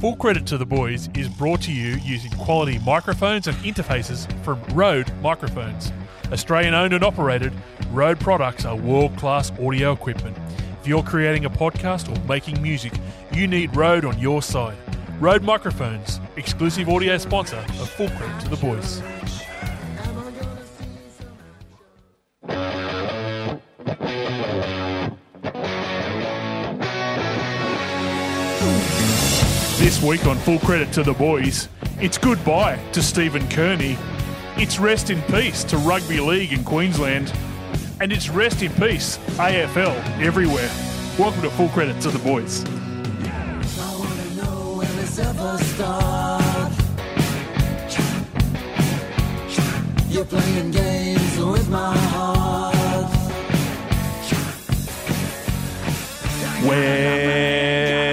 Full Credit to the Boys is brought to you using quality microphones and interfaces from Rode Microphones. Australian owned and operated, Rode products are world class audio equipment. If you're creating a podcast or making music, you need Rode on your side. Rode Microphones, exclusive audio sponsor of Full Credit to the Boys. This week on Full Credit to the Boys, it's goodbye to Stephen Kearney. It's rest in peace to Rugby League in Queensland. And it's rest in peace, AFL, everywhere. Welcome to Full Credit to the Boys. I wanna know when this ever start. You're playing games with my heart. Hello,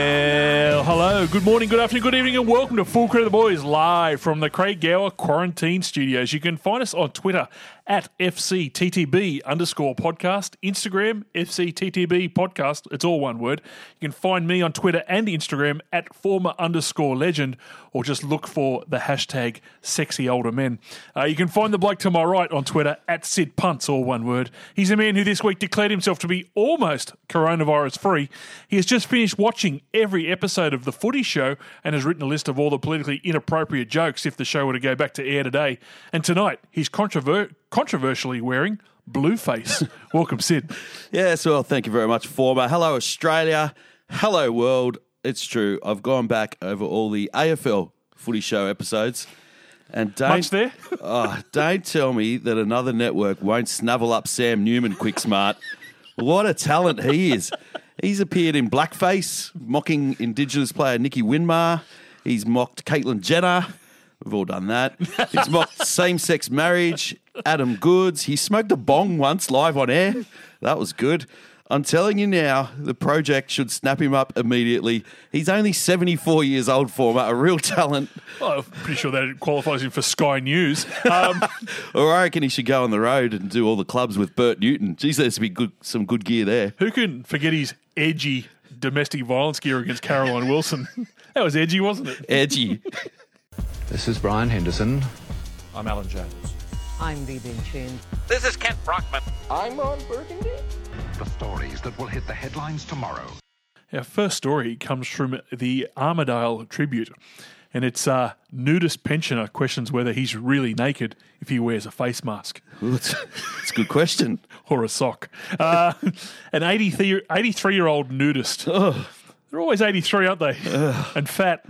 good morning, good afternoon, good evening, and welcome to Full Credit the Boys live from the Craig Gower Quarantine Studios. You can find us on Twitter at FCTTB underscore podcast, Instagram, FCTTB podcast. It's all one word. You can find me on Twitter and Instagram at former underscore legend, or just look for the hashtag sexy older men. Uh, you can find the bloke to my right on Twitter at Sid Punts, all one word. He's a man who this week declared himself to be almost coronavirus free. He has just finished watching every episode of The Footy Show and has written a list of all the politically inappropriate jokes if the show were to go back to air today. And tonight, he's controver- controversially wearing blue face. Welcome, Sid. Yes, well, thank you very much, former. Hello, Australia. Hello, world. It's true. I've gone back over all the AFL footy show episodes. And don't, Much there? Oh, don't tell me that another network won't snavel up Sam Newman quick smart. What a talent he is. He's appeared in blackface, mocking Indigenous player Nicky Winmar. He's mocked Caitlyn Jenner. We've all done that. He's mocked same sex marriage, Adam Goodes. He smoked a bong once live on air. That was good. I'm telling you now, the project should snap him up immediately. He's only 74 years old, former, a real talent. Oh, I'm pretty sure that qualifies him for Sky News. Um, Or I reckon he should go on the road and do all the clubs with Bert Newton. Geez, there's to be good, some good gear there. who can forget his edgy domestic violence gear against Caroline Wilson? that was edgy, wasn't it? Edgy. This is Brian Henderson. I'm Alan Jones. I'm Vivian Chin. This is Kent Brockman. The stories that will hit the headlines tomorrow. Our first story comes from the Armadale Tribute, and it's uh, nudist pensioner questions whether he's really naked if he wears a face mask Well, It's it's a good question. or a sock. Uh, an 83 year old nudist. They're always 83, aren't they? and fat.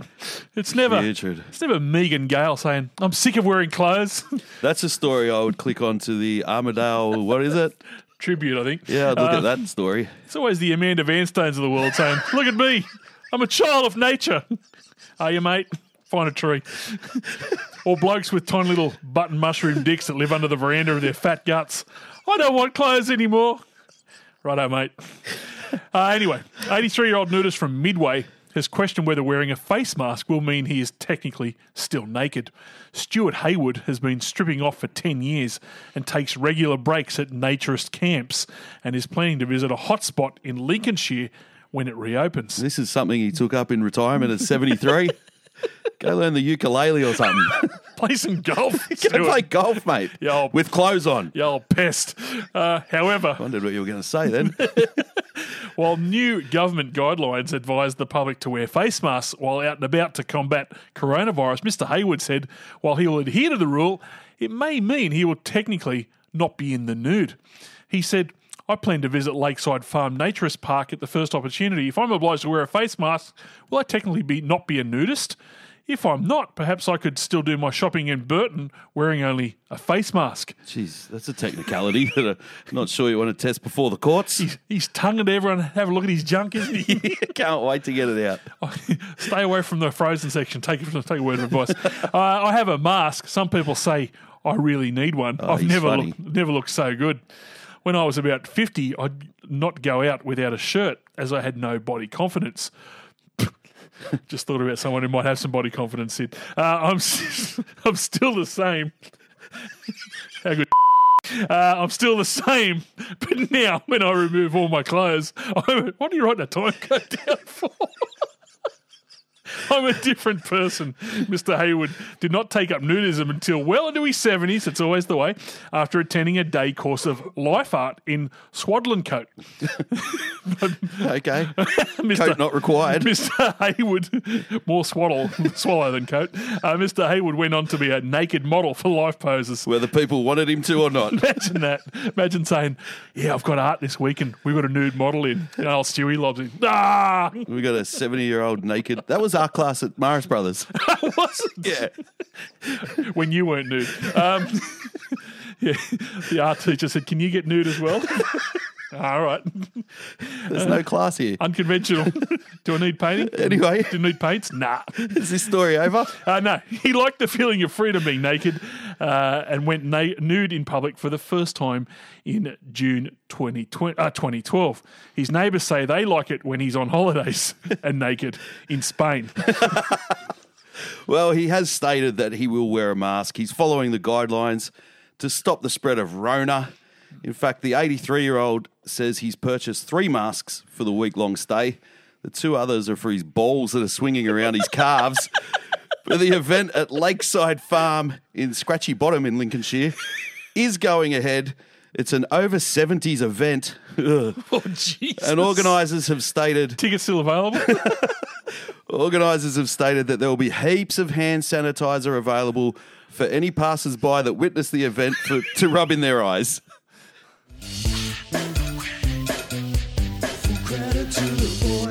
It's never, Putrid. it's never Megan Gale saying, I'm sick of wearing clothes. That's a story I would click on to the Armadale. What is it? Tribute, I think. Yeah, I'd look Uh, at that story. It's always the Amanda Vanstones of the world saying, Look at me. I'm a child of nature. Are you, mate? Find a tree. or blokes with tiny little button mushroom dicks that live under the veranda of their fat guts. I don't want clothes anymore. Righto, mate. Uh, anyway, 83 year old nudist from Midway has questioned whether wearing a face mask will mean he is technically still naked. Stuart Hayward has been stripping off for 10 years and takes regular breaks at naturist camps and is planning to visit a hotspot in Lincolnshire when it reopens. This is something he took up in retirement at 73. Go learn the ukulele or something. Play some golf. Go Stuart. play golf, mate. Yeah, I'll- With clothes on. You old pest. Uh, however, I Wondered what you were going to say then. While new government guidelines advise the public to wear face masks while out and about to combat coronavirus, Mr. Hayward said while he will adhere to the rule, it may mean he will technically not be in the nude. He said, I plan to visit Lakeside Farm Naturist Park at the first opportunity. If I'm obliged to wear a face mask, will I technically be not be a nudist? If I'm not, perhaps I could still do my shopping in Burton wearing only a face mask. Jeez, that's a technicality that I'm not sure you want to test before the courts. He's, he's tonguing to everyone. Have a look at his junk, isn't he? Can't wait to get it out. Stay away from the frozen section. Take it. Take a word of advice. uh, I have a mask. Some people say I really need one. I've Oh, he's never funny. looked, never looked so good. When I was about fifty, I'd not go out without a shirt as I had no body confidence. Just thought about someone who might have some body confidence. Sid. Uh, I'm I'm still the same. How good. Uh, I'm still the same, but now when I remove all my clothes, I, what do you write that time code down for? I'm a different person. Mr. Hayward did not take up nudism until well into his 70s, it's always the way, after attending a day course of life art in Swadlincote. Okay. Mr. Coat not required. Mr. Hayward, more swaddle, swallow than coat. Uh, Mr. Hayward went on to be a naked model for life poses. Whether people wanted him to or not. Imagine that. Imagine saying, "Yeah, I've got art this week, and we've got a nude model in." And old Stewie lobs in. Ah, We've got a 70 year old naked. That was class at Morris Brothers. I wasn't. Yeah. when you weren't nude? Um, yeah, the art teacher said, "Can you get nude as well?" All right, There's no class here. unconventional. Do I need painting? Anyway. do I need paints? Nah. Is this story over? Uh, no, he liked the feeling of freedom being naked uh, and went na- nude in public for the first time in June 2020, uh, 2012. His neighbours say they like it when he's on holidays and naked in Spain. Well, he has stated that he will wear a mask. He's following the guidelines to stop the spread of Rona. In fact, the 83 year old says he's purchased three masks for the week long stay. The two others are for his balls that are swinging around his calves. For the event at Lakeside Farm in Scratchy Bottom in Lincolnshire is going ahead. It's an over 70s event. Ugh. Oh, Jesus. And organisers have stated Tickets still available? Organisers have stated that there will be heaps of hand sanitizer available for any passers by that witness the event for, to rub in their eyes.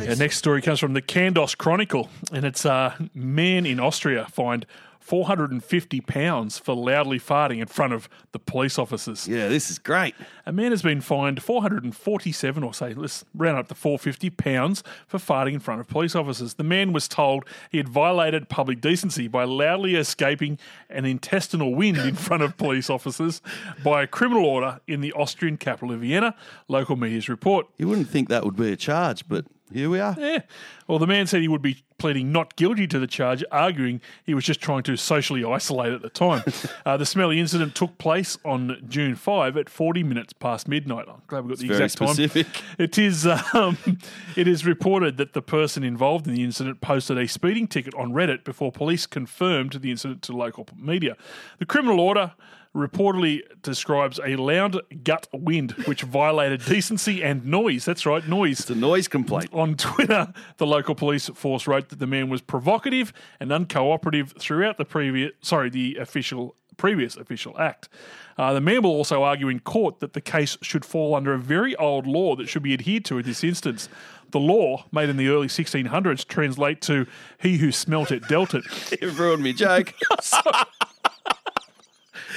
Our next story comes from the Candos Chronicle, and it's uh, a man in Austria fined 450 pounds for loudly farting in front of the police officers. Yeah, this is great. A man has been fined 447, or say, let's round up to 450 pounds for farting in front of police officers. The man was told he had violated public decency by loudly escaping an intestinal wind in front of police officers by a criminal order in the Austrian capital of Vienna, local media's report. You wouldn't think that would be a charge, but here we are. Yeah. Well, the man said he would be pleading not guilty to the charge, arguing he was just trying to socially isolate at the time. uh, the smelly incident took place on June 5 at 40 minutes past midnight. I'm glad we got the very exact specific. time. It is, um, it is reported that the person involved in the incident posted a speeding ticket on Reddit before police confirmed the incident to local media. The criminal order reportedly describes a loud gut wind which violated decency and noise. That's right, noise. It's a noise complaint. On Twitter, the local police force wrote that the man was provocative and uncooperative throughout the previous, sorry, the official previous official act. Uh, the man will also argue in court that the case should fall under a very old law that should be adhered to in this instance. The law, made in the early 1600s, translate to "He who smelt it dealt it." It ruined me joke.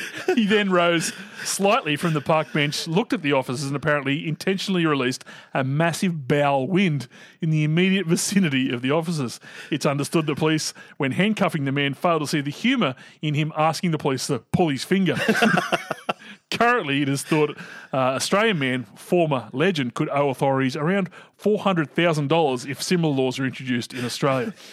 He then rose slightly from the park bench, looked at the officers, and apparently intentionally released a massive bowel wind in the immediate vicinity of the officers. It's understood the police, when handcuffing the man, failed to see the humour in him asking the police to pull his finger. Currently, it is thought uh, Australian man, former legend, could owe authorities around $400,000 if similar laws are introduced in Australia.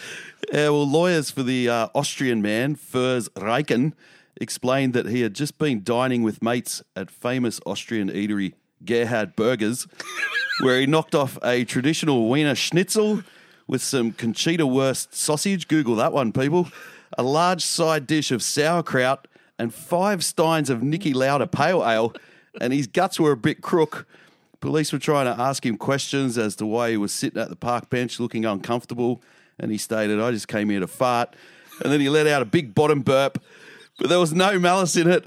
Yeah, well, lawyers for the uh, Austrian man, Furs Reichen, explained that he had just been dining with mates at famous Austrian eatery Gerhard Burgers, where he knocked off a traditional Wiener Schnitzel with some Conchita Wurst sausage. Google that one, people. A large side dish of sauerkraut and five steins of Niki Lauda pale ale, and his guts were a bit crook. Police were trying to ask him questions as to why he was sitting at the park bench looking uncomfortable, and he stated, I just came here to fart. And then he let out a big bottom burp, but there was no malice in it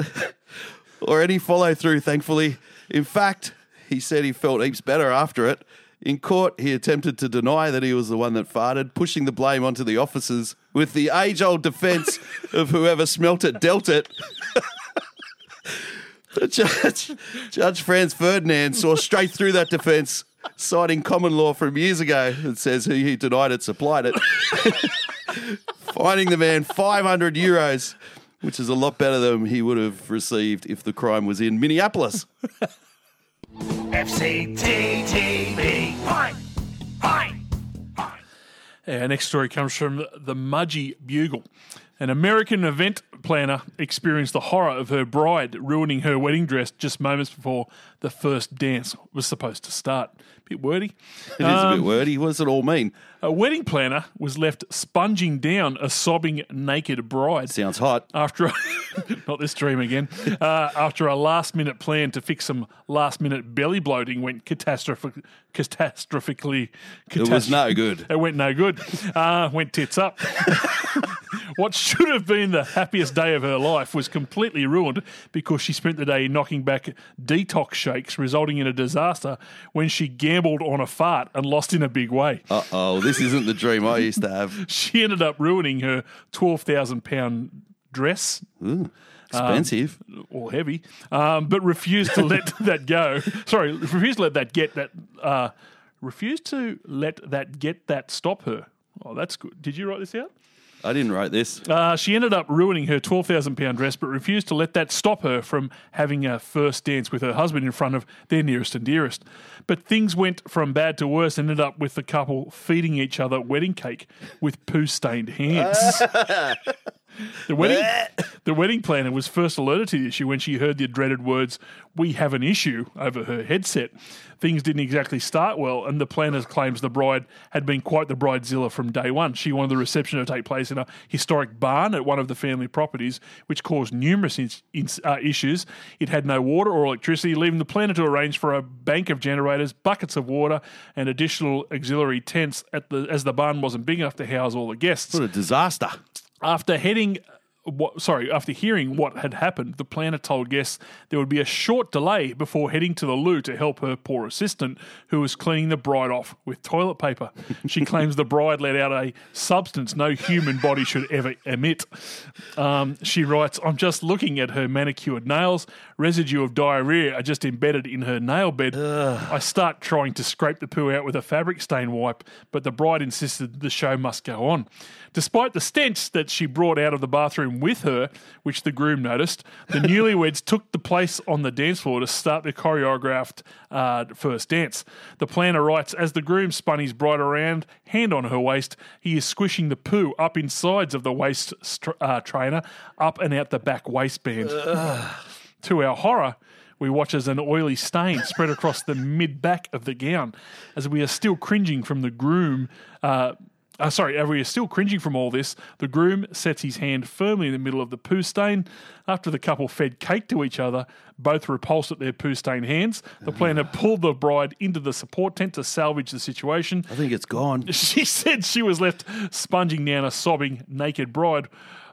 or any follow through, thankfully. In fact, he said he felt heaps better after it. In court, he attempted to deny that he was the one that farted, pushing the blame onto the officers with the age old defense of whoever smelt it dealt it. The judge, Judge Franz Ferdinand saw straight through that defence, citing common law from years ago that says who he denied it supplied it, fining the man 500 euros, which is a lot better than he would have received if the crime was in Minneapolis. FCTTB. Fine. Fine. Our next story comes from the Mudgee Bugle. An American event planner experienced the horror of her bride ruining her wedding dress just moments before the first dance was supposed to start. Bit wordy. It is a bit wordy. What does it all mean? A wedding planner was left sponging down a sobbing naked bride Sounds hot. after a, not this dream again. Uh, after a last minute plan to fix some last minute belly bloating went catastrophic, catastrophically. It was no good. It went no good. Uh, went tits up. what should have been the happiest day of her life was completely ruined because she spent the day knocking back detox shakes, resulting in a disaster when she gambled on a fart and lost in a big way. Uh oh, this isn't the dream I used to have. She ended up ruining her twelve thousand pound dress Expensive. or heavy, um, but refused to let that go. Sorry, refused to let that get that. Uh, refused to let that get that stop her. Oh, that's good. Did you write this out? I didn't write this. Uh, she ended up ruining her twelve thousand pound dress, but refused to let that stop her from having a first dance with her husband in front of their nearest and dearest. But things went from bad to worse. and Ended up with the couple feeding each other wedding cake with poo stained hands. The wedding, the wedding planner was first alerted to the issue when she heard the dreaded words, We have an issue, over her headset. Things didn't exactly start well, and the planner claims the bride had been quite the bridezilla from day one. She wanted the reception to take place in a historic barn at one of the family properties, which caused numerous ins- ins- uh, issues. It had no water or electricity, leaving the planner to arrange for a bank of generators, buckets of water, and additional auxiliary tents at the, as the barn wasn't big enough to house all the guests. What a disaster. After heading, what, sorry, after hearing what had happened, the planner told guests there would be a short delay before heading to the loo to help her poor assistant, who was cleaning the bride off with toilet paper. She claims the bride let out a substance no human body should ever emit. Um, she writes, "I'm just looking at her manicured nails. Residue of diarrhea are just embedded in her nail bed. I start trying to scrape the poo out with a fabric stain wipe, but the bride insisted the show must go on." Despite the stench that she brought out of the bathroom with her, which the groom noticed, the newlyweds took the place on the dance floor to start the choreographed uh, first dance. The planner writes As the groom spun his bride around, hand on her waist, he is squishing the poo up insides of the waist str- uh, trainer, up and out the back waistband. To our horror, we watch as an oily stain spread across the mid back of the gown, as we are still cringing from the groom. Uh, uh, sorry, as we are still cringing from all this, the groom sets his hand firmly in the middle of the poo stain. After the couple fed cake to each other, both repulsed at their poo stained hands, the planner pulled the bride into the support tent to salvage the situation. I think it's gone. She said she was left sponging down a sobbing naked bride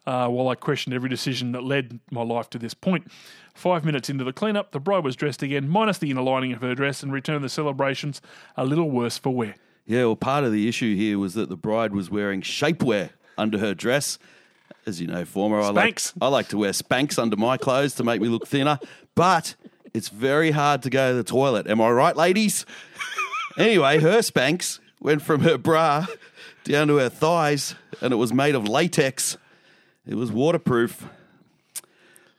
uh, while I questioned every decision that led my life to this point. Five minutes into the cleanup, the bride was dressed again, minus the inner lining of her dress, and returned the celebrations a little worse for wear. Yeah, well, part of the issue here was that the bride was wearing shapewear under her dress. As you know, former, I like, Spanx. I like to wear Spanx under my clothes to make me look thinner, but it's very hard to go to the toilet. Am I right, ladies? anyway, her Spanx went from her bra down to her thighs, and it was made of latex. It was waterproof.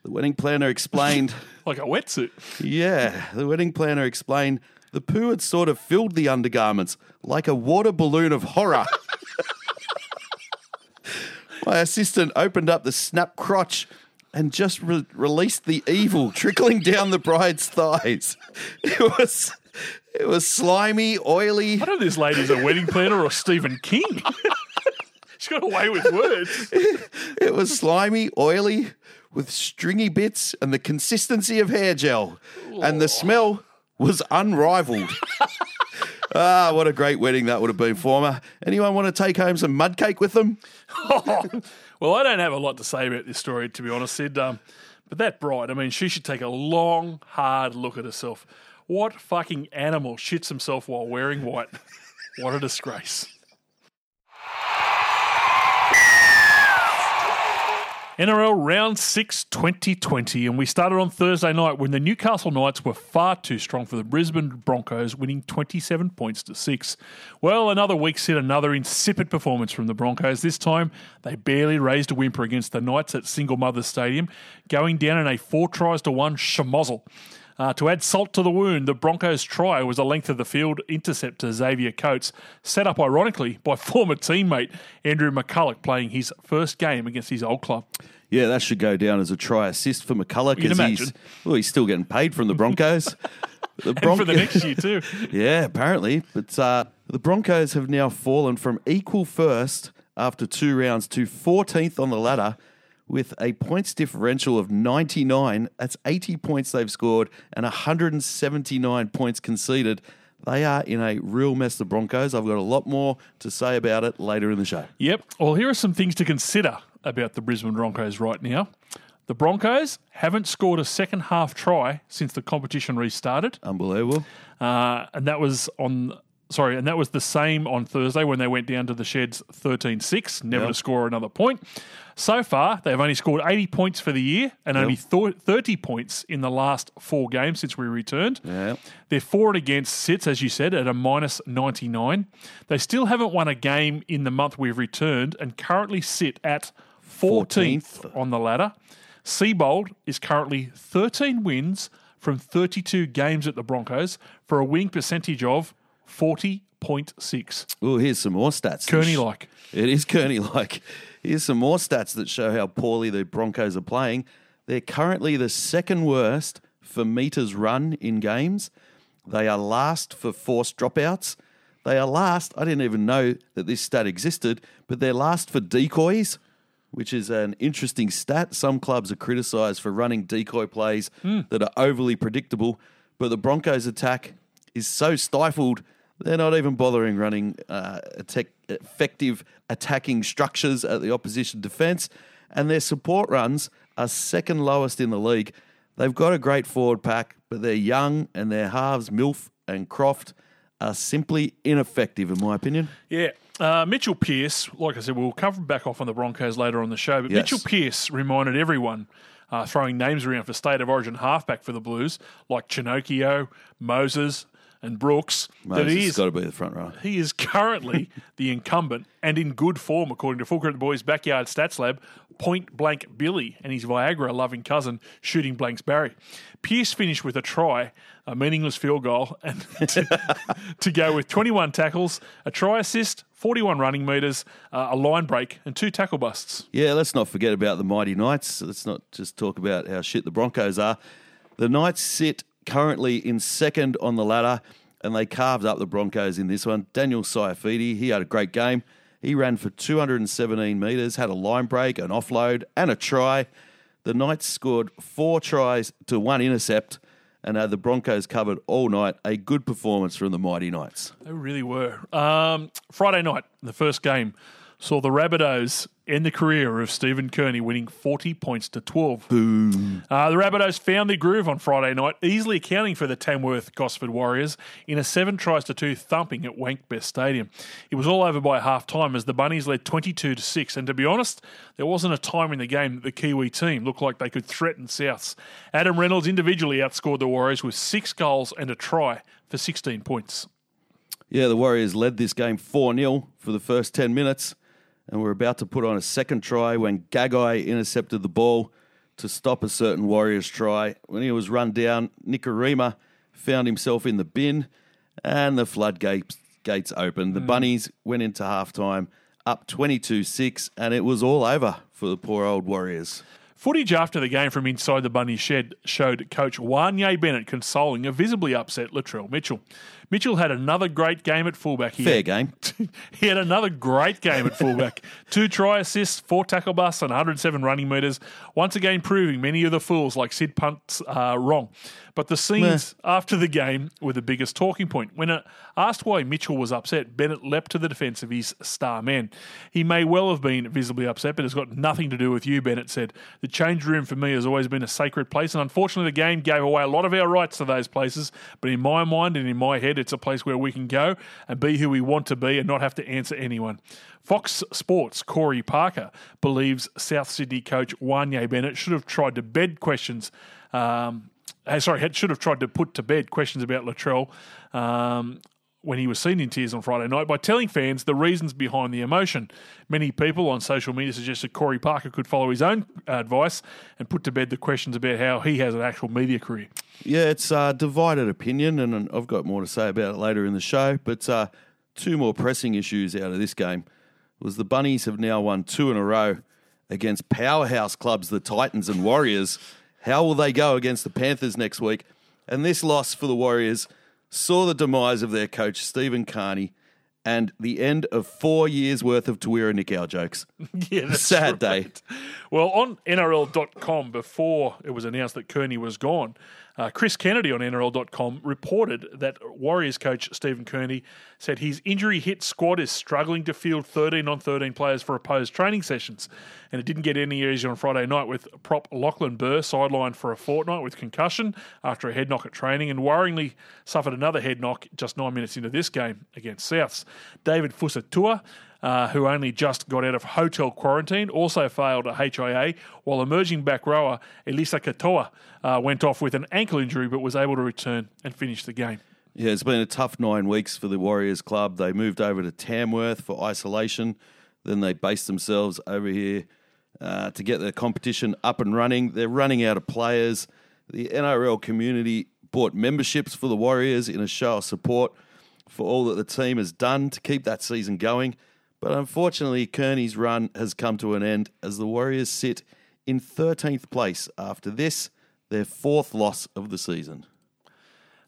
The wedding planner explained. Like a wetsuit. Yeah, the wedding planner explained the poo had sort of filled the undergarments like a water balloon of horror. My assistant opened up the snap crotch and just re- released the evil trickling down the bride's thighs. It was it was slimy, oily. I don't know if this lady's a wedding planner or Stephen King. She's got away with words. It was slimy, oily, with stringy bits and the consistency of hair gel. And the smell was unrivaled. ah, what a great wedding that would have been for me. Anyone want to take home some mud cake with them? well, I don't have a lot to say about this story, to be honest, Sid. Um, but that bride, I mean, she should take a long, hard look at herself. What fucking animal shits himself while wearing white? What a disgrace. NRL Round 6 2020, and we started on Thursday night when the Newcastle Knights were far too strong for the Brisbane Broncos, winning 27 points to 6. Well, another week said another insipid performance from the Broncos. This time, they barely raised a whimper against the Knights at Single Mothers Stadium, going down in a four tries to one schmozzle. Uh, to add salt to the wound, the Broncos' try was a length of the field intercept to Xavier Coates, set up ironically by former teammate Andrew McCullough playing his first game against his old club. Yeah, that should go down as a try assist for McCulloch. As he's, well, he's still getting paid from the Broncos. the And for the next year, too. Yeah, apparently. But uh, the Broncos have now fallen from equal first after two rounds to 14th on the ladder with a points differential of 99. That's 80 points they've scored and 179 points conceded. They are in a real mess, the Broncos. I've got a lot more to say about it later in the show. Yep. Well, here are some things to consider about the Brisbane Broncos right now. The Broncos haven't scored a second half try since the competition restarted. Unbelievable. Uh, and that was on sorry, and that was the same on Thursday when they went down to the sheds 13-6, never Yep. to score another point. So far, they've only scored 80 points for the year and only thir- 30 points in the last four games since we returned. Yeah. Their for and against sits, as you said, at a minus 99. They still haven't won a game in the month we've returned and currently sit at 14th, 14th. on the ladder. Seibold is currently 13 wins from 32 games at the Broncos for a winning percentage of 40.6. Oh, here's some more stats. Kearney like. It is Kearney like. Here's some more stats that show how poorly the Broncos are playing. They're currently the second worst for meters run in games. They are last for forced dropouts. They are last, I didn't even know that this stat existed, but they're last for decoys, which is an interesting stat. Some clubs are criticised for running decoy plays hmm. that are overly predictable, but the Broncos' attack is so stifled, they're not even bothering running uh, effective attacking structures at the opposition defence, and their support runs are second lowest in the league. They've got a great forward pack, but they're young and their halves, Milf and Croft, are simply ineffective, in my opinion. Yeah. Uh, Mitchell Pearce, like I said, we'll cover back off on the Broncos later on the show, but Yes. Mitchell Pearce reminded everyone uh, throwing names around for state of origin halfback for the Blues, like Chinokio, Moses, and Brooks, that he has got to be the front runner. He is currently the incumbent and in good form, according to Full Credit Boys Backyard Stats Lab. Point blank Billy and his Viagra loving cousin shooting blanks Barry. Pearce finished with a try, a meaningless field goal, and to, to go with 21 tackles, a try assist, 41 running metres, uh, a line break, and two tackle busts. Yeah, let's not forget about the mighty Knights. Let's not just talk about how shit the Broncos are. The Knights sit currently in second on the ladder, and they carved up the Broncos in this one. Daniel Saifiti, he had a great game. He ran for 217 metres, had a line break, an offload, and a try. The Knights scored four tries to one intercept, and uh, the Broncos covered all night. A good performance from the mighty Knights. They really were. Um, Friday night, the first game, saw the Rabbitohs end the career of Stephen Kearney winning 40 points to 12. Boom. Uh, the Rabbitohs found their groove on Friday night, easily accounting for the Tamworth Gosford Warriors in a 7 tries to 2 thumping at Wankbest Stadium. It was all over by half time as the Bunnies led 22 to 6. And to be honest, there wasn't a time in the game that the Kiwi team looked like they could threaten Souths. Adam Reynolds individually outscored the Warriors with six goals and a try for 16 points. Yeah, the Warriors led this game 4 0 for the first 10 minutes and were about to put on a second try when Gagai intercepted the ball to stop a certain Warriors try. When he was run down, Nikorima found himself in the bin and the floodgates gates opened. The hmm. Bunnies went into halftime up 22 6, and it was all over for the poor old Warriors. Footage after the game from inside the Bunny shed showed coach Wanye Bennett consoling a visibly upset Latrell Mitchell. Mitchell had another great game at fullback. He Fair had, game. he had another great game at fullback. Two try assists, four tackle busts, and 107 running metres. Once again, proving many of the fools like Sid Punt's are wrong. But the scenes after the game were the biggest talking point. When uh, asked why Mitchell was upset, Bennett leapt to the defence of his star man. He may well have been visibly upset, but it's got nothing to do with you, Bennett said. The change room for me has always been a sacred place, and unfortunately, the game gave away a lot of our rights to those places. But in my mind and in my head, it's a place where we can go and be who we want to be and not have to answer anyone. Fox Sports' Corey Parker believes South Sydney coach Wanye Bennett should have tried to bed questions. Um, uh, sorry, should have tried to put to bed questions about Latrell. Um, when he was seen in tears on Friday night by telling fans the reasons behind the emotion. Many people on social media suggested Corey Parker could follow his own advice and put to bed the questions about how he has an actual media career. Yeah, it's uh, divided opinion, and I've got more to say about it later in the show. But uh, two more pressing issues out of this game was the Bunnies have now won two in a row against powerhouse clubs, the Titans and Warriors. How will they go against the Panthers next week? And this loss for the Warriors saw the demise of their coach, Stephen Kearney, and the end of four years' worth of Tawira Nick jokes. Yeah, that's Sad day. Well, on NRL.com, before it was announced that Kearney was gone, uh, Chris Kennedy on NRL.com reported that Warriors coach Stephen Kearney said his injury hit squad is struggling to field 13 on 13 players for opposed training sessions. And it didn't get any easier on Friday night with prop Lachlan Burr sidelined for a fortnight with concussion after a head knock at training and worryingly suffered another head knock just nine minutes into this game against Souths. David Fusitu'a uh, who only just got out of hotel quarantine, also failed a HIA, while emerging back rower Eliesa Katoa uh, went off with an ankle injury but was able to return and finish the game. Yeah, it's been a tough nine weeks for the Warriors club. They moved over to Tamworth for isolation. Then they based themselves over here uh, to get the competition up and running. They're running out of players. The NRL community bought memberships for the Warriors in a show of support for all that the team has done to keep that season going. But unfortunately, Kearney's run has come to an end as the Warriors sit in 13th place after this, their fourth loss of the season.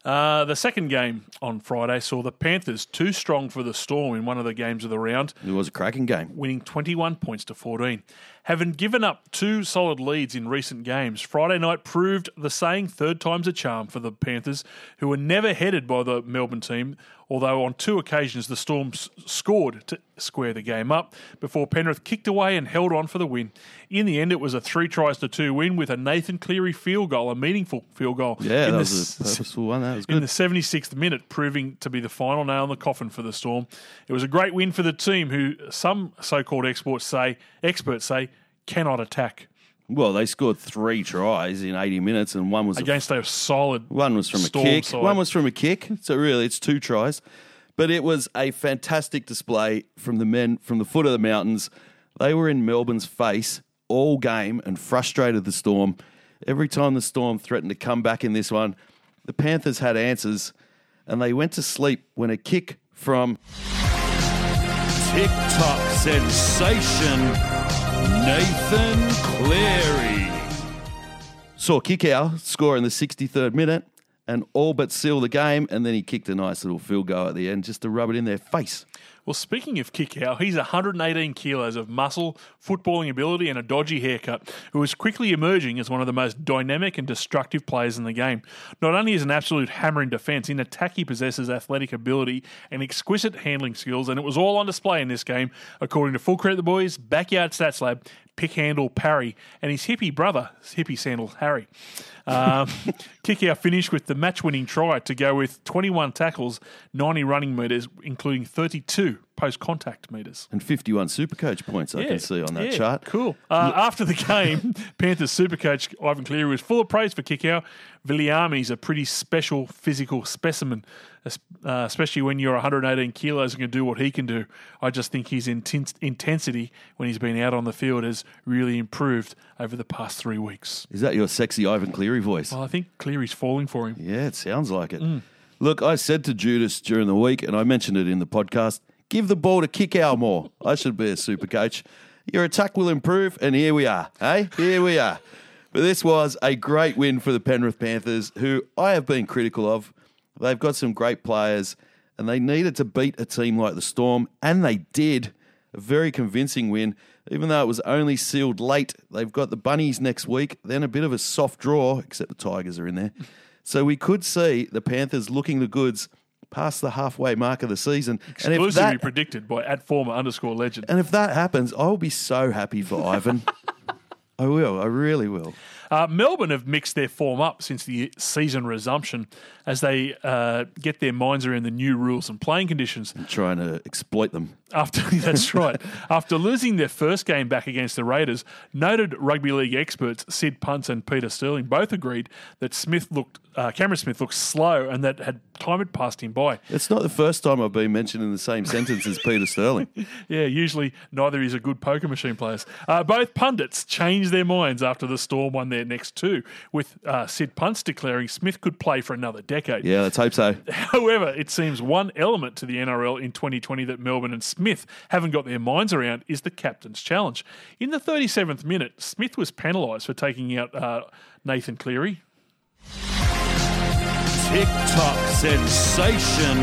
Uh, the second game on Friday saw the Panthers too strong for the Storm in one of the games of the round, It was a cracking game. winning 21 points to 14. Having given up two solid leads in recent games, Friday night proved the saying third time's a charm for the Panthers, who were never headed by the Melbourne team, although on two occasions the Storm s- scored to square the game up before Penrith kicked away and held on for the win. In the end, it was a three tries to two win with a Nathan Cleary field goal, a meaningful field goal. Yeah, in that the was a purposeful one. That was good. in the 76th minute, proving to be the final nail in the coffin for the Storm. It was a great win for the team, who some so-called experts say experts say cannot attack Well, they scored three tries in 80 minutes, and one was against a solid. One was from a kick. side. One was from a kick. So really, it's two tries. But it was a fantastic display from the men from the foot of the mountains. They were in Melbourne's face all game and frustrated the Storm. Every time the Storm threatened to come back in this one, the Panthers had answers, and they went to sleep when a kick from TikTok sensation Nathan Cleary saw kick score in the 63rd minute, and all but seal the game. And then he kicked a nice little field goal at the end just to rub it in their face. Well, speaking of Kikau, he's 118 kilos of muscle, footballing ability, and a dodgy haircut, who is quickly emerging as one of the most dynamic and destructive players in the game. Not only is an absolute hammer in defence, in attack he possesses athletic ability and exquisite handling skills, and it was all on display in this game, according to Full Credit the Boys, Backyard Stats Lab, Pick Handle Parry, and his hippie brother, Hippie Sandal Harry. Um, Kikau finished with the match winning try to go with 21 tackles, 90 running metres, including 32 post contact metres. And 51 Supercoach points I can see on that yeah, chart. Cool. Uh, after the game, Panthers supercoach Ivan Cleary was full of praise for Kikau. Viliami's a pretty special physical specimen, es- uh, especially when you're 118 kilos and can do what he can do. I just think his intensity when he's been out on the field has really improved over the past three weeks. Is that your sexy Ivan Cleary voice? Well, I think Cleary's falling for him. Yeah, it sounds like it. Mm. Look, I said to Judas during the week, and I mentioned it in the podcast give the ball to Kikau more. I should be a super coach. Your attack will improve, and here we are. Hey, here we are. But this was a great win for the Penrith Panthers, who I have been critical of. They've got some great players, and they needed to beat a team like the Storm, and they did. A very convincing win, even though it was only sealed late. They've got the Bunnies next week, then a bit of a soft draw, except the Tigers are in there. So we could see the Panthers looking the goods past the halfway mark of the season. And if, Exclusively that, predicted by at former underscore legend. and if that happens, I'll be so happy for Ivan. I will. I really will. Uh, Melbourne have mixed their form up since the season resumption as they uh, get their minds around the new rules and playing conditions. And Trying to exploit them. After that's right, after losing their first game back against the Raiders, noted rugby league experts Sid Punts and Peter Sterling both agreed that Smith looked, uh, Cameron Smith looked slow, and that had time had passed him by. It's not the first time I've been mentioned in the same sentence as Peter Sterling. Yeah, usually neither is a good poker machine players. Uh, both pundits changed their minds after the Storm won their next two, with uh, Sid Punts declaring Smith could play for another decade. Yeah, let's hope so. However, it seems one element to the NRL in 2020 that Melbourne and Smith haven't got their minds around is the captain's challenge. In the 37th minute, Smith was penalised for taking out uh, Nathan Cleary. TikTok sensation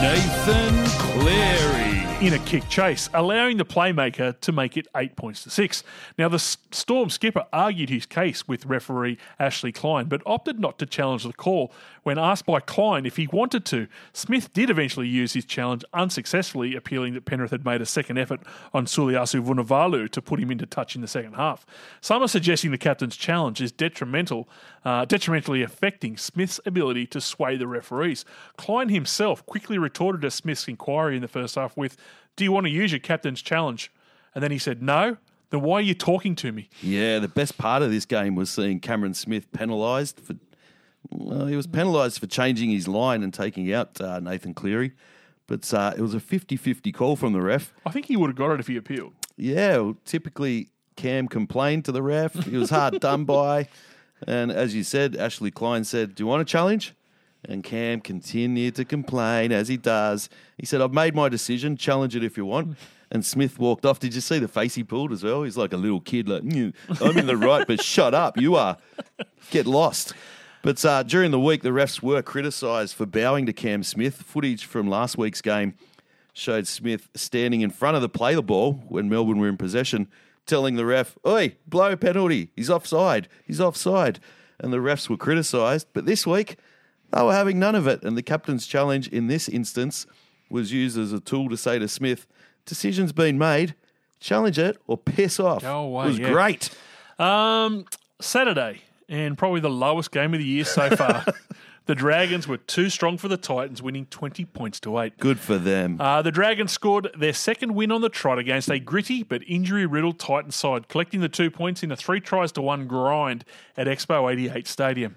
Nathan Cleary. In a kick chase, allowing the playmaker to make it eight points to six. Now, the Storm skipper argued his case with referee Ashley Klein, but opted not to challenge the call. When asked by Klein if he wanted to, Smith did eventually use his challenge unsuccessfully, appealing that Penrith had made a second effort on Suliasi Vunivalu to put him into touch in the second half. Some are suggesting the captain's challenge is detrimental, uh, detrimentally affecting Smith's ability to sway the referees. Klein himself quickly retorted to Smith's inquiry in the first half with, Do you want to use your captain's challenge? And then he said, No. Then why are you talking to me? Yeah, the best part of this game was seeing Cameron Smith penalised for. Well, he was penalised for changing his line and taking out uh, Nathan Cleary, but uh, it was a 50-50 call from the ref. I think he would have got it if he appealed. Yeah, well, typically Cam complained to the ref. He was hard done by, and as you said, Ashley Klein said, "Do you want a challenge?" And Cam continued to complain as he does. He said, "I've made my decision. Challenge it if you want." And Smith walked off. Did you see the face he pulled as well? He's like a little kid, like "Mm, I'm in the right, but shut up, you are. Get lost. But uh, during the week, the refs were criticised for bowing to Cam Smith. Footage from last week's game showed Smith standing in front of the play the ball when Melbourne were in possession, telling the ref, Oi, blow penalty. He's offside. He's offside. And the refs were criticised. But this week, they were having none of it. And the captain's challenge in this instance was used as a tool to say to Smith, Decision's been made. Challenge it or piss off. Go away, It was yeah. great. Um, Saturday, and probably the lowest game of the year so far. the Dragons were too strong for the Titans, winning 20 points to 8. Good for them. Uh, the Dragons scored their second win on the trot against a gritty but injury riddled Titan side, collecting the two points in a three tries to one grind at Expo 88 Stadium.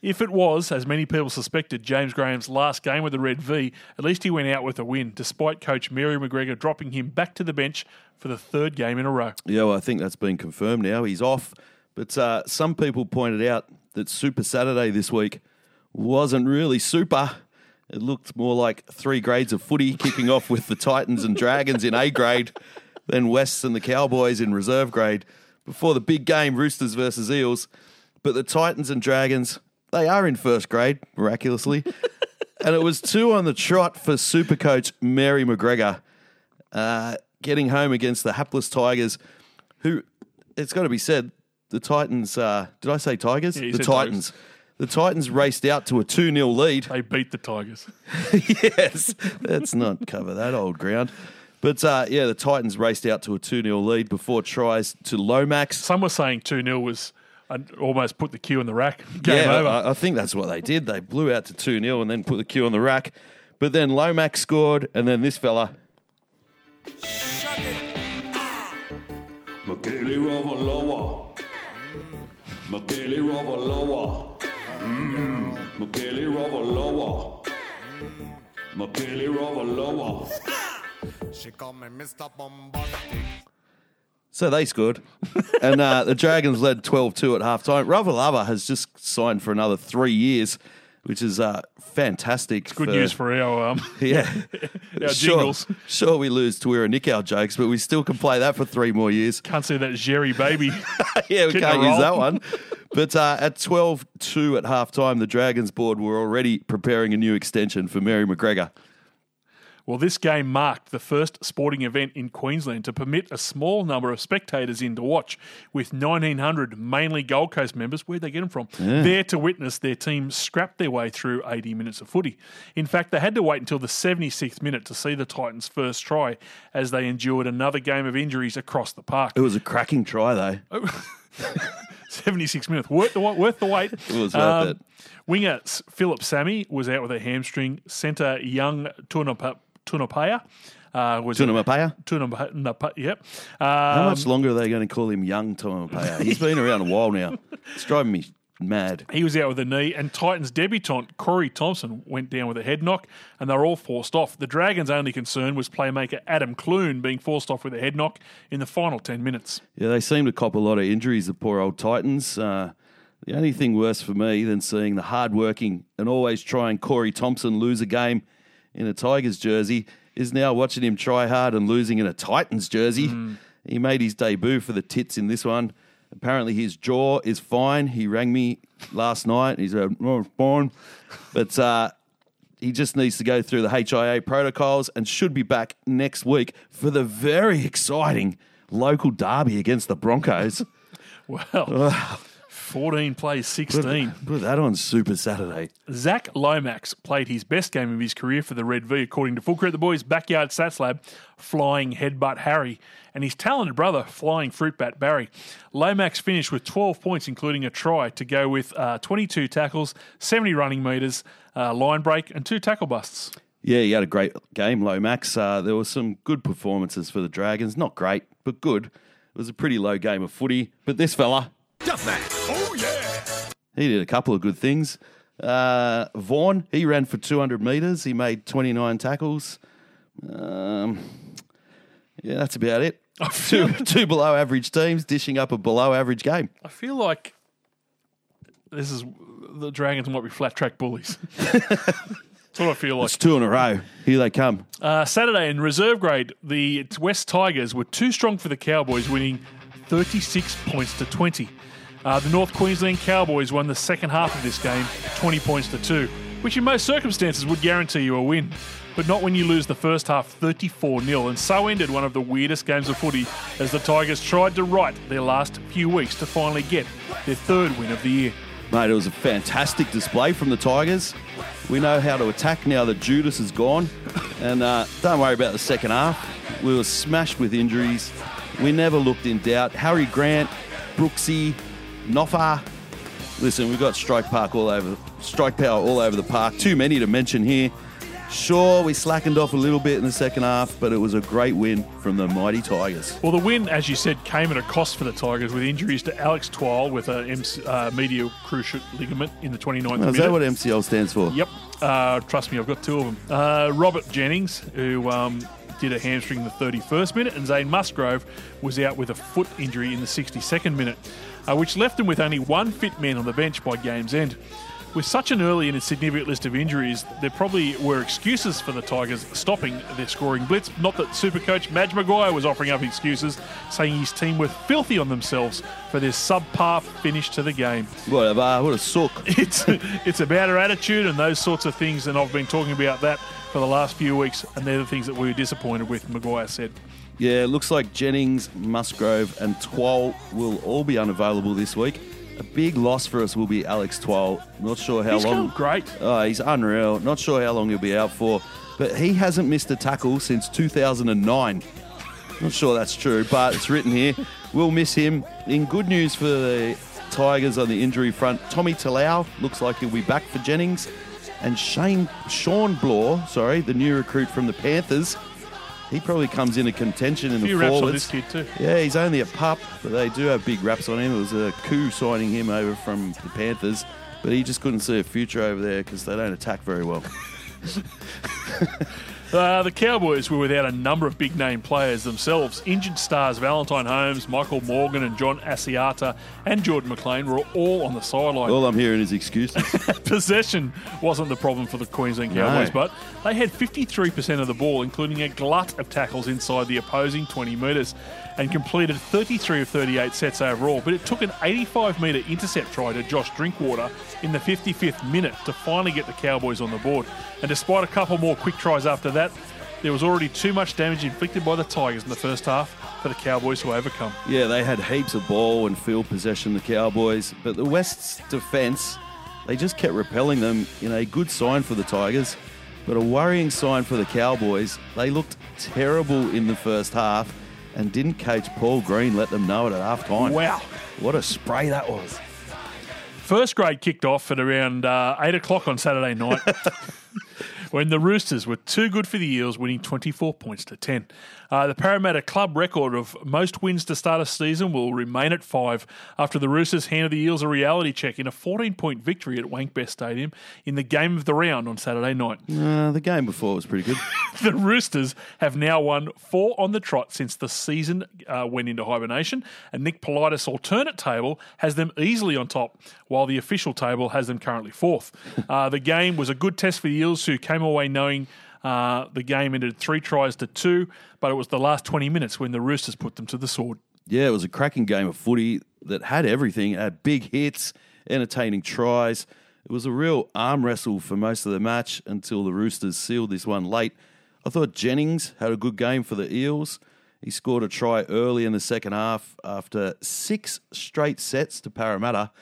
If it was, as many people suspected, James Graham's last game with the Red V, at least he went out with a win, despite coach Mary McGregor dropping him back to the bench for the third game in a row. Yeah, well, I think that's been confirmed now. He's off. But uh, some people pointed out that Super Saturday this week wasn't really super. It looked more like three grades of footy, kicking off with the Titans and Dragons in A grade, then Wests and the Cowboys in reserve grade, before the big game, Roosters versus Eels. But the Titans and Dragons, they are in first grade, miraculously. and it was two on the trot for super coach Mary McGregor uh, getting home against the hapless Tigers, who, it's got to be said, the Titans, uh, did I say Tigers? Yeah, the Titans. Tigers. The Titans raced out to a 2 0 lead. They beat the Tigers. yes, let's not cover that old ground. But uh, yeah, the Titans raced out to a 2 0 lead before tries to Lomax. Some were saying 2 0 was uh, almost put the queue in the rack. Game yeah, over. I, I think that's what they did. They blew out to 2 0 and then put the cue on the rack. But then Lomax scored, and then this fella. Makele Ravaloa. Makele Ravaloa. Makele Ravaloa. Makele Ravaloa. She call me Mr. Bombastic. So they scored. and uh, the Dragons led 12 2 at halftime. Ravalawa has just signed for another three years, which is uh, fantastic. Good news for our um, Yeah. our sure, jingles. sure, we lose to Weir and Nick our jokes, but we still can play that for three more years. Can't see that Jerry baby. yeah, we Getting can't a use roll. that one. But uh, at 12 2 at halftime, the Dragons board were already preparing a new extension for Mary McGregor. Well, this game marked the first sporting event in Queensland to permit a small number of spectators in to watch, with 1,900 mainly Gold Coast members, where'd they get them from, there to witness their team scrap their way through 80 minutes of footy. In fact, they had to wait until the 76th minute to see the Titans' first try as they endured another game of injuries across the park. It was a cracking try, though. 76 minutes. Worth the, worth the wait. It was worth it. Winger Phillip Sami was out with a hamstring. Centre Young Tunapa- Tunapaya uh, was Tunamapaya? Tunapa- Yep. How Um, much longer are they going to call him young Tunamapaya? He's been around a while now. It's driving me mad. he was out with a knee, and Titans debutant Corey Thompson went down with a head knock, and they were all forced off. The Dragons' only concern was playmaker Adam Clune being forced off with a head knock in the final 10 minutes. Yeah, they seem to cop a lot of injuries, the poor old Titans. Uh, the only thing worse for me than seeing the hard-working and always trying Corey Thompson lose a game in a Tigers jersey is now watching him try hard and losing in a Titans jersey. He made his debut for the Tits in this one. Apparently, his jaw is fine. He rang me last night. He's said, "Oh, fine," but uh, he just needs to go through the HIA protocols and should be back next week for the very exciting local derby against the Broncos. Well, 14 plays 16. Put that on Super Saturday. Zach Lomax played his best game of his career for the Red V, according to Full Credit the Boys' backyard stats lab, Flying Headbutt Harry, and his talented brother, Flying fruit bat Barry. Lomax finished with 12 points, including a try, to go with uh, 22 tackles, 70 running metres, uh, line break, and two tackle busts. Yeah, he had a great game, Lomax. Uh, there were some good performances for the Dragons. Not great, but good. It was a pretty low game of footy. But this fella, Oh yeah! he did a couple of good things. Uh, Vaughan, he ran for 200 metres. He made 29 tackles. Um, yeah, that's about it. Two, two below average teams dishing up a below average game. I feel like this is the Dragons might be flat track bullies. That's what I feel like. It's two in a row. Here they come. Uh, Saturday in reserve grade, the West Tigers were too strong for the Cowboys, winning 36 points to 20. Uh, the North Queensland Cowboys won the second half of this game, 20 points to 2, which in most circumstances would guarantee you a win. But not when you lose the first half 34 0, and so ended one of the weirdest games of footy as the Tigers tried to right their last few weeks to finally get their third win of the year. Mate, it was a fantastic display from the Tigers. We know how to attack now that Judas is gone. And uh, don't worry about the second half. We were smashed with injuries. We never looked in doubt. Harry Grant, Brooksy, Noffa. Listen, we've got strike park all over, strike power all over the park. Too many to mention here. Sure, we slackened off a little bit in the second half, but it was a great win from the mighty Tigers. Well, the win, as you said, came at a cost for the Tigers with injuries to Alex Twal with a MC, uh, medial cruciate ligament in the 29th Oh, minute. is that what MCL stands for? Yep. Uh, trust me, I've got two of them. Uh, Robert Jennings, who um, did a hamstring in the 31st minute, and Zane Musgrove was out with a foot injury in the 62nd minute, uh, which left them with only one fit man on the bench by game's end. With such an early and significant list of injuries, there probably were excuses for the Tigers stopping their scoring blitz. Not that Supercoach Madge Maguire was offering up excuses, saying his team were filthy on themselves for their subpar finish to the game. Whatever, uh, what a sook. It's it's about our attitude and those sorts of things, and I've been talking about that for the last few weeks, and they're the things that we were disappointed with. Maguire said. Yeah, it looks like Jennings, Musgrove, and Twal will all be unavailable this week. A big loss for us will be Alex Twal. Not sure how He's long. great. Oh, he's unreal. Not sure how long he'll be out for, but he hasn't missed a tackle since 2009. Not sure that's true, but it's written here. We'll miss him. In good news for the Tigers on the injury front, Tommy Talau looks like he'll be back for Jennings, and Shane Shawn Blore, sorry, the new recruit from the Panthers. He probably comes into contention in the few raps on forwards. this kid too. Yeah, he's only a pup, but they do have big raps on him. It was a coup signing him over from the Panthers, but he just couldn't see a future over there because they don't attack very well. Uh, the Cowboys were without a number of big name players themselves. Injured stars Valentine Holmes, Michael Morgan, and John Asiata and Jordan McLean were all on the sideline. All I'm hearing is excuses. Possession wasn't the problem for the Queensland Cowboys, No. but they had 53% of the ball, including a glut of tackles inside the opposing 20 metres, and completed 33 of 38 sets overall. But it took an 85 metre intercept try to Josh Drinkwater in the 55th minute to finally get the Cowboys on the board. And despite a couple more quick tries after that, there was already too much damage inflicted by the Tigers in the first half for the Cowboys to overcome. Yeah, they had heaps of ball and field possession, the Cowboys, but the West's defence, they just kept repelling them in a good sign for the Tigers, but a worrying sign for the Cowboys. They looked terrible in the first half, and didn't coach Paul Green let them know it at half time. Wow. What a spray that was. First grade kicked off at around uh, 8 o'clock on Saturday night when the Roosters were too good for the Eels, winning 24 points to 10. Uh, the Parramatta club record of most wins to start a season will remain at five after the Roosters handed the Eels a reality check in a 14 point victory at Wankbest Stadium in the game of the round on Saturday night. Uh, the game before was pretty good. the Roosters have now won four on the trot since the season uh, went into hibernation, and Nick Politis' alternate table has them easily on top, while the official table has them currently fourth. Uh, the game was a good test for the Eels, who came away knowing. Uh, the game ended three tries to two, but it was the last 20 minutes when the Roosters put them to the sword. Yeah, it was a cracking game of footy that had everything. It had big hits, entertaining tries. It was a real arm wrestle for most of the match until the Roosters sealed this one late. I thought Jennings had a good game for the Eels. He scored a try early in the second half after six straight sets to Parramatta.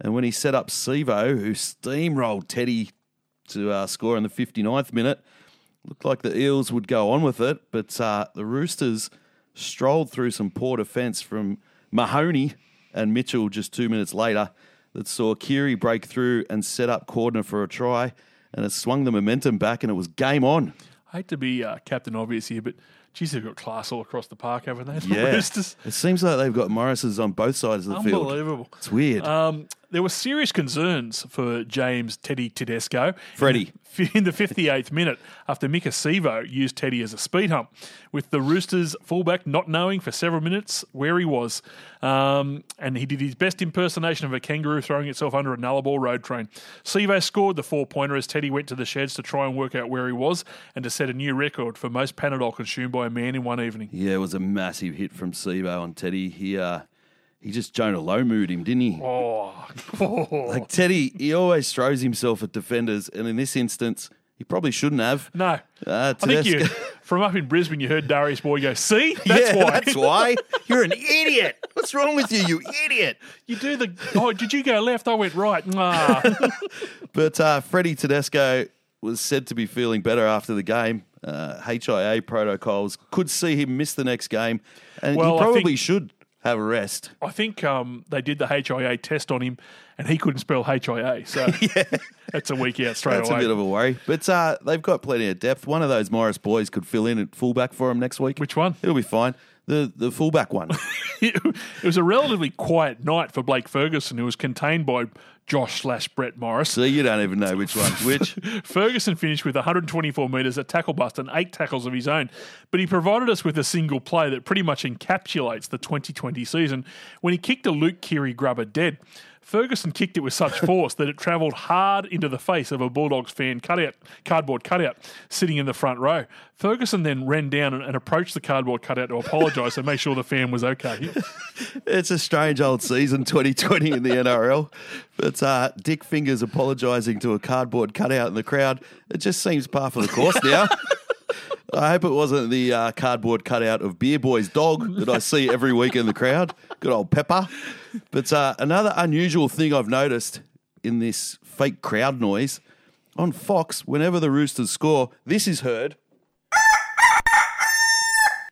And when he set up Sivo, who steamrolled Teddy to uh, score in the 59th minute, looked like the Eels would go on with it, but uh, the Roosters strolled through some poor defence from Mahoney and Mitchell just two minutes later that saw Keary break through and set up Cordner for a try, and it swung the momentum back, and it was game on. I hate to be uh, Captain Obvious here, but geez, they've got class all across the park, haven't they? The Yeah, Roosters. it seems like they've got Morris's on both sides of the field. Unbelievable. It's weird. Um, there were serious concerns for James Teddy Tedesco. Freddie. In the 58th minute, after Maika Sivo used Teddy as a speed hump, with the Roosters fullback not knowing for several minutes where he was. Um, and he did his best impersonation of a kangaroo throwing itself under a nullarbor road train. Sivo scored the four pointer as Teddy went to the sheds to try and work out where he was and to set a new record for most Panadol consumed by a man in one evening. yeah, it was a massive hit from Sivo on Teddy. He uh, he just Jonah Lomu'd him, didn't he? Oh, Like Teddy, he always throws himself at defenders, and in this instance, he probably shouldn't have. no. Uh, I think you, from up in Brisbane, you heard Darius Boyd go, see? That's yeah, why. That's why. You're an idiot. What's wrong with you, you idiot? You do the. Oh, did you go left? I went right. Ah. But uh, Freddie Tedesco was said to be feeling better after the game. Uh, HIA protocols could see him miss the next game, and Well, he probably should have a rest. I think um, they did the HIA test on him, and he couldn't spell HIA. So yeah. that's a week out straight That's away. a bit of a worry. But uh, they've got plenty of depth. One of those Morris boys could fill in at fullback for him next week. Which one? It'll be fine. The the fullback one. it was a relatively quiet night for Blake Ferguson, who was contained by Josh slash Brett Morris. so you don't even know which one's which. Ferguson finished with 124 metres, a tackle bust, and eight tackles of his own. But he provided us with a single play that pretty much encapsulates the 2020 season when he kicked a Luke Keary grubber dead. Ferguson kicked it with such force that it travelled hard into the face of a Bulldogs fan cutout, cardboard cutout sitting in the front row. Ferguson then ran down and, and approached the cardboard cutout to apologise and make sure the fan was okay. It's a strange old season, 2020 in the NRL. But uh, Dick Fingers apologising to a cardboard cutout in the crowd. It just seems par for the course now. I hope it wasn't the uh, cardboard cutout of Beer Boy's dog that I see every week in the crowd. Good old Pepper. But uh, another unusual thing I've noticed in this fake crowd noise on Fox, whenever the Roosters score, this is heard.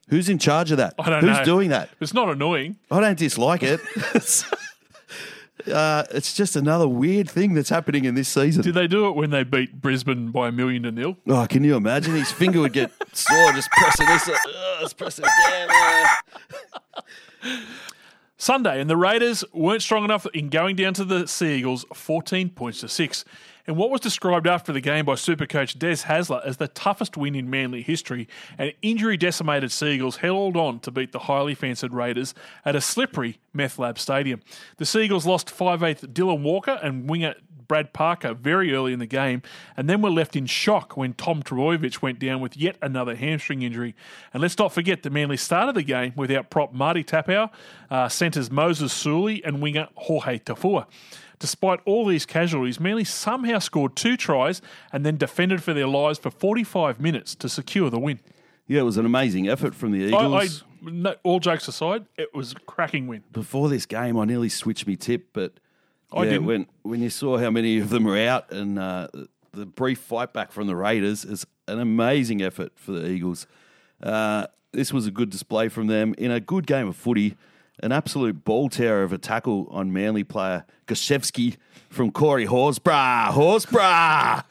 Who's in charge of that? I don't Who's know. doing that? It's not annoying. I don't dislike it. uh, it's just another weird thing that's happening in this season. Did they do it when they beat Brisbane by a million to nil? Oh, can you imagine? His finger would get sore just pressing this. Uh, let's press it again. Uh. Sunday, and the Raiders weren't strong enough in going down to the Sea Eagles 14 points to 6. And what was described after the game by Supercoach Des Hasler as the toughest win in Manly history, and injury decimated Seagulls held on to beat the highly fancied Raiders at a slippery Meth Lab Stadium. The Seagulls lost 5'8 Dylan Walker and winger Brad Parker very early in the game, and then were left in shock when Tom Trebojevic went down with yet another hamstring injury. And let's not forget the Manly started the game without prop Marty Taupau, uh, centres Moses Suli, and winger Jorge Taufua. Despite all these casualties, merely somehow scored two tries and then defended for their lives for 45 minutes to secure the win. Yeah, it was an amazing effort from the I, I, Eagles. no, all jokes aside, it was a cracking win. Before this game, I nearly switched me tip, but I yeah, didn't. when when you saw how many of them were out and uh, the brief fight back from the Raiders is an amazing effort for the Eagles. Uh, this was a good display from them in a good game of footy. An absolute ball terror of a tackle on Manly player Gosiewski from Corey Horsburgh. Horsburgh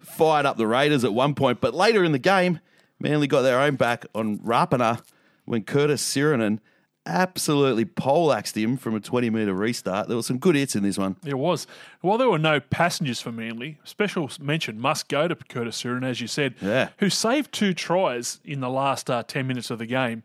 fired up the Raiders at one point, but later in the game, Manly got their own back on Rapana when Curtis Sironen absolutely poleaxed him from a 20 metre restart. There were some good hits in this one. There was. While there were no passengers for Manly, special mention must go to Curtis Siren, as you said, Yeah. who saved two tries in the last uh, 10 minutes of the game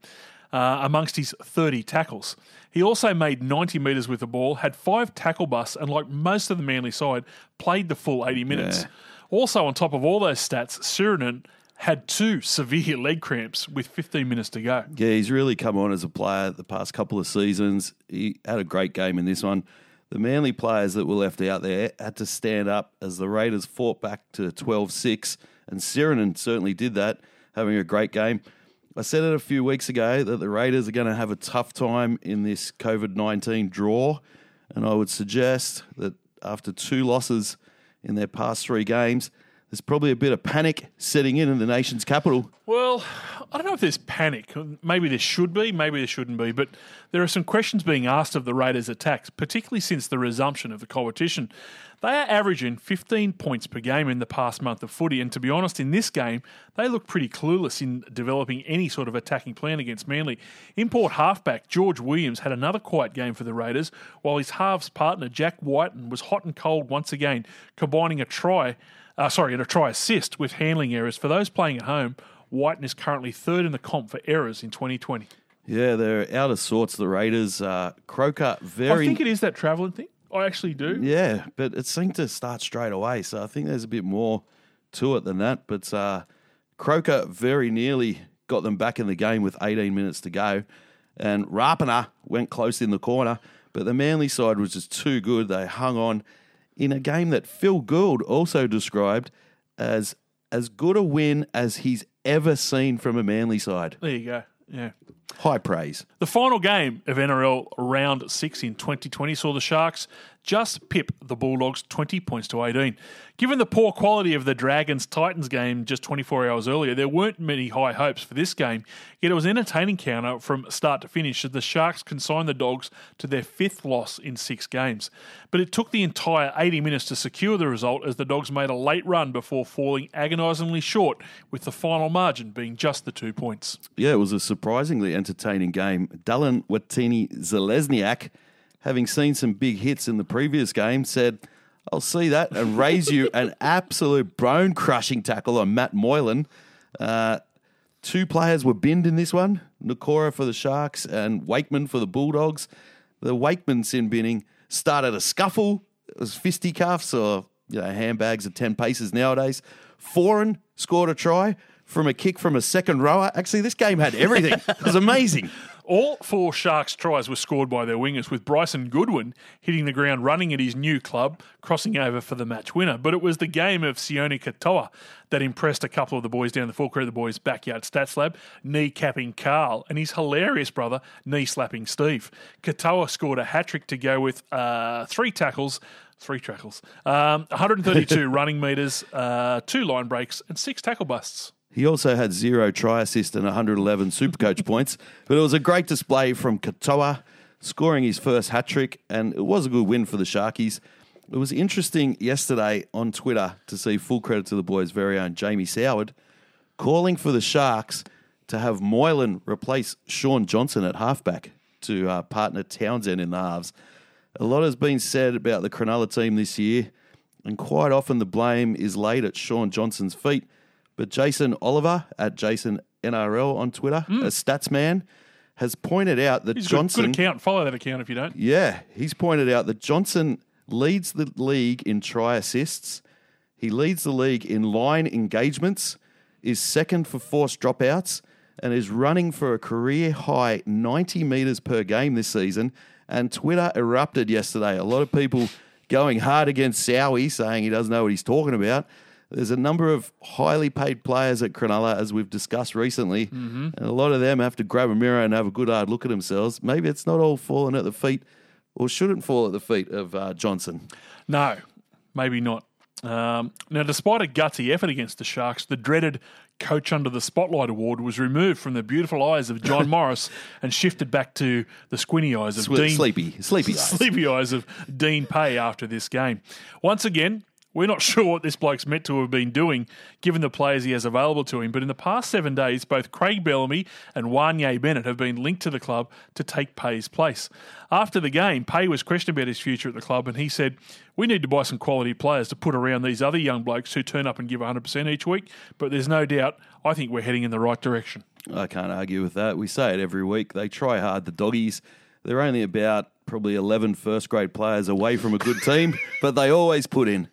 uh, amongst his 30 tackles. He also made 90 metres with the ball, had five tackle busts, and like most of the Manly side, played the full 80 minutes. Yeah. Also, on top of all those stats, Sironen had two severe leg cramps with 15 minutes to go. Yeah, he's really come on as a player the past couple of seasons. He had a great game in this one. The Manly players that were left out there had to stand up as the Raiders fought back to 12 6, and Sironen certainly did that, having a great game. I said it a few weeks ago that the Raiders are going to have a tough time in this COVID 19 draw, and I would suggest that after two losses in their past three games, there's probably a bit of panic setting in in the nation's capital. Well, I don't know if there's panic. Maybe there should be, maybe there shouldn't be. But there are some questions being asked of the Raiders' attacks, particularly since the resumption of the competition. They are averaging 15 points per game in the past month of footy, and to be honest, in this game, they look pretty clueless in developing any sort of attacking plan against Manly. Import halfback George Williams had another quiet game for the Raiders, while his halves partner Jack Wighton was hot and cold once again, combining a try uh, sorry, and a try assist with handling errors. For those playing at home, Wighton is currently third in the comp for errors in 2020. Yeah, they're out of sorts. The Raiders, uh, Croker, very. I think it is that travelling thing. I actually do. Yeah, but it seemed to start straight away. So I think there's a bit more to it than that. But uh, Croker very nearly got them back in the game with 18 minutes to go. And Rapana went close in the corner. But the Manly side was just too good. They hung on in a game that Phil Gould also described as as good a win as he's ever seen from a Manly side. There you go. Yeah. High praise. The final game of NRL round six in 2020 saw the Sharks just pip the Bulldogs 20 points to 18. Given the poor quality of the Dragons Titans game just 24 hours earlier, there weren't many high hopes for this game, yet it was an entertaining counter from start to finish as the Sharks consigned the Dogs to their fifth loss in six games. But it took the entire 80 minutes to secure the result as the Dogs made a late run before falling agonisingly short, with the final margin being just the two points. Yeah, it was a surprisingly entertaining game. Dallin Watene-Zelezniak, having seen some big hits in the previous game, said, I'll see that and raise you an absolute bone crushing tackle on Matt Moylan. Uh, two players were binned in this one Nikora for the Sharks and Wakeman for the Bulldogs. The Wakeman sin binning started a scuffle. It was fisticuffs or you know handbags of 10 paces nowadays. Foreign scored a try from a kick from a second rower. Actually, this game had everything. it was amazing. All four Sharks tries were scored by their wingers, with Bryson Goodwin hitting the ground running at his new club, crossing over for the match winner. But it was the game of Sione Katoa that impressed a couple of the boys down the Full Credit the Boys backyard stats lab, knee capping Carl and his hilarious brother, knee slapping Steve. Katoa scored a hat trick to go with uh, three tackles. Three tackles, um, 132 running meters, uh, two line breaks, and six tackle busts. He also had zero try assist and 111 Supercoach points, but it was a great display from Katoa, scoring his first hat trick, and it was a good win for the Sharkies. It was interesting yesterday on Twitter to see full credit to the boys' very own Jamie Soward calling for the Sharks to have Moylan replace Shaun Johnson at halfback to uh, partner Townsend in the halves. A lot has been said about the Cronulla team this year, and quite often the blame is laid at Shaun Johnson's feet. But Jason Oliver at Jason NRL on Twitter, hmm. a stats man, has pointed out that. He's a good, Johnson. good account. Follow that account if you don't. Yeah, he's pointed out that Johnson leads the league in try assists. He leads the league in line engagements, is second for forced dropouts, and is running for a career high 90 metres per game this season. And Twitter erupted yesterday. A lot of people going hard against Sowie, saying he doesn't know what he's talking about. There's a number of highly paid players at Cronulla, as we've discussed recently, Mm-hmm. and a lot of them have to grab a mirror and have a good hard look at themselves. Maybe it's not all falling at the feet, or shouldn't fall at the feet of uh, Johnson. No, maybe not. Um, now, despite a gutsy effort against the Sharks, the dreaded Coach Under the Spotlight award was removed from the beautiful eyes of John Morris and shifted back to the squinty eyes of Swe- Dean sleepy, sleepy eyes. sleepy eyes of Dean Pay after this game. Once again, we're not sure what this bloke's meant to have been doing, given the players he has available to him. But in the past seven days, both Craig Bellamy and Wanye Bennett have been linked to the club to take Pay's place. After the game, Pay was questioned about his future at the club, and he said, "We need to buy some quality players to put around these other young blokes who turn up and give 100% each week." But there's no doubt, I think we're heading in the right direction. I can't argue with that. We say it every week. They try hard, the doggies. They're only about probably 11 first grade players away from a good team, but they always put in.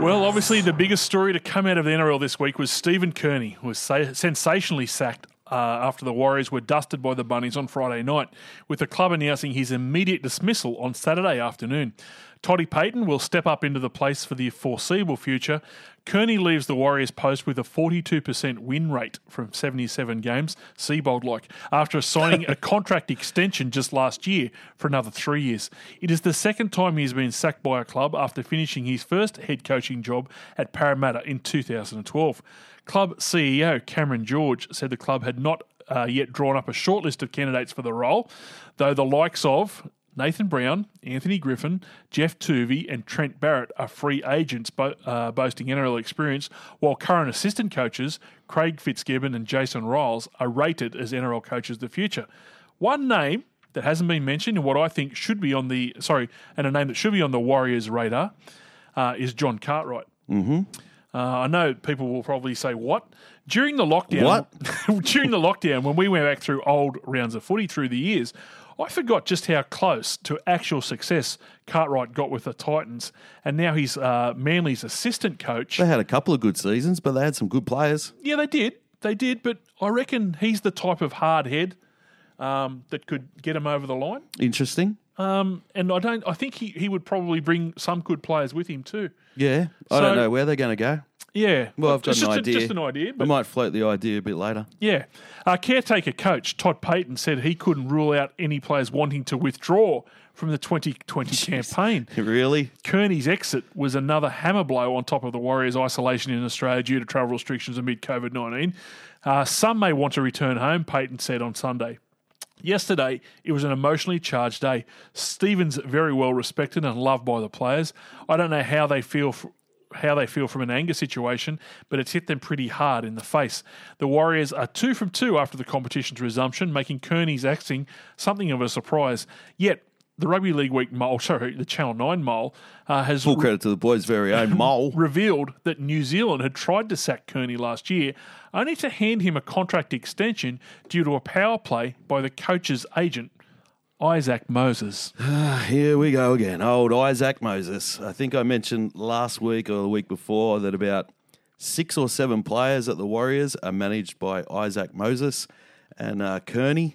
Well, obviously, the biggest story to come out of the NRL this week was Stephen Kearney, who was sensationally sacked uh, after the Warriors were dusted by the Bunnies on Friday night, with the club announcing his immediate dismissal on Saturday afternoon. Toddy Payten will step up into the place for the foreseeable future. Kearney leaves the Warriors post with a 42% win rate from 77 games, Seibold like, after signing a contract extension just last year for another three years. It is the second time he has been sacked by a club after finishing his first head coaching job at Parramatta in 2012. Club CEO Cameron George said the club had not uh, yet drawn up a short list of candidates for the role, though the likes of Nathan Brown, Anthony Griffin, Geoff Toovey, and Trent Barrett are free agents bo- uh, boasting NRL experience, while current assistant coaches Craig Fitzgibbon and Jason Ryles are rated as NRL coaches of the future. One name that hasn't been mentioned and what I think should be on the sorry, and a name that should be on the Warriors' radar uh, is John Cartwright. Mm-hmm. Uh, I know people will probably say what during the lockdown. What? during the lockdown when we went back through old rounds of footy through the years, I forgot just how close to actual success Cartwright got with the Titans, and now he's uh, Manly's assistant coach. They had a couple of good seasons, but they had some good players. Yeah, they did, they did, but I reckon he's the type of hard head um, that could get him over the line. Interesting. Um, and I don't. I think he, he would probably bring some good players with him too. Yeah. I So- don't know where they're going to go. Yeah, Well, I've got it's an just, idea. Just an idea. I might float the idea a bit later. Yeah. Uh, caretaker coach Todd Payten said he couldn't rule out any players wanting to withdraw from the 2020 campaign. Really? Kearney's exit was another hammer blow on top of the Warriors' isolation in Australia due to travel restrictions amid COVID 19. Uh, some may want to return home, Payten said on Sunday. Yesterday, it was an emotionally charged day. Stevens very well respected and loved by the players. I don't know how they feel. f how they feel from an anger situation, but it's hit them pretty hard in the face. The Warriors are two from two after the competition's resumption, making Kearney's axing something of a surprise. Yet, the Rugby League Week mole, sorry, the Channel 9 mole, uh, has Full credit to the boys' very own mole. revealed that New Zealand had tried to sack Kearney last year, only to hand him a contract extension due to a power play by the coach's agent, Isaac Moses. Here we go again. Old Isaac Moses. I think I mentioned last week or the week before that about six or seven players at the Warriors are managed by Isaac Moses, and uh, Kearney,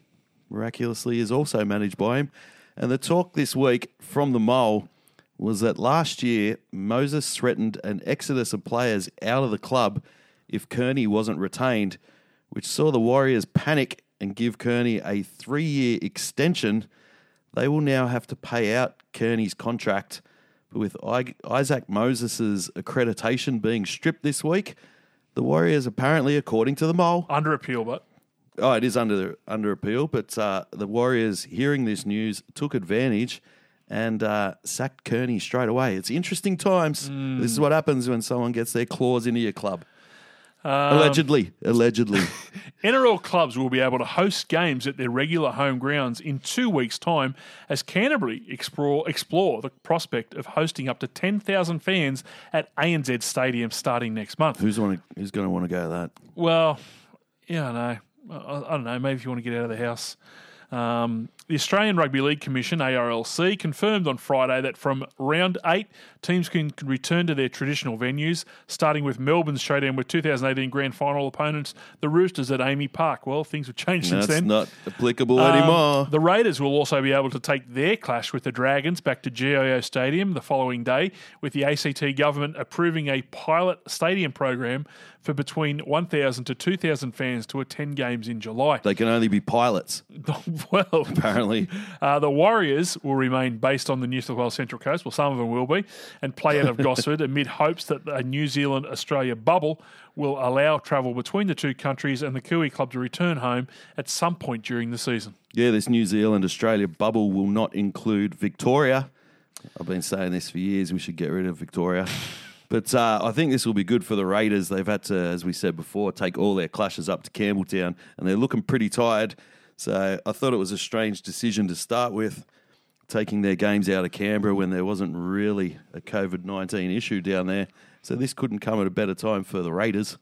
miraculously, is also managed by him. And the talk this week from the Mole was that last year Moses threatened an exodus of players out of the club if Kearney wasn't retained, which saw the Warriors panic and give Kearney a three year extension. They will now have to pay out Kearney's contract. But with Isaac Moses' accreditation being stripped this week, the Warriors apparently, according to the mole, Under appeal, but oh, it is under under appeal. But uh, the Warriors, hearing this news, took advantage and uh, sacked Kearney straight away. It's interesting times. This is what happens when someone gets their claws into your club. Allegedly, allegedly. NRL clubs will be able to host games at their regular home grounds in two weeks' time as Canterbury explore, explore the prospect of hosting up to 10,000 fans at ANZ Stadium starting next month. who's want to, who's going to want to go to that? Well, yeah, I know. I, I don't know. Maybe if you want to get out of the house. Um, the Australian Rugby League Commission, ARLC, confirmed on Friday that from round eight, teams can return to their traditional venues, starting with Melbourne's showdown with 2018 grand final opponents, the Roosters at AAMI Park. Well, things have changed since That's then. not applicable Um, anymore. The Raiders will also be able to take their clash with the Dragons back to GIO Stadium the following day, with the ACT government approving a pilot stadium program for between 1,000 to 2,000 fans to attend games in July. they can only be pilots, well, apparently. uh, the Warriors will remain based on the New South Wales Central Coast. Well, some of them will be, and play out of Gosford amid hopes that a New Zealand Australia bubble will allow travel between the two countries and the Kiwi club to return home at some point during the season. Yeah, this New Zealand Australia bubble will not include Victoria. I've been saying this for years. We should get rid of Victoria. But uh, I think this will be good for the Raiders. They've had to, as we said before, take all their clashes up to Campbelltown, and they're looking pretty tired. So I thought it was a strange decision to start with, taking their games out of Canberra when there wasn't really a COVID 19 issue down there. So this couldn't come at a better time for the Raiders.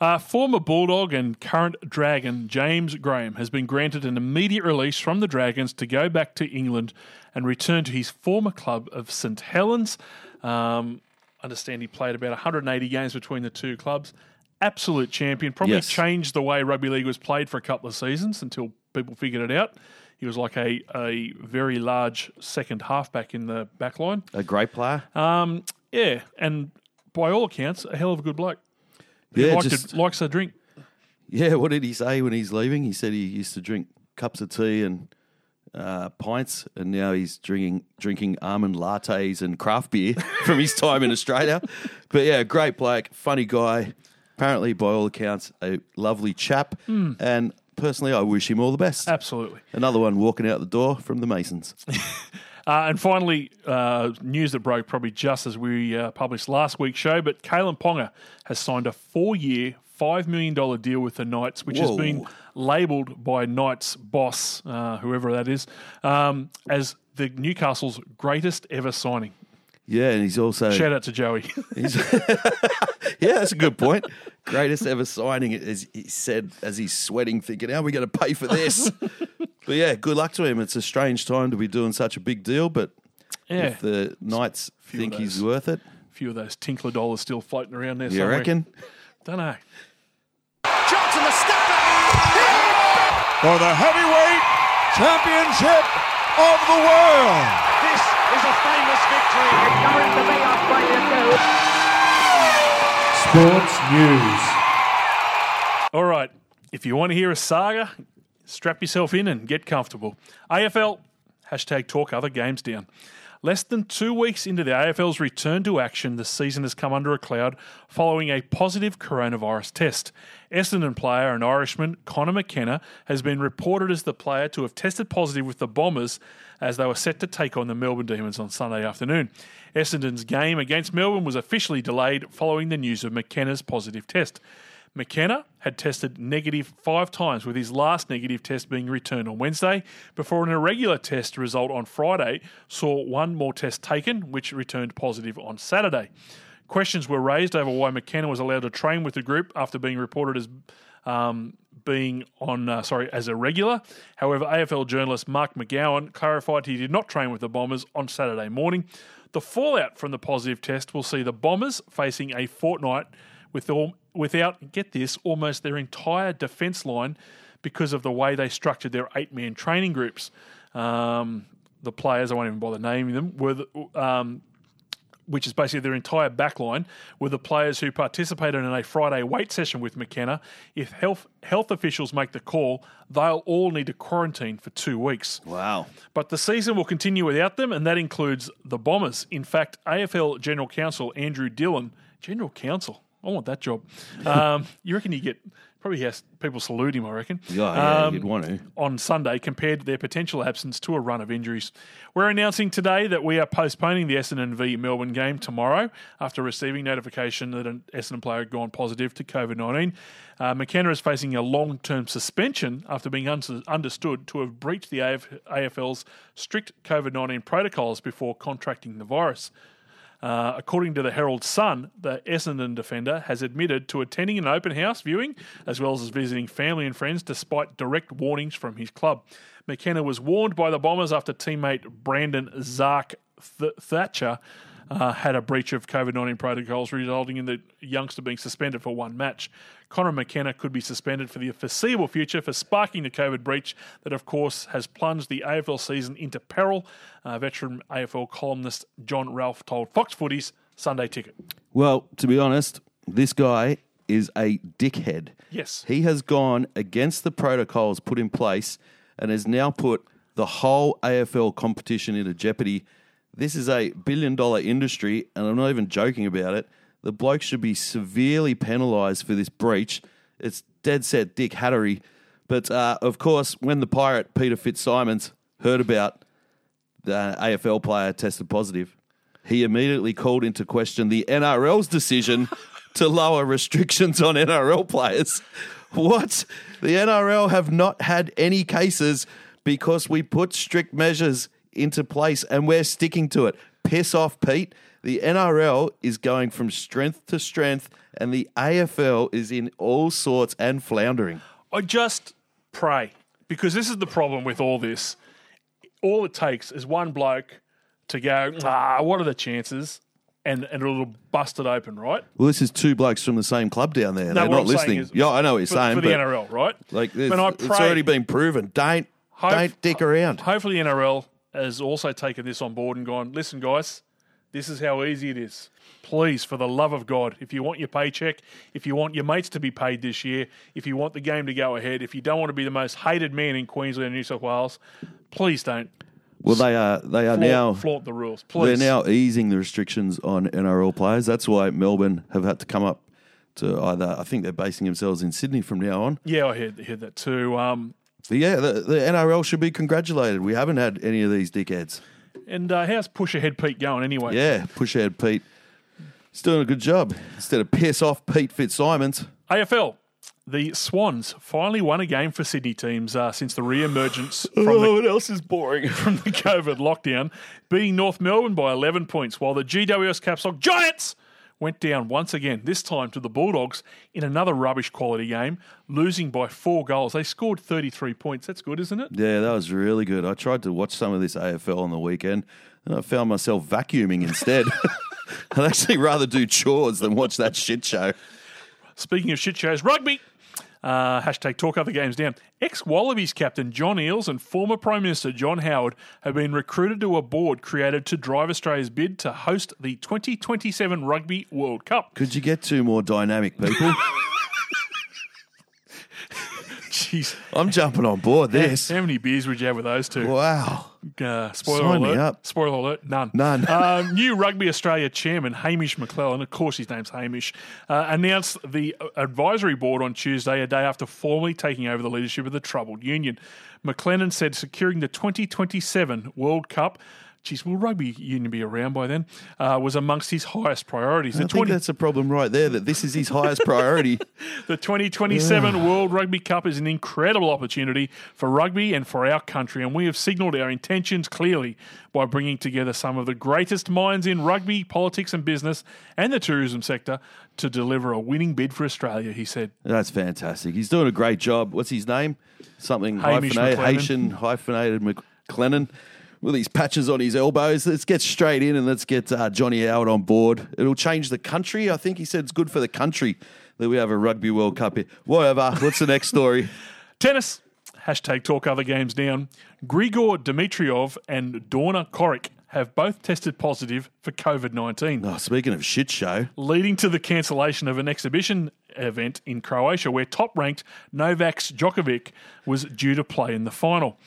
Uh, former Bulldog and current Dragon James Graham has been granted an immediate release from the Dragons to go back to England and return to his former club of St Helens. Um, understand he played about 180 games between the two clubs. Absolute champion. Probably Yes. changed the way rugby league was played for a couple of seasons until people figured it out. He was like a, a very large second halfback in the back line. A great player. Um, yeah, and by all accounts, a hell of a good bloke. He yeah, liked just, to, likes to drink. Yeah, what did he say when he's leaving? He said he used to drink cups of tea and uh, pints, and now he's drinking drinking almond lattes and craft beer from his time in Australia. But yeah, great bloke, funny guy. Apparently, by all accounts, a lovely chap. And personally, I wish him all the best. Absolutely. Another one walking out the door from the Masons. Uh, and finally, uh, news that broke probably just as we uh, published last week's show, but Kalyn Ponga has signed a four-year, $5 million deal with the Knights, which has Whoa. been labelled by Knights boss, uh, whoever that is, um, as the Newcastle's greatest ever signing. Yeah, and he's also Shout out to Joey. Yeah, that's a good point. Greatest ever signing, as he said, as he's sweating, thinking, "How are we going to pay for this?" but yeah, good luck to him. It's a strange time to be doing such a big deal, but yeah, if the Knights think he's worth it, a few of those Tinkler dollars still floating around there you somewhere. reckon? Don't know. Johnson the stepper for the heavyweight championship of the world. This is a famous victory. It's going to be Australia 2. Sports News. All right. If you want to hear a saga, strap yourself in and get comfortable. AFL, hashtag talk other games down. Less than two weeks into the AFL's return to action, the season has come under a cloud following a positive coronavirus test. Essendon player and Irishman Conor McKenna has been reported as the player to have tested positive with the Bombers as they were set to take on the Melbourne Demons on Sunday afternoon. Essendon's game against Melbourne was officially delayed following the news of McKenna's positive test. McKenna had tested negative five times, with his last negative test being returned on Wednesday, before an irregular test result on Friday saw one more test taken, which returned positive on Saturday. Questions were raised over why McKenna was allowed to train with the group after being reported as um, being on, uh, sorry, as a regular. However, AFL journalist Mark McGowan clarified he did not train with the Bombers on Saturday morning. The fallout from the positive test will see the Bombers facing a fortnight with all, without, get this, almost their entire defence line because of the way they structured their eight man training groups. Um, the players, I won't even bother naming them, were the, um, which is basically their entire backline, were the players who participated in a Friday weight session with McKenna. If health health officials make the call, they'll all need to quarantine for two weeks. Wow. But the season will continue without them, and that includes the Bombers. In fact, AFL General Counsel Andrew Dillon, General Counsel, I want that job. Um, you reckon you get probably has people salute him? I reckon. Yeah, yeah, Um, you'd want to. on Sunday compared their potential absence to a run of injuries. We're announcing today that we are postponing the Essendon v Melbourne game tomorrow after receiving notification that an Essendon player had gone positive to COVID 19. Uh, McKenna is facing a long term suspension after being un- understood to have breached the AF- AFL's strict COVID 19 protocols before contracting the virus. Uh, according to the Herald Sun, the Essendon defender has admitted to attending an open house viewing as well as visiting family and friends despite direct warnings from his club. McKenna was warned by the Bombers after teammate Brandon Zerk Th- Thatcher uh, had a breach of COVID 19 protocols, resulting in the youngster being suspended for one match. Conor McKenna could be suspended for the foreseeable future for sparking the COVID breach that, of course, has plunged the AFL season into peril. Uh, veteran AFL columnist John Ralph told Fox Footy's Sunday Ticket. Well, to be honest, this guy is a dickhead. Yes. He has gone against the protocols put in place and has now put the whole AFL competition into jeopardy. This is a billion dollar industry, and I'm not even joking about it. The bloke should be severely penalised for this breach. It's dead set Dick Hattery. But uh, of course, when the pirate Peter Fitzsimons heard about the AFL player tested positive, he immediately called into question the NRL's decision to lower restrictions on NRL players. What? The NRL have not had any cases because we put strict measures into place and we're sticking to it. Piss off, Pete. The NRL is going from strength to strength and the AFL is in all sorts and floundering. I just pray because this is the problem with all this. All it takes is one bloke to go, ah, what are the chances? And, and it'll bust it open, right? Well, this is two blokes from the same club down there. No, They're not listening. is yeah, I know what you're for, saying. for the NRL, right? Like, this, it's already been proven. Don't, Hope- don't dick around. Hopefully, the NRL has also taken this on board and gone, listen, guys, this is how easy it is. Please, for the love of God, if you want your paycheck, if you want your mates to be paid this year, if you want the game to go ahead, if you don't want to be the most hated man in Queensland and New South Wales, please don't Well, they are. They are flaunt, now. flaunt the rules. Please. They're now easing the restrictions on NRL players. That's why Melbourne have had to come up to either. I think they're basing themselves in Sydney from now on. Yeah, I heard, heard that too. Um, But yeah, the, the NRL should be congratulated. We haven't had any of these dickheads. and uh, how's Push Ahead Pete going anyway? Yeah, push ahead, Pete. He's doing a good job. Instead of piss off Pete Fitzsimons. AFL. The Swans finally won a game for Sydney teams uh, since the re-emergence from the what else is boring? from the COVID lockdown, beating North Melbourne by 11 points, while the GWS Caps Lock Giants went down once again, this time to the Bulldogs in another rubbish quality game, losing by four goals. They scored 33 points. That's good, isn't it? Yeah, that was really good. I tried to watch some of this AFL on the weekend, and I found myself vacuuming instead. I'd actually rather do chores than watch that shit show. Speaking of shit shows, rugby. Uh, hashtag talk other games down. Ex Wallabies captain John Eales and former Prime Minister John Howard have been recruited to a board created to drive Australia's bid to host the 2027 Rugby World Cup. Could you get two more dynamic people? Jeez. I'm jumping on board this. How many beers would you have with those two? Wow. Uh, spoiler Sign me alert. up. Spoiler alert. None. None. um, new Rugby Australia chairman Hamish McLennan, of course his name's Hamish, uh, announced the advisory board on Tuesday, a day after formally taking over the leadership of the troubled union. McLennan said securing the 2027 World Cup. Geez, will rugby union be around by then? Uh, was amongst his highest priorities. I The, think that's a problem right there, that this is his highest priority. the 2027 World Rugby Cup is an incredible opportunity for rugby and for our country, and we have signalled our intentions clearly by bringing together some of the greatest minds in rugby, politics, and business, and the tourism sector to deliver a winning bid for Australia, he said. That's fantastic. He's doing a great job. What's his name? Something hyphenated, Haitian hyphenated McLennan. With these patches on his elbows, let's get straight in and let's get uh, Johnny Howard on board. It'll change the country. I think he said it's good for the country that we have a Rugby World Cup here. Whatever. What's the next story? Tennis. Hashtag talk other games down. Grigor Dimitrov and Borna Coric have both tested positive for COVID 19. Oh, speaking of shit show, leading to the cancellation of an exhibition event in Croatia where top ranked Novak Djokovic was due to play in the final.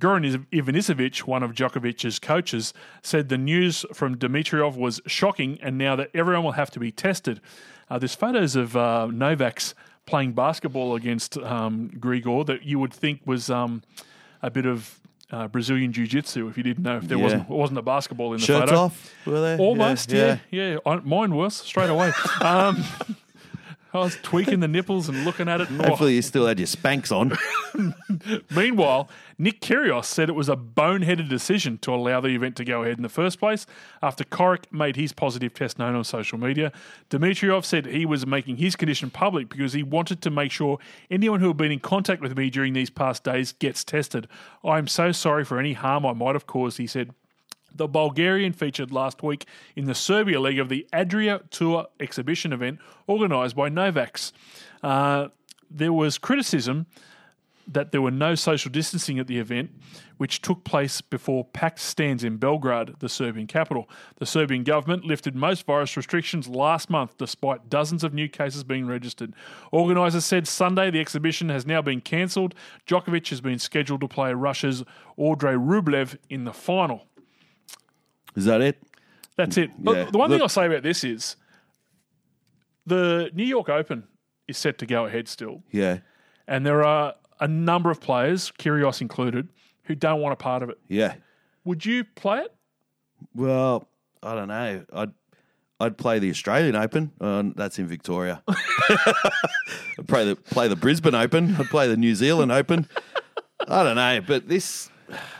Goran Ivanisevic, one of Djokovic's coaches, said the news from Dimitrov was shocking and now that everyone will have to be tested. Uh, there's photos of uh, Novak's playing basketball against um, Grigor that you would think was um, a bit of uh, Brazilian jiu-jitsu if you didn't know if there Yeah. wasn't wasn't a basketball in the shirts photo. off, were they? Almost, yeah, yeah. I- Mine was straight away. um, I was tweaking the nipples and looking at it. And Hopefully, oh. you still had your spanks on. Meanwhile, Nick Kyrgios said it was a boneheaded decision to allow the event to go ahead in the first place after Coric made his positive test known on social media. Dimitrov said he was making his condition public because he wanted to make sure anyone who had been in contact with me during these past days gets tested. I am so sorry for any harm I might have caused, he said. The Bulgarian featured last week in the Serbia leg of the Adria Tour exhibition event organised by Novaks. Uh, there was criticism that there were no social distancing at the event, which took place before packed stands in Belgrade, the Serbian capital. The Serbian government lifted most virus restrictions last month, despite dozens of new cases being registered. Organisers said Sunday the exhibition has now been cancelled. Djokovic has been scheduled to play Russia's Andrei Rublev in the final. Is that it? That's it. But Yeah. the one thing I'll say about this is the New York Open is set to go ahead still. Yeah. And there are a number of players, Kyrgios included, who don't want a part of it. Yeah. Would you play it? Well, I don't know. I'd I'd play the Australian Open. Uh, that's in Victoria. I'd play the play the Brisbane Open. I'd play the New Zealand Open. I don't know, but this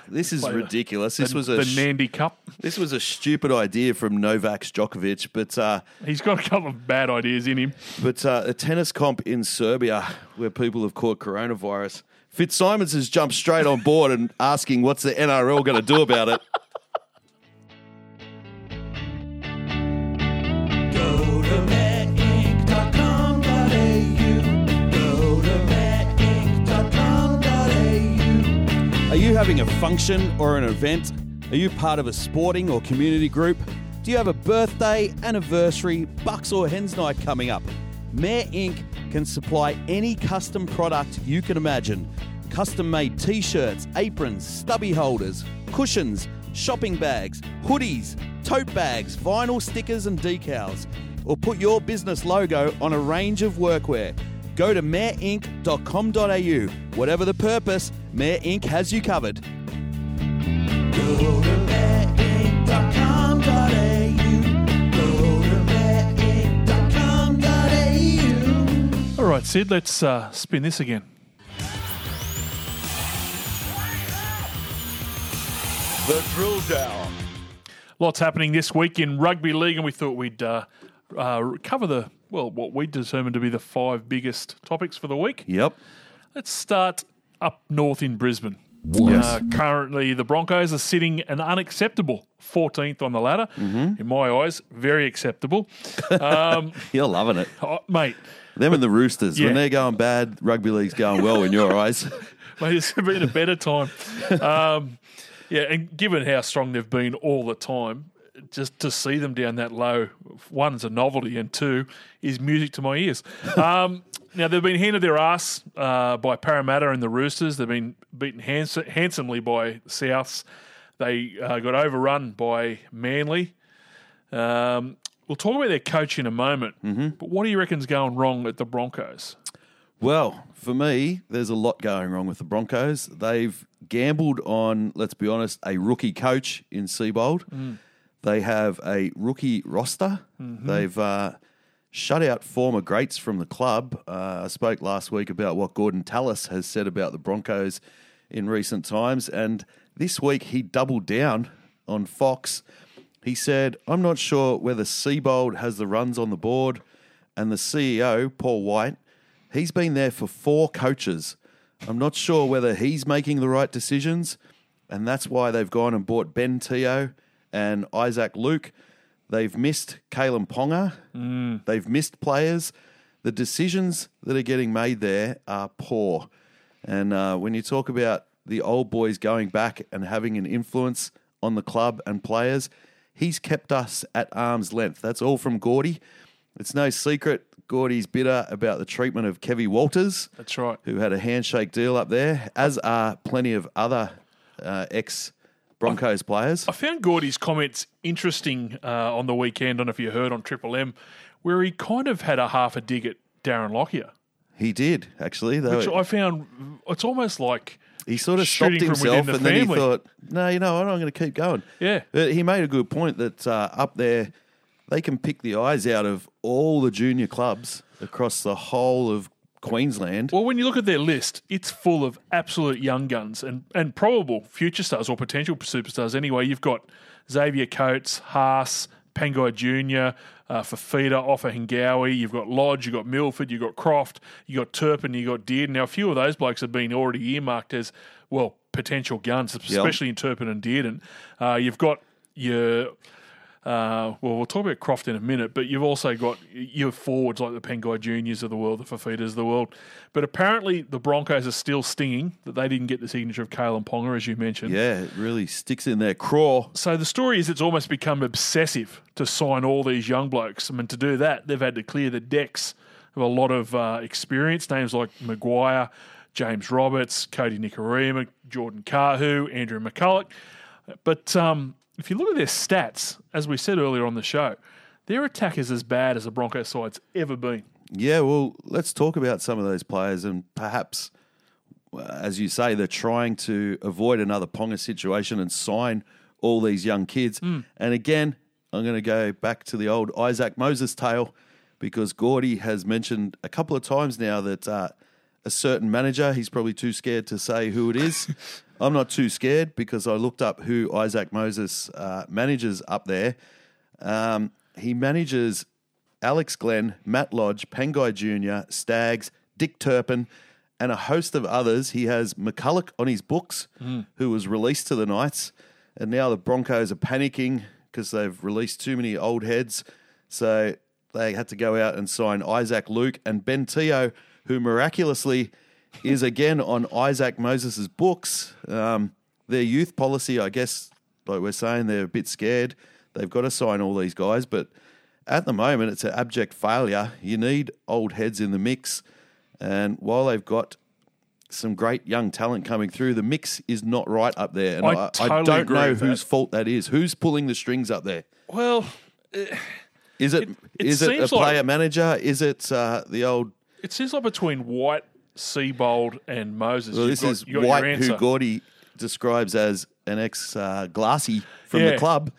this is ridiculous. This the, was a the Nandy Cup. this was a stupid idea from Novak Djokovic, but uh, He's got a couple of bad ideas in him. but uh, a tennis comp in Serbia where people have caught coronavirus. Fitzsimons has jumped straight on board and asking what's the NRL going to do about it. Having a function or an event? Are you part of a sporting or community group? Do you have a birthday, anniversary, bucks or hens night coming up? Mayor Inc. can supply any custom product you can imagine. Custom made t shirts, aprons, stubby holders, cushions, shopping bags, hoodies, tote bags, vinyl stickers, and decals. Or put your business logo on a range of workwear. Go to mayoreinc.com.au. Whatever the purpose, Mayor Inc. has you covered. Go to matinc.com.au. Go to matinc.com.au. All right, Sid, let's uh, spin this again. The drill down. Lots happening this week in rugby league, and we thought we'd uh, uh, cover the, well, what we determined to be the five biggest topics for the week. Yep. Let's start up north in Brisbane. Uh, currently, the Broncos are sitting an unacceptable 14th on the ladder. In my eyes, very acceptable. Um, You're loving it. oh, mate, Them and the Roosters. Yeah. When they're going bad, rugby league's going well in your eyes. mate, it's been a better time. Um, yeah, and given how strong they've been all the time, just to see them down that low, one's a novelty, and two is music to my ears. Um, now they've been handed their ass uh, by Parramatta and the Roosters. They've been beaten hands- handsomely by Souths. They uh, got overrun by Manly. Um, we'll talk about their coach in a moment. But what do you reckon's going wrong at the Broncos? Well, for me, there's a lot going wrong with the Broncos. They've gambled on, let's be honest, a rookie coach in Seibold. They have a rookie roster. They've uh, shut out former greats from the club. Uh, I spoke last week about what Gordon Tallis has said about the Broncos in recent times, and this week he doubled down on Fox. He said, I'm not sure whether Seibold has the runs on the board, and the CEO, Paul White, He's been there for four coaches. I'm not sure whether he's making the right decisions, and that's why they've gone and bought Ben Teo and Isaac Luke. They've missed Kalyn Ponga. They've missed players. The decisions that are getting made there are poor. And uh, when you talk about the old boys going back and having an influence on the club and players, he's kept us at arm's length. That's all from Gordy. It's no secret Gordy's bitter about the treatment of Kevy Walters, That's right. who had a handshake deal up there, as are plenty of other uh, ex Broncos players. I found Gordy's comments interesting uh, on the weekend. I don't know if you heard on Triple M, where he kind of had a half a dig at Darren Lockyer, He did, actually. Though which I found it's almost like he sort of stopped himself the and then he thought, no, you know what, I'm going to keep going. Yeah. But he made a good point that uh, up there, they can pick the eyes out of all the junior clubs across the whole of Queensland. Well, when you look at their list, it's full of absolute young guns and, and probable future stars or potential superstars anyway. You've got Xavier Coates, Haas, Pangai Jr., uh, Fifita, Offa Hingawi. You've got Lodge, you've got Milford, you've got Croft, you've got Turpin, you've got Dearden. Now, a few of those blokes have been already earmarked as, well, potential guns, especially in Turpin and Dearden. Uh, you've got your uh, well, we'll talk about Croft in a minute, but you've also got your forwards like the Pangai Juniors of the world, the Fifitas of the world. But apparently, the Broncos are still stinging that they didn't get the signature of Kalyn Ponga, as you mentioned. Yeah, it really sticks in their craw. So the story is it's almost become obsessive to sign all these young blokes. I mean, to do that, they've had to clear the decks of a lot of uh, experience, names like Maguire, James Roberts, Kodi Nikorima, Jordan Kahu, Andrew McCullough. But um, if you look at their stats, as we said earlier on the show, their attack is as bad as the Broncos side's ever been. Yeah, well, let's talk about some of those players and perhaps, uh, as you say, they're trying to avoid another Ponga situation and sign all these young kids. Hmm. And again, I'm going to go back to the old Isaac Moses tale because Gordy has mentioned a couple of times now that uh, a certain manager, he's probably too scared to say who it is. I'm not too scared because I looked up who Isaac Moses uh, manages up there. Um, he manages Alex Glenn, Matt Lodge, Pangai Jr., Stags, Dick Turpin, and a host of others. He has McCullough on his books, who was released to the Knights. And now the Broncos are panicking because they've released too many old heads. So they had to go out and sign Isaac Luke and Ben Teo, who miraculously is again on Isaac Moses' books. Um, their youth policy, I guess, like we're saying, they're a bit scared. They've got to sign all these guys, but at the moment, it's an abject failure. You need old heads in the mix. And while they've got some great young talent coming through, the mix is not right up there. And I I, I, don't know whose that. fault that is. Who's pulling the strings up there? Well, Is it It- it is it a seems like- player manager? Is it uh, the old? it seems like between White, Seibold, and Moses. Well, this got- is White, who Gordy describes as an ex uh, Glassy from Yeah. the club.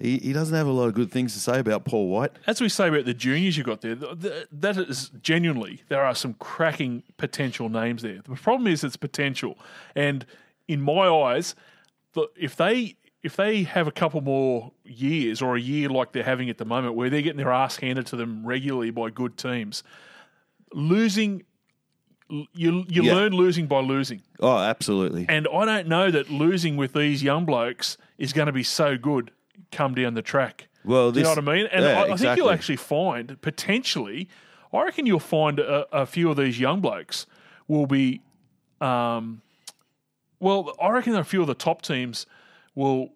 He, he doesn't have a lot of good things to say about Paul White. As we say about the juniors you got there, th- th- that is genuinely there are some cracking potential names there. The problem is it's potential, and in my eyes, the, if they if they have a couple more years or a year like they're having at the moment, where they're getting their ass handed to them regularly by good teams, losing you you Yeah. learn losing by losing. Oh, absolutely. And I don't know that losing with these young blokes is going to be so good come down the track. Well, Do you know what I mean? And yeah, I, I think you'll actually find potentially, I reckon you'll find a, a few of these young blokes will be, um, well, I reckon a few of the top teams will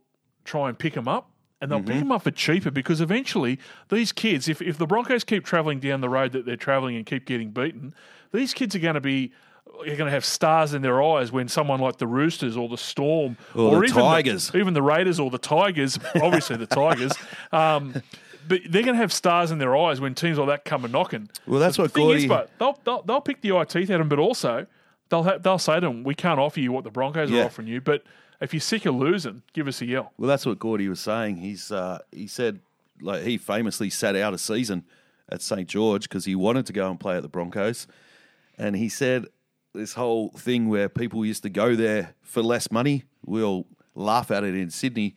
try and pick them up. And they'll Mm-hmm. pick them up for cheaper because eventually these kids, if, if the Broncos keep travelling down the road that they're travelling and keep getting beaten, these kids are going to be are going to have stars in their eyes when someone like the Roosters or the Storm Or the even Tigers. even the Raiders or the Tigers, obviously the Tigers, um, but they're going to have stars in their eyes when teams like that come a knocking. Well, that's the what thing is, but they'll, they'll they'll pick the eye teeth at them, but also they'll ha- they'll say to them, "We can't offer you what the Broncos Yeah. are offering you, but if you're sick of losing, give us a yell." Well, that's what Gordy was saying. He's uh, he said like he famously sat out a season at St George because he wanted to go and play at the Broncos, and he said this whole thing where people used to go there for less money. We all laugh at it in Sydney,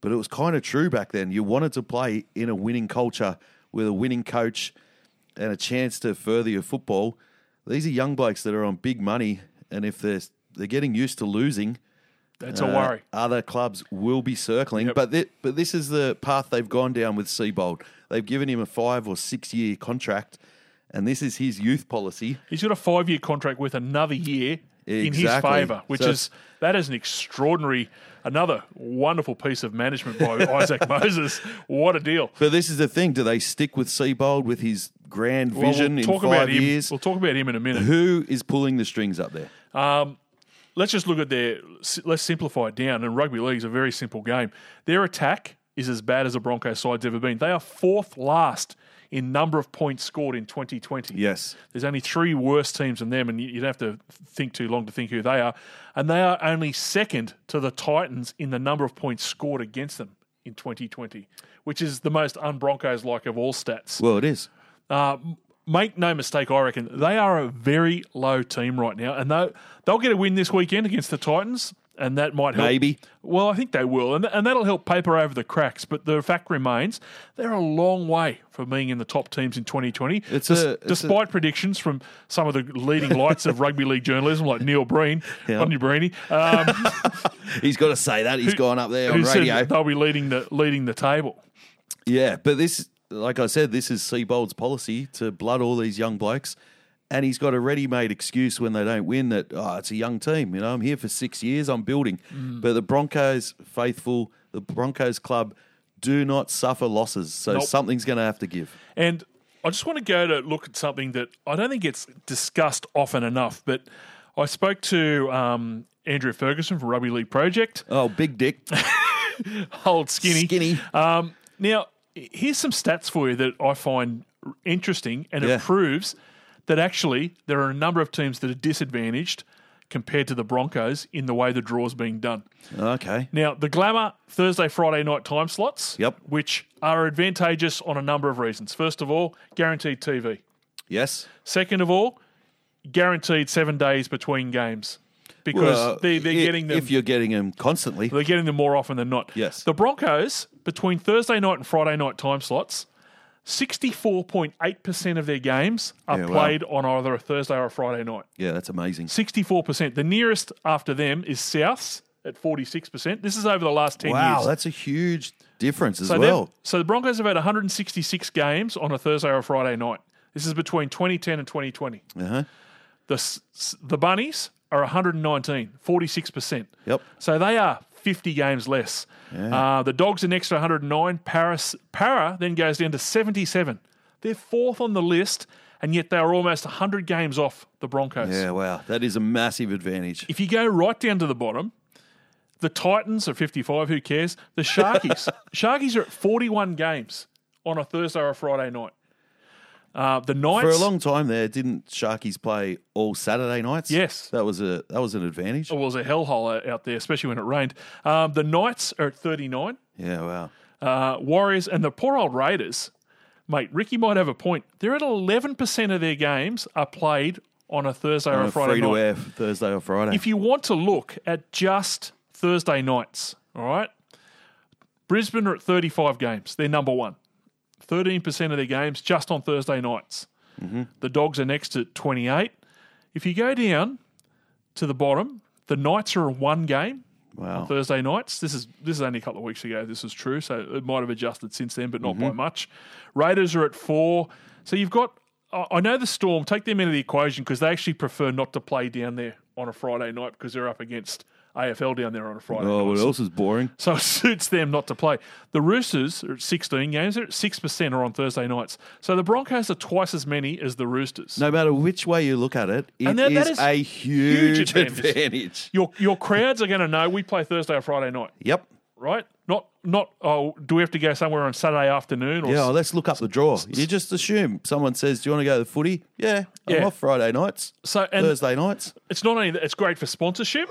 but it was kind of true back then. You wanted to play in a winning culture with a winning coach and a chance to further your football. These are young blokes that are on big money, and if they're they're getting used to losing. That's a Uh, worry. Other clubs will be circling, Yep. but thi- but this is the path they've gone down with Seibold. They've given him a five or six year contract, and this is his youth policy. He's got a five year contract with another year in his favour, which So is that is an extraordinary, another wonderful piece of management by Isaac Moses. What a deal! But this is the thing: do they stick with Seibold with his grand Well, vision we'll in talk five about him. years? We'll talk about him in a minute. Who is pulling the strings up there? Um, let's just look at their. Let's simplify it down. And rugby league is a very simple game. Their attack is as bad as the Broncos side's ever been. They are fourth last in number of points scored in 2020. Yes. There's only three worse teams than them, and you- you'd have to think too long to think who they are. And they are only second to the Titans in the number of points scored against them in 2020, which is the most un-Broncos like of all stats. Well, it is. Uh, make no mistake, I reckon they are a very low team right now, and they'll, they'll get a win this weekend against the Titans, and that might help. Maybe. Well, I think they will, and, and that'll help paper over the cracks. But the fact remains, they're a long way from being in the top teams in 2020. It's Des- a- it's despite predictions from some of the leading lights of rugby league journalism, like Neil Breen, Yeah. Rodney Breeny, um, He's got to say that. He's gone up there who on radio. they'll be leading the leading the table. Yeah, but this, like I said, this is Seibold's policy to blood all these young blokes. And he's got a ready-made excuse when they don't win that oh, it's a young team. You know, I'm here for six years. I'm building. Mm. But the Broncos faithful, the Broncos club, do not suffer losses. So Nope. something's going to have to give. And I just want to go to look at something that I don't think gets discussed often enough. But I spoke to um, Andrew Ferguson from Rugby League Project, Oh, big dick, old skinny. skinny. Um, now, here's some stats for you that I find interesting, and Yeah. it proves that actually there are a number of teams that are disadvantaged compared to the Broncos in the way the draw's being done. Okay. Now, the Glamour Thursday, Friday night time slots, Yep. which are advantageous on a number of reasons. First of all, guaranteed TV. Yes. Second of all, guaranteed seven days between games because Well, they, they're i- getting them. If you're getting them constantly, they're getting them more often than not. Yes. The Broncos between Thursday night and Friday night time slots, sixty-four point eight percent of their games are Yeah, wow. played on either a Thursday or a Friday night. yeah, that's amazing. Sixty-four percent. The nearest after them is Souths at forty-six percent. This is over the last ten Wow, years. Wow, that's a huge difference as So, well. so the Broncos have had 166 games on a Thursday or a Friday night. This is between 2010 and 2020. Uh-huh. The the Bunnies are 119, 46%. Yep. So they are 50 games less. Uh, the Dogs are next to 109. Paris Para then goes down to 77. They're fourth on the list, and yet they are almost 100 games off the Broncos. Yeah, wow. That is a massive advantage. If you go right down to the bottom, the Titans are 55. Who cares? The Sharkies. Sharkies are at 41 games on a Thursday or a Friday night. Uh, the Knights. For a long time there, didn't Sharkies play all Saturday nights? Yes. That was a that was an advantage. It was a hellhole out there, especially when it rained. Um, the Knights are at 39. Yeah, wow. Uh, Warriors and the poor old Raiders, mate, Ricky might have a point. They're at 11% of their games are played on a Thursday or On a a Friday free to night. Thursday or Friday. If you want to look at just Thursday nights, all right, Brisbane are at 35 games. They're number one. 13% of their games just on Thursday nights. Mm-hmm. The Dogs are next at 28. If you go down to the bottom, the Knights are a one game wow. on Thursday nights. This is this is only a couple of weeks ago. This was true, so it might have adjusted since then, but not Mm-hmm. by much. Raiders are at four. So you've got. I know the Storm. Take them into the equation because they actually prefer not to play down there on a Friday night because they're up against AFL down there on a Friday. Oh, night. what else is boring? So it suits them not to play. The Roosters are at 16 games. They're at 6% are on Thursday nights. So the Broncos are twice as many as the Roosters. No matter which way you look at it, it And that- is that is a huge, huge advantage. advantage. Your, your crowds are going to know we play Thursday or Friday night. Yep. right? Not not oh, do we have to go somewhere on Saturday afternoon? Or Yeah, well, let's look up the draw. You just assume someone says, "Do you want to go to the footy?" Yeah, I'm Yeah. off Friday nights, so and Thursday nights. it's not only that it's great for sponsorship.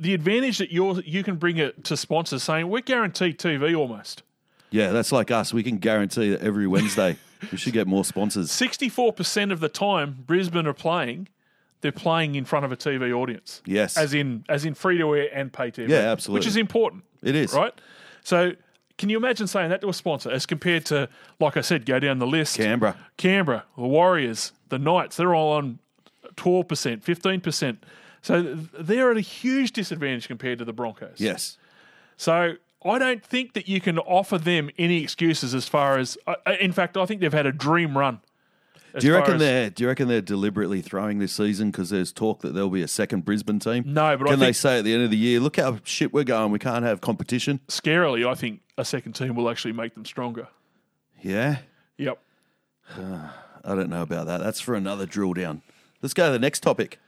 The advantage that you you can bring it to sponsors saying we're guaranteed TV almost. Yeah, that's like us. We can guarantee that every Wednesday we should get more sponsors. Sixty four percent of the time Brisbane are playing, they're playing in front of a TV audience. Yes. as in as in free to air and pay TV. Yeah, absolutely. which is important. It is. right. So. Can you imagine saying that to a sponsor as compared to, like I said, go down the list? Canberra. Canberra, the Warriors, the Knights, they're all on 12%, 15%. So they're at a huge disadvantage compared to the Broncos. Yes. So I don't think that you can offer them any excuses as far as, uh, uh, in fact, I think they've had a dream run. Do you reckon as- they're Do you reckon they're deliberately throwing this season because there's talk that there'll be a second Brisbane team? No, but I can they say at the end of the year, "Look how shit we're going. We can't have competition." Scarily, I think a second team will actually make them stronger. Yeah, Yep. I don't know about that. That's for another drill down. Let's go to the next topic.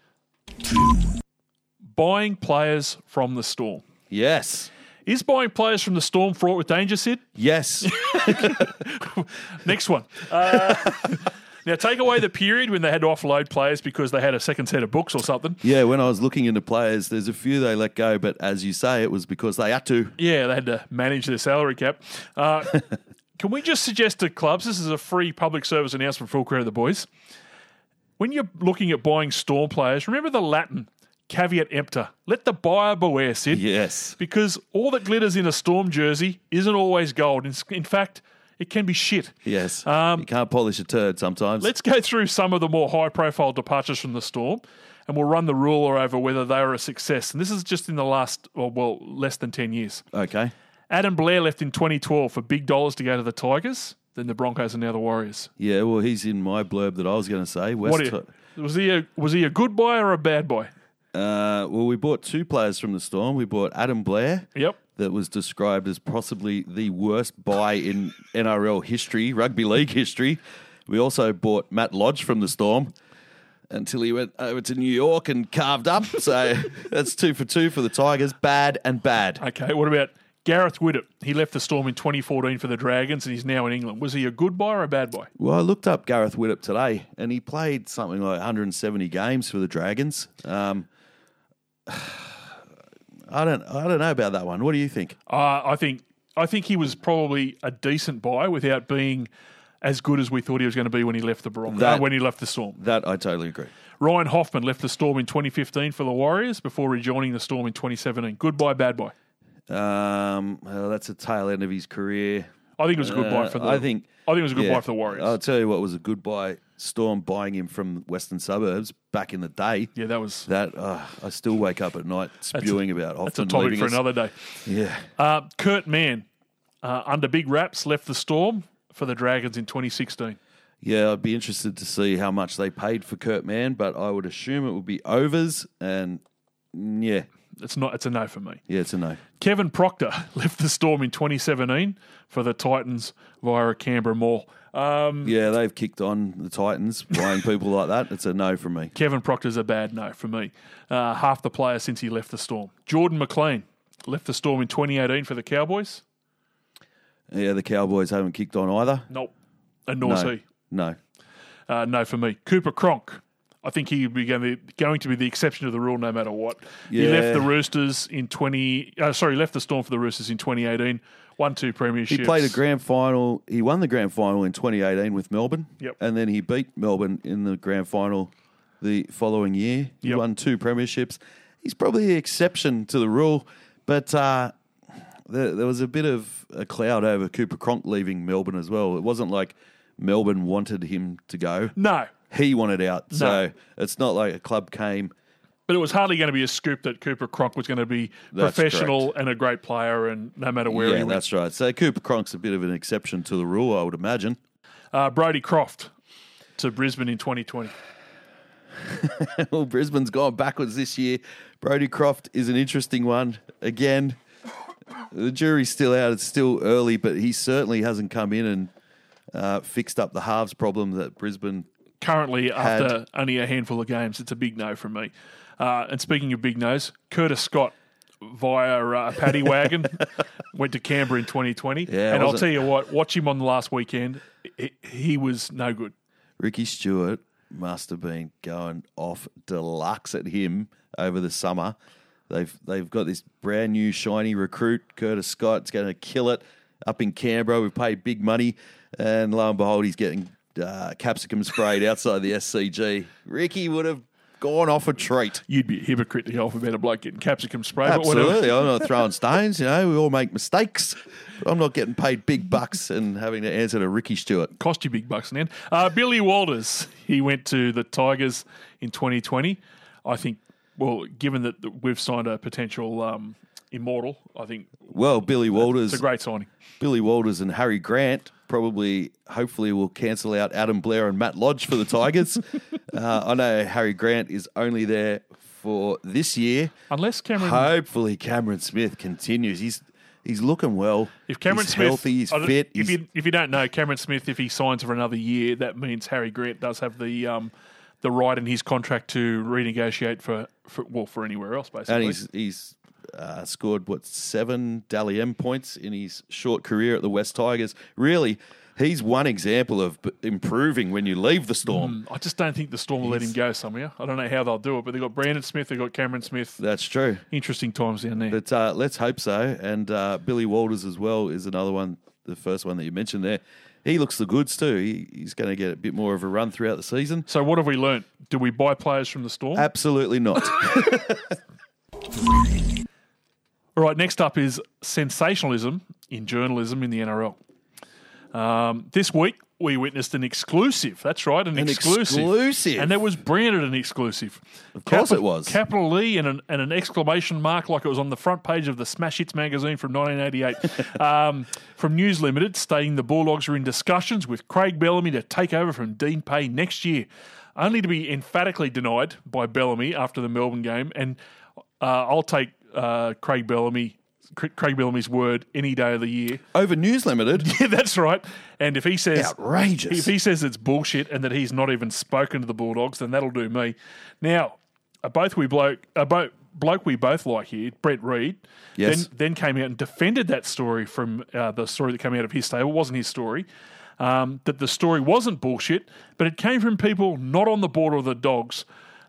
Buying players from the Storm. Yes, Is buying players from the Storm fraught with danger, Sid? yes. Next one. Uh, Now, take away the period when they had to offload players because they had a second set of books or something. Yeah, when I was looking into players, there's a few they let go, but as you say, it was because they had to. Yeah, they had to manage their salary cap. Uh, can we just suggest to clubs, this is a free public service announcement for all credit of the boys. When you're looking at buying Storm players, remember the Latin caveat emptor. Let the buyer beware, Sid. Yes. Because all that glitters in a Storm jersey isn't always gold. In, in fact, it can be shit. Yes. Um, you can't polish a turd sometimes. Let's go through some of the more high profile departures from the Storm and we'll run the ruler over whether they were a success. And this is just in the last, well, well less than 10 years. Okay. Adam Blair left in 2012 for big dollars to go to the Tigers. Then the Broncos and now the Warriors. Yeah, well, he's in my blurb that I was going to say. West What you, was he a was he a good boy or a bad boy? Uh, well, we bought two players from the Storm. We bought Adam Blair. Yep. That was described as possibly the worst buy in NRL history, rugby league history. We also bought Matt Lodge from the Storm until he went over to New York and carved up. So that's two for two for the Tigers. Bad and bad. Okay. What about Gareth Widdop? He left the Storm in 2014 for the Dragons, and he's now in England. Was he a good boy or a bad boy? Well, I looked up Gareth Widdop today, and he played something like 170 games for the Dragons. Um, I don't, I don't know about that one. What do you think? Uh, I think I think he was probably a decent buy without being as good as we thought he was going to be when he left the Broncos. That- when he left the Storm. That I totally agree. Ryan Hoffman left the Storm in 2015 for the Warriors before rejoining the Storm in 2017. Good buy, bad buy. Um, that's a tail end of his career. I think it was a good buy for the. Uh, I think. I think it was a good yeah. buy for the Warriors. I'll tell you what was a good buy. Storm buying him from Western Suburbs back in the day. yeah, that was That uh, I still wake up at night spewing about. Hoffman that's a topic for us. another day. Yeah. Uh, Kurt Mann, uh, under big raps, left the Storm for the Dragons in 2016. Yeah, I'd be interested to see how much they paid for Kurt Mann, but I would assume it would be overs. And mm, yeah, It's not. It's a no for me. yeah, it's a no. Kevin Proctor left the Storm in 2017 for the Titans via a Canberra Mall. Um, Yeah, they've kicked on the Titans buying people like that. It's a no from me. Kevin Proctor's a bad no for me. Uh, half the player since he left the Storm. Jordan McLean left the Storm in 2018 for the Cowboys. Yeah, the Cowboys haven't kicked on either. Nope. And nor's No, he. no. Uh, no for me. Cooper Cronk. I think he would be going to, going to be the exception to the rule no matter what. He left the Roosters in 20. Uh, sorry, left the Storm for the Roosters in 2018. Won two premierships. He played a grand final. He won the grand final in 2018 with Melbourne. Yep. And then he beat Melbourne in the grand final the following year. He Yep. won two premierships. He's probably the exception to the rule, but uh, there, there was a bit of a cloud over Cooper Cronk leaving Melbourne as well. It wasn't like Melbourne wanted him to go. No, He wanted out. So No. it's not like a club came. but it was hardly going to be a scoop that Cooper Cronk was going to be That's professional and a great player, and no matter where he yeah, went. that's right. So Cooper Cronk's a bit of an exception to the rule, I would imagine. Uh, Brodie Croft to Brisbane in 2020. well, Brisbane's gone backwards this year. Brodie Croft is an interesting one. Again, the jury's still out. It's still early, but he certainly hasn't come in and uh, fixed up the halves problem that Brisbane. Currently, Had- after only a handful of games, it's a big no from me. Uh, and speaking of big no's, Curtis Scott via uh, paddy wagon went to Canberra in 2020. Yeah, and I'll tell you what, watch him on the last weekend. He, he was no good. Ricky Stuart must have been going off deluxe at him over the summer. They've they've got this brand new shiny recruit, Curtis Scott. It's going to kill it up in Canberra. We've paid big money, and lo and behold, he's getting uh, capsicum sprayed outside the SCG. Ricky would have gone off a treat. You'd be a hypocrite to go off about a bloke getting capsicum spray. Absolutely, I'm not throwing stones. You know, we all make mistakes. I'm not getting paid big bucks and having to answer to Ricky Stuart. cost you big bucks, man. Uh, Billy Walters, he went to the Tigers in 2020. I think, well, given that we've signed a potential um, immortal, I think Well, Billy Walters it's a great signing. Billy Walters and Harry Grant probably, hopefully, will cancel out Adam Blair and Matt Lodge for the Tigers. uh, I know Harry Grant is only there for this year. Unless Cameron, Hopefully, Cameron Smith continues. He's he's looking well. if Cameron he's Smith, healthy, he's fit. If he's- you if you don't know Cameron Smith, if he signs for another year, that means Harry Grant does have the um, the right in his contract to renegotiate for, for well for anywhere else basically. and he's he's uh, scored what seven Dally M points in his short career at the West Tigers. Really, He's one example of improving when you leave the storm. I just don't think the Storm will let him go somewhere. I don't know how they'll do it, but they've got Brandon Smith, they've got Cameron Smith. That's true. Interesting times down there. But uh, let's hope so. And uh, Billy Walters as well is another one, the first one that you mentioned there. He looks the goods too. He, he's going to get a bit more of a run throughout the season. so what have we learnt? Do we buy players from the Storm? Absolutely not. All right, next up is sensationalism in journalism in the NRL. Um, this week, we witnessed an exclusive. That's right, an, An exclusive. exclusive. And it was branded an exclusive. Of course it was. Capital E and an, and an exclamation mark like it was on the front page of the Smash Hits magazine from 1988. um, from News Limited, stating the Bulldogs are in discussions with Craig Bellamy to take over from Dean Pay next year, only to be emphatically denied by Bellamy after the Melbourne game. And uh, I'll take uh, Craig Bellamy. Craig Bellamy's word any day of the year. Over News Limited. Yeah, that's right. And if he says Outrageous. if he says it's bullshit and that he's not even spoken to the Bulldogs, then that'll do me. Now, a both we bloke, a bloke we both like here, Brent Read, Yes. then then came out and defended that story from uh, the story that came out of his stable. It wasn't his story. Um, that the story wasn't bullshit, but it came from people not on the border of the Dogs,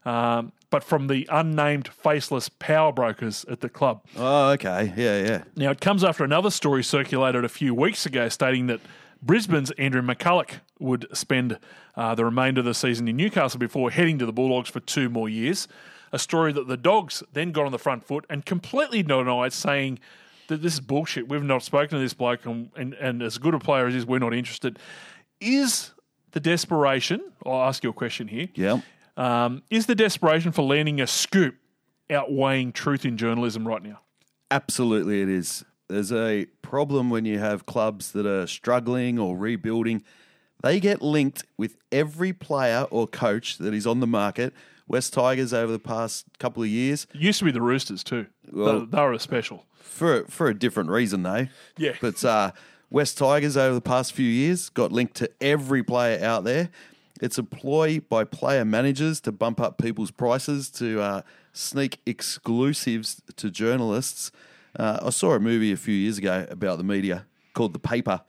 um, but from the unnamed, faceless power brokers at the club. Oh, okay. Yeah, yeah. Now, it comes after another story circulated a few weeks ago stating that Brisbane's Andrew McCullough would spend uh, the remainder of the season in Newcastle before heading to the Bulldogs for two more years. A story that the Dogs then got on the front foot and completely denied, saying that this is bullshit. We've not spoken to this bloke, and, and, and as good a player as he is, we're not interested. Is the desperation, I'll ask you a question here, Yeah. Um, is the desperation for landing a scoop outweighing truth in journalism right now? Absolutely, it is. There's a problem when you have clubs that are struggling or rebuilding. They get linked with every player or coach that is on the market. West Tigers over the past couple of years, It used to be the Roosters too. Well- they, they were a special. for for a different reason though. Yeah. But uh, West Tigers over the past few years got linked to every player out there. It's a ploy by player managers to bump up people's prices to uh, sneak exclusives to journalists. Uh, I saw a movie a few years ago about the media called The Paper.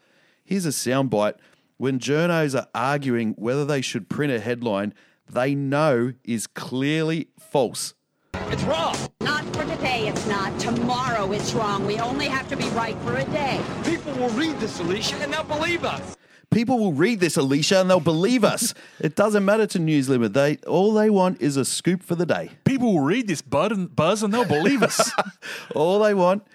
Here's a soundbite. When journos are arguing whether they should print a headline they know is clearly false. It's wrong. Not for today, it's not. Tomorrow it's wrong. We only have to be right for a day. People will read this, Alicia, and they'll believe us. People will read this, Alicia, and they'll believe us. it doesn't matter to News Limit. They all they want is a scoop for the day. People will read this bud and buzz and they'll believe us. All they want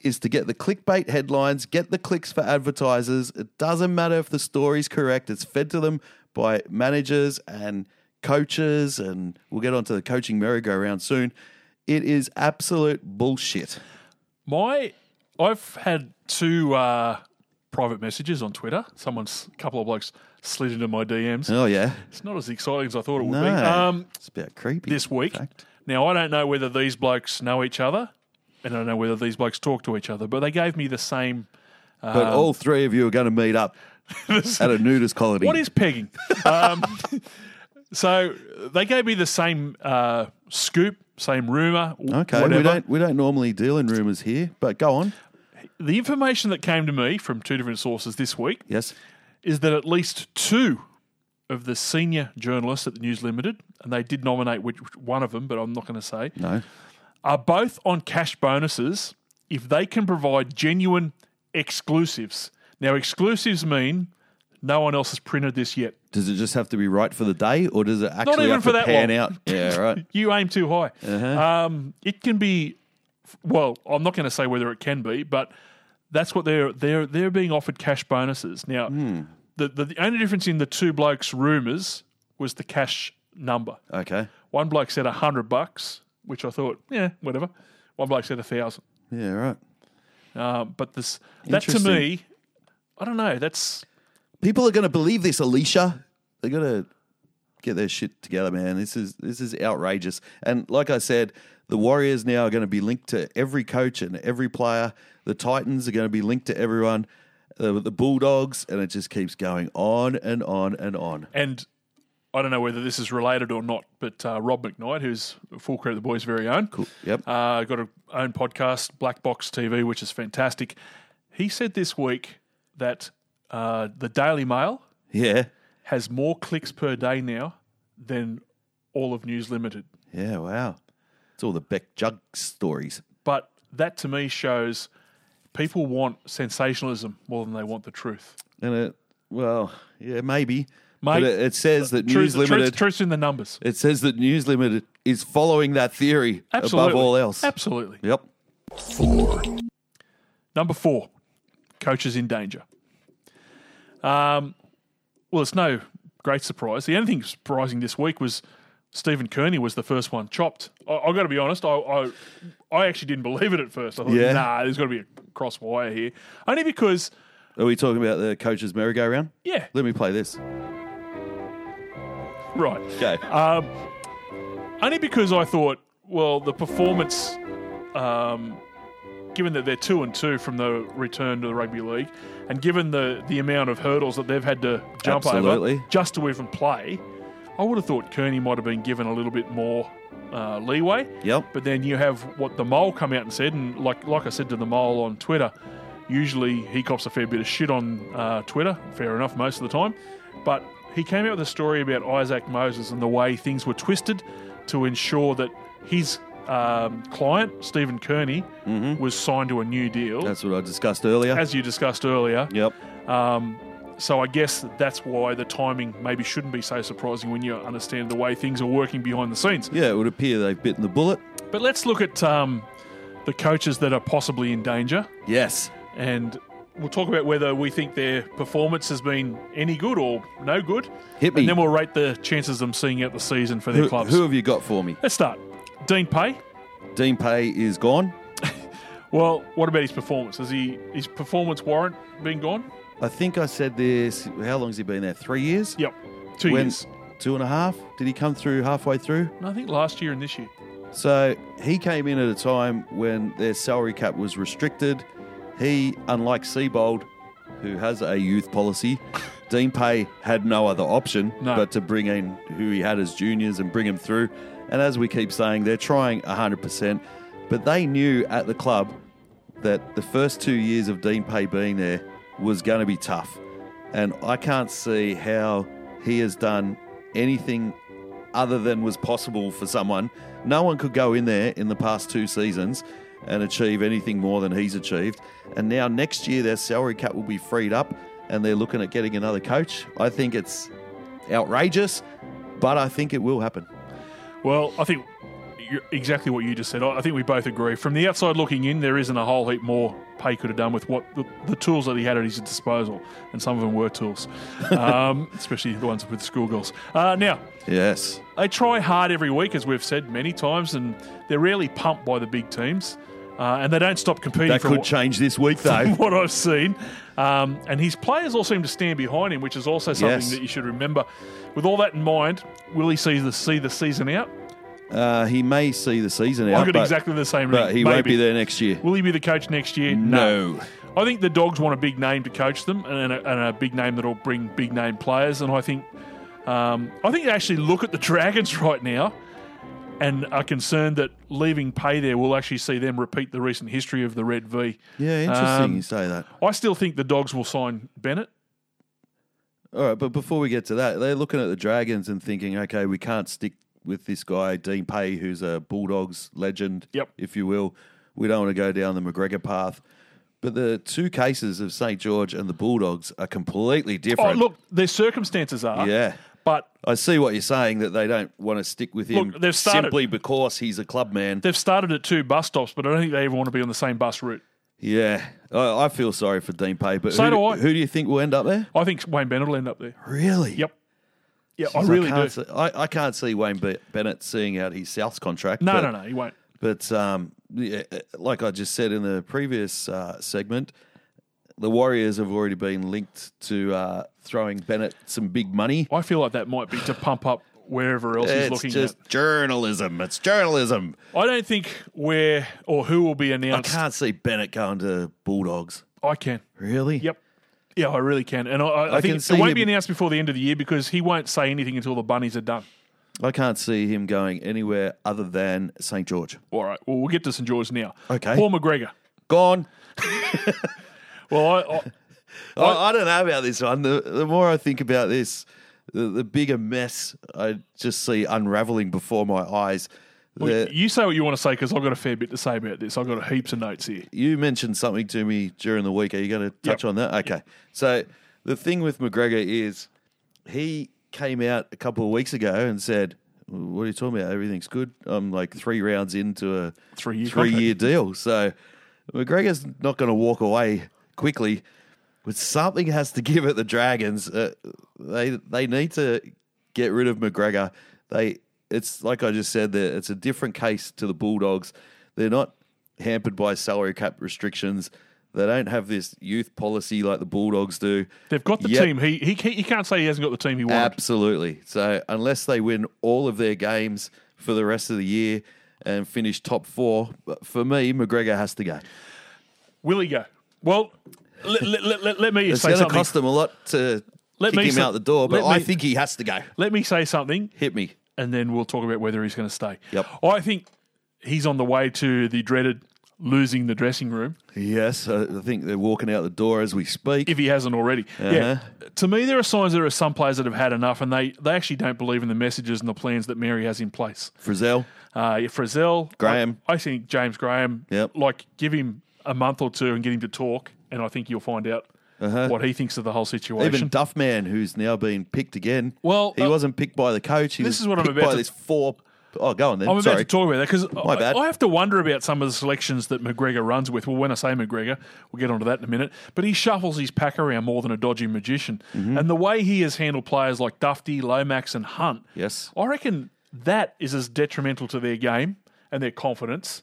is to get the clickbait headlines, get the clicks for advertisers. It doesn't matter if the story's correct. It's fed to them by managers and coaches, and we'll get onto the coaching merry-go-round soon. It is absolute bullshit. My, I've had two uh, private messages on Twitter. Someone's, a couple of blokes slid into my DMs. Oh yeah, It's not as exciting as I thought it would no, be. Um, it's bit creepy. this week. Now I don't know whether these blokes know each other, and I don't know whether these blokes talk to each other. But they gave me the same. but all three of you are going to meet up at a nudist colony. What is pegging? um, so they gave me the same uh, scoop, same rumor. Okay, whatever. we don't we don't normally deal in rumors here, but go on. The information that came to me from two different sources this week Yes. is that at least two of the senior journalists at the News Limited, and they did nominate which one of them, but I'm not going to say, No. are both on cash bonuses if they can provide genuine exclusives. Now, exclusives mean no one else has printed this yet. Does it just have to be right for the day, or does it actually even have for to that pan long. out? Yeah, right. You aim too high. Uh-huh. Um, it can be. Well, I'm not going to say whether it can be, but that's what they're they're they're being offered cash bonuses now. Hmm. The, the the only difference in the two blokes' rumors was the cash number. Okay. One bloke said a hundred bucks, which I thought, yeah, whatever. One bloke said a thousand. Yeah, right. Um, but this that to me, I don't know. That's People are going to believe this, Alicia. They're going to get their shit together, man. This is this is outrageous. And like I said, the Warriors now are going to be linked to every coach and every player. The Titans are going to be linked to everyone. Uh, the Bulldogs, and it just keeps going on and on and on. and I don't know whether this is related or not, but uh, Rob McKnight, who's full credit the boys' very own, Cool. Yep. uh, got a own podcast, Black Box TV, which is fantastic. He said this week that uh, the Daily Mail Yeah. Has more clicks per day now than all of News Limited. Yeah, wow. It's all the Bec Judd stories. But that to me shows people want sensationalism more than they want the truth. And it, well, yeah, maybe. Mate, but it, it says that Truth, News truth, Limited. truth's in the numbers. It says that News Limited is following that theory Absolutely. above all else. Absolutely. Yep. Four. Number four, coaches in danger. Um, well, it's no great surprise. The only thing surprising this week was Stephen Kearney was the first one chopped. I, I've got to be honest, I, I, I actually didn't believe it at first. I thought, Yeah. nah, there's got to be a cross wire here. Only because, Are we talking about the coach's merry-go-round? yeah, Let me play this. right. Okay. Um, only because I thought, well, the performance, um, given that they're two and two from the return to the rugby league, and given the the amount of hurdles that they've had to jump Absolutely. over just to even play, I would have thought Kearney might have been given a little bit more uh, leeway. Yep. But then you have what the mole come out and said, and like like I said to the mole on Twitter, usually he cops a fair bit of shit on uh, Twitter. Fair enough, most of the time. But he came out with a story about Isaac Moses and the way things were twisted to ensure that his um, client Stephen Kearney was signed to a new deal, That's what I discussed earlier. as you discussed earlier. yep. So I guess that's why the timing maybe shouldn't be so surprising when you understand the way things are working behind the scenes. Yeah, it would appear they've bitten the bullet. But let's look at um, the coaches that are possibly in danger, Yes. and we'll talk about whether we think their performance has been any good or no good. Hit me. And then we'll rate the chances of them seeing out the season for their Who, clubs. who have you got for me? Let's start. Dean Pay. Dean Pay is gone. Well, what about his performance? Has he his performance warrant been gone? I think I said this. How long has he been there? Three years? Yep, two When- years. Two and a half? Did he come through halfway through? No, I think last year and this year. So he came in at a time when their salary cap was restricted. He, unlike Seibold, who has a youth policy, Dean Pay had no other option No. but to bring in who he had as juniors and bring him through. And as we keep saying, they're trying 100%. But they knew at the club that the first two years of Dean Pay being there was going to be tough. And I can't see how he has done anything other than was possible for someone. No one could go in there in the past two seasons and achieve anything more than he's achieved. And now next year, their salary cap will be freed up and they're looking at getting another coach. I think it's outrageous, but I think it will happen. Well, I think exactly what you just said. I I think we both agree. From the outside looking in, there isn't a whole heap more Pay could have done with what the, the tools that he had at his disposal, and some of them were tools, um, especially the ones with schoolgirls. Uh, now, Yes. they try hard every week, as we've said many times, and they're rarely pumped by the big teams, uh, and they don't stop competing. That from could what- change this week, though. from what I've seen. Um, and his players all seem to stand behind him, which is also something Yes. that you should remember. With all that in mind, will he see the see the season out? Uh, he may see the season out. I've got but, exactly the same. But ring. he won't be there next year. Will he be the coach next year? No. I think the Dogs want a big name to coach them, and a, and a big name that'll bring big name players. And I think, um, I think they actually look at the Dragons right now, and are concerned that leaving Pay there will actually see them repeat the recent history of the Red V. Yeah, interesting Um, you say that. I still think the Dogs will sign Bennett. All right, but before we get to that, they're looking at the Dragons and thinking, okay, we can't stick with this guy, Dean Pay, who's a Bulldogs legend, Yep. if you will. We don't want to go down the McGregor path. But the two cases of St. George and the Bulldogs are completely Oh, different. look, their circumstances are. Yeah. But I see what you're saying that they don't want to stick with him Look, they've started- simply because he's a club man. they've started at two bus stops, but I don't think they ever want to be on the same bus route. Yeah, I, I feel sorry for Dean Pay, but So who, do I. who do you think will end up there? I think Wayne Bennett will end up there. Really? Yep. Yeah, I really do. can't See, I, I can't see Wayne Bennett seeing out his Souths contract. No, but- no, no, he won't. But um, yeah, like I just said in the previous uh, segment, the Warriors have already been linked to uh, throwing Bennett some big money. I feel like that might be to pump up wherever else he's It's looking just at. journalism. It's journalism. I don't think where or who will be announced. I can't see Bennett going to Bulldogs. I can. Really? Yep. Yeah, I really can. And I, I, I think it won't him- be announced before the end of the year because he won't say anything until the bunnies are done. I can't see him going anywhere other than St. George. All right. Well, we'll get to St George now. Okay. Paul McGregor. Gone. Well, I, I, I, I don't know about this one. The, the more I think about this, the, the bigger mess I just see unraveling before my eyes. Well, you say what you want to say because I've got a fair bit to say about this. I've got heaps of notes here. you mentioned something to me during the week. Are you going to touch Yep. on that? Okay. So the thing with McGregor is he came out a couple of weeks ago and said, "What are you talking about? Everything's good." I'm like three rounds into a Three-year three year deal. So McGregor's not going to walk away quickly. But something has to give at the Dragons. Uh, they they need to get rid of McGregor. They it's like I just said that it's a different case to the Bulldogs. They're not hampered by salary cap restrictions. They don't have this youth policy like the Bulldogs do. They've got the Yet- team. He, he he can't say he hasn't got the team he wanted. Absolutely. So unless they win all of their games for the rest of the year and finish top four, but for me, McGregor has to go. Will he go? Well, let, let, let, let, me It's say going to cost them a lot to Let kick me him out the door, but I me- think he has to go. Let me say something, Hit me. And then we'll talk about whether he's going to stay. Yep. I think he's on the way to the dreaded losing the dressing room Yes, I I think they're walking out the door as we speak. if he hasn't already. Yeah. Uh-huh. To me, there are signs there are some players that have had enough, and they, they actually don't believe in the messages and the plans that Mary has in place. Frizell, Uh, yeah, Frizell, Graham. I, I think James Graham. Yep. Like, give him a month or two and get him to talk, and I think you'll find out what he thinks of the whole situation. Uh-huh. even Duffman, who's now been picked again. Well, he uh, wasn't picked by the coach. He this was is what I'm about by to- this four. Oh, go on then. I'm about Sorry. to talk about that because My I. I have to wonder about some of the selections that McGregor runs with. Well, when I say McGregor, we'll get onto that in a minute. But he shuffles his pack around more than a dodgy magician. Mm-hmm. And the way he has handled players like Dufty, Lomax, and Hunt, Yes. I reckon that is as detrimental to their game and their confidence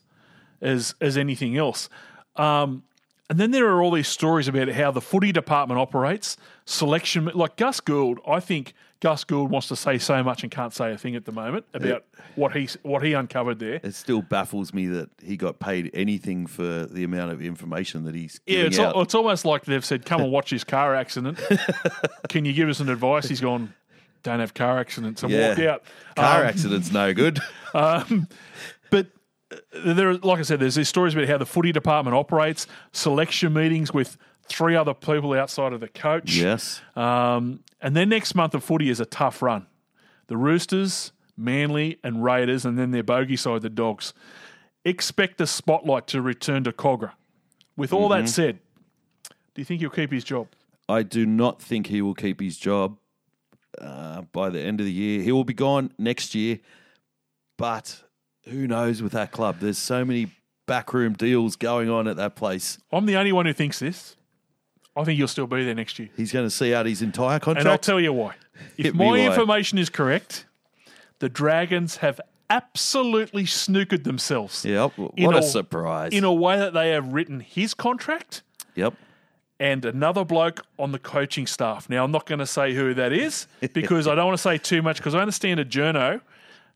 as as anything else. Um, and then there are all these stories about how the footy department operates, selection. Like Gus Gould, I think Gus Gould wants to say so much and can't say a thing at the moment about what he what he uncovered there. It still baffles me that he got paid anything for the amount of information that he's Yeah, it's, out. al- it's almost like they've said, "Come and watch this car accident. Can you give us an advice?" He's gone, "Don't have car accidents," and Yeah. walked out. Car Um, accident's no good. Uh, there, like I said, there's these stories about how the footy department operates, selection meetings with three other people outside of the coach. yes. Um, and then next month of footy is a tough run. The Roosters, Manly, and Raiders, and then their bogey side, the Dogs. Expect the spotlight to return to McGregor. With all Mm-hmm. that said, do you think he'll keep his job? I do not think he will keep his job uh, by the end of the year. He will be gone next year, but who knows with that club? There's so many backroom deals going on at that place. I'm the only one who thinks this. I think he'll still be there next year. He's going to see out his entire contract. And I'll tell you why. If my why. information is correct, the Dragons have absolutely snookered themselves. Yep. What a a- surprise. In a way that they have written his contract yep. and another bloke on the coaching staff. Now, I'm not going to say who that is because I don't want to say too much because I understand a journo.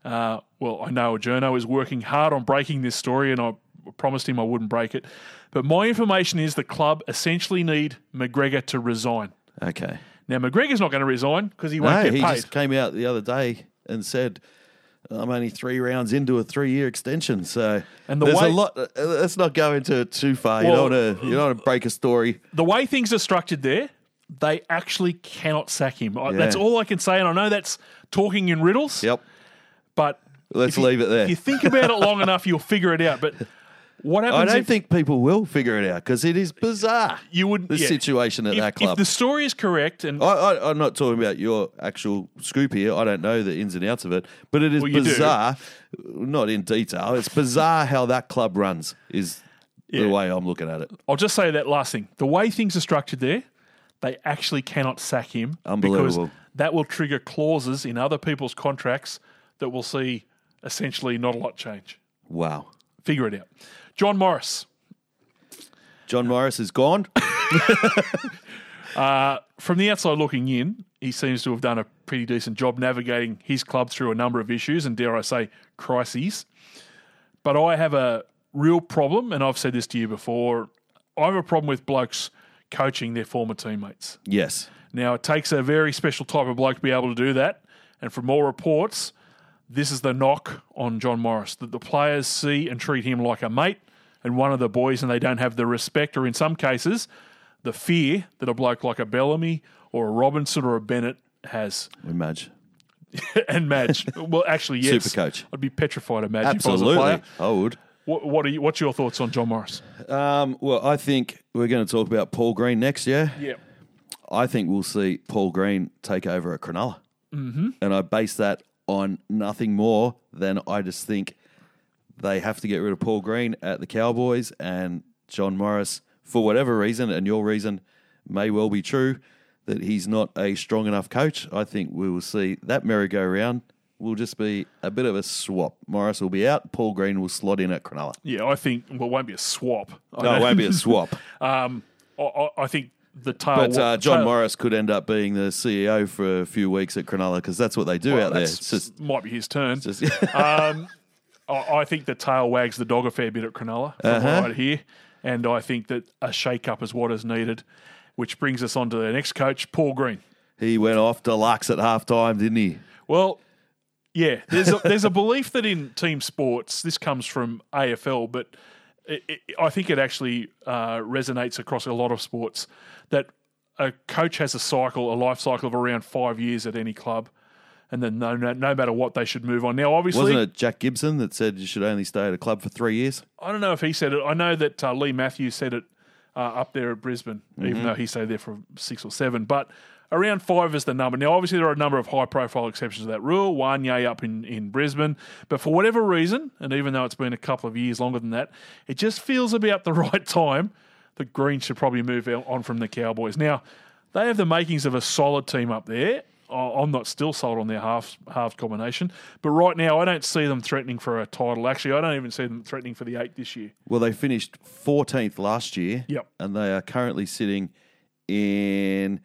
Uh, well, I know a journo is working hard on breaking this story, and I promised him I wouldn't break it. But my information is the club essentially need McGregor to resign. Okay. Now, McGregor's not going to resign because he won't No, get he paid. just came out the other day and said, "I'm only three rounds into a three-year extension." So And the there's way- a lot. uh, Let's not go into it too far. you Well- don't want to. You don't want to break a story. the way things are structured there, they actually cannot sack him. I- That's all I can say, and I know that's talking in riddles. Yep. But Let's you- leave it there. If you think about it long enough, you'll figure it out. But what happens? I don't if think people will figure it out because it is bizarre. you would the yeah. situation at if, that club. If the story is correct, and I, I, I'm not talking about your actual scoop here. I don't know the ins and outs of it, but it is Well, you do. bizarre. Not in detail. It's bizarre how that club runs. Is Yeah. the way I'm looking at it. I'll just say that last thing: the way things are structured there, they actually cannot sack him. Unbelievable. Because that will trigger clauses in other people's contracts that we'll see essentially not a lot change. Wow. Figure it out. John Morris. John Morris is gone. Uh, from the outside looking in, he seems to have done a pretty decent job navigating his club through a number of issues and, dare I say, crises. But I have a real problem, and I've said this to you before. I have a problem with blokes coaching their former teammates. yes. Now, it takes a very special type of bloke to be able to do that. And from all reports, this is the knock on John Morris that the players see and treat him like a mate and one of the boys, and they don't have the respect, or in some cases, the fear that a bloke like a Bellamy or a Robinson or a Bennett has. Imagine. and Madge, well, actually, yes, Super coach. I'd be petrified of Madge if I was a Absolutely. I would. What, what are you, what's your thoughts on John Morris? Um, well, I think we're going to talk about Paul Green next year. Yeah, I think we'll see Paul Green take over at Cronulla. Mm-hmm. And I base that on nothing more than I just think they have to get rid of Paul Green at the Cowboys and John Morris, for whatever reason, and your reason may well be true, that he's not a strong enough coach. I think we will see that merry-go-round will just be a bit of a swap. Morris will be out, Paul Green will slot in at Cronulla. yeah. I think well, it won't be a swap. No, it won't be a swap. Um, I, I- I think the tail. But uh, John tail- Morris could end up being the CEO for a few weeks at Cronulla because that's what they do well, out there. It's just, might be his turn. just um, I, I think the tail wags the dog a fair bit at Cronulla from Uh-huh. right here, and I think that a shake-up is what is needed. Which brings us on to the next coach, Paul Green. he went off deluxe at half time, didn't he? Well, yeah, there's a, there's a belief that in team sports, this comes from AFL, but it, it, I think it actually uh, resonates across a lot of sports that a coach has a cycle, a life cycle of around five years at any club, and then no, no, no matter what, they should move on. Now, obviously, Wasn't it Jack Gibson that said you should only stay at a club for three years? I don't know if he said it. I know that uh, Leigh Matthews said it uh, up there at Brisbane, even though he stayed there for six or seven. But around five is the number. Now, obviously, there are a number of high profile exceptions to that rule. Wanye up in, in Brisbane. But for whatever reason, and even though it's been a couple of years longer than that, it just feels about the right time that Green should probably move on from the Cowboys. Now, they have the makings of a solid team up there. I'm not still sold on their half halves combination, but right now I don't see them threatening for a title. Actually, I don't even see them threatening for the eight this year. Well, they finished 14th last year. Yep. And they are currently sitting in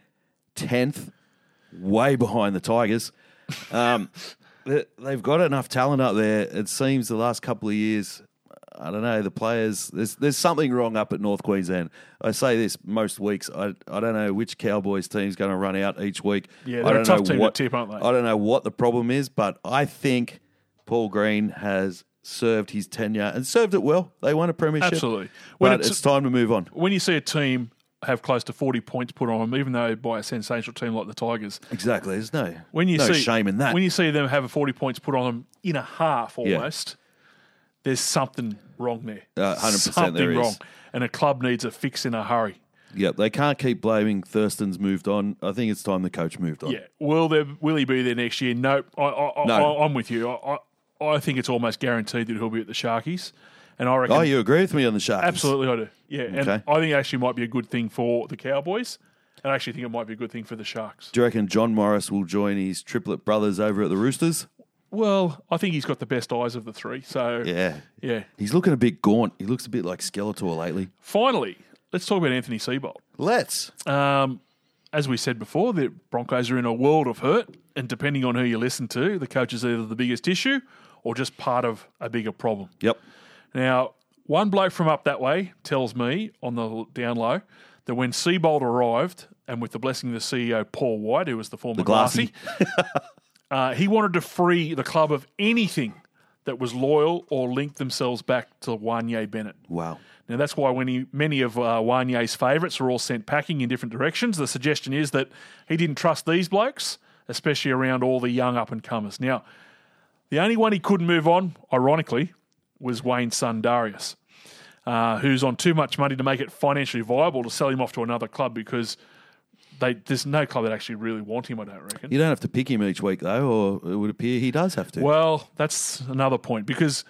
10th, way behind the Tigers. Um, they- they've got enough talent up there. It seems the last couple of years, I don't know, the players, there's, there's something wrong up at North Queensland. I say this most weeks. I, I don't know which Cowboys team's going to run out each week. Yeah, I they're a don't tough know team to what, tip, aren't they? I don't know what the problem is, but I think Paul Green has served his tenure and served it well. They won a premiership. Absolutely. When But it's- it's, time to move on. When you see a team have close to 40 points put on them, even though by a sensational team like the Tigers, Exactly. There's no when you no see shame in that. when you see them have a 40 points put on them in a half almost, there's something wrong there. Uh, 100% something there is. wrong, and a club needs a fix in a hurry. yep, they can't keep blaming Thurston's moved on. I think it's time the coach moved on. Yeah, will there will he be there next year? Nope. I, I, No. I, I'm with you. I, I, I think it's almost guaranteed that he'll be at the Sharkies, and I reckon Oh, you agree with me on the Sharks? Absolutely, I do. Yeah, and Okay. I think it actually might be a good thing for the Cowboys, and I actually think it might be a good thing for the Sharks. Do you reckon John Morris will join his triplet brothers over at the Roosters? Well, I think he's got the best eyes of the three. So Yeah. yeah. He's looking a bit gaunt. He looks a bit like Skeletor lately. Finally, let's talk about Anthony Seibold. Let's. Um, as we said before, the Broncos are in a world of hurt, and depending on who you listen to, the coach is either the biggest issue or just part of a bigger problem. Yep. Now, one bloke from up that way tells me on the down low that when Seibold arrived, and with the blessing of the CEO Paul White, who was the former The Glassy. Glassy, uh, he wanted to free the club of anything that was loyal or linked themselves back to Wanye Bennett. Wow. Now that's why when he, many of uh, Wanye's favourites were all sent packing in different directions, the suggestion is that he didn't trust these blokes, especially around all the young up and comers. Now, the only one he couldn't move on, ironically, was Wayne's son Darius, uh, who's on too much money to make it financially viable to sell him off to another club because they, there's no club that actually really want him. I don't reckon. You don't have to pick him each week, though, or it would appear he does have to. Well, that's another point because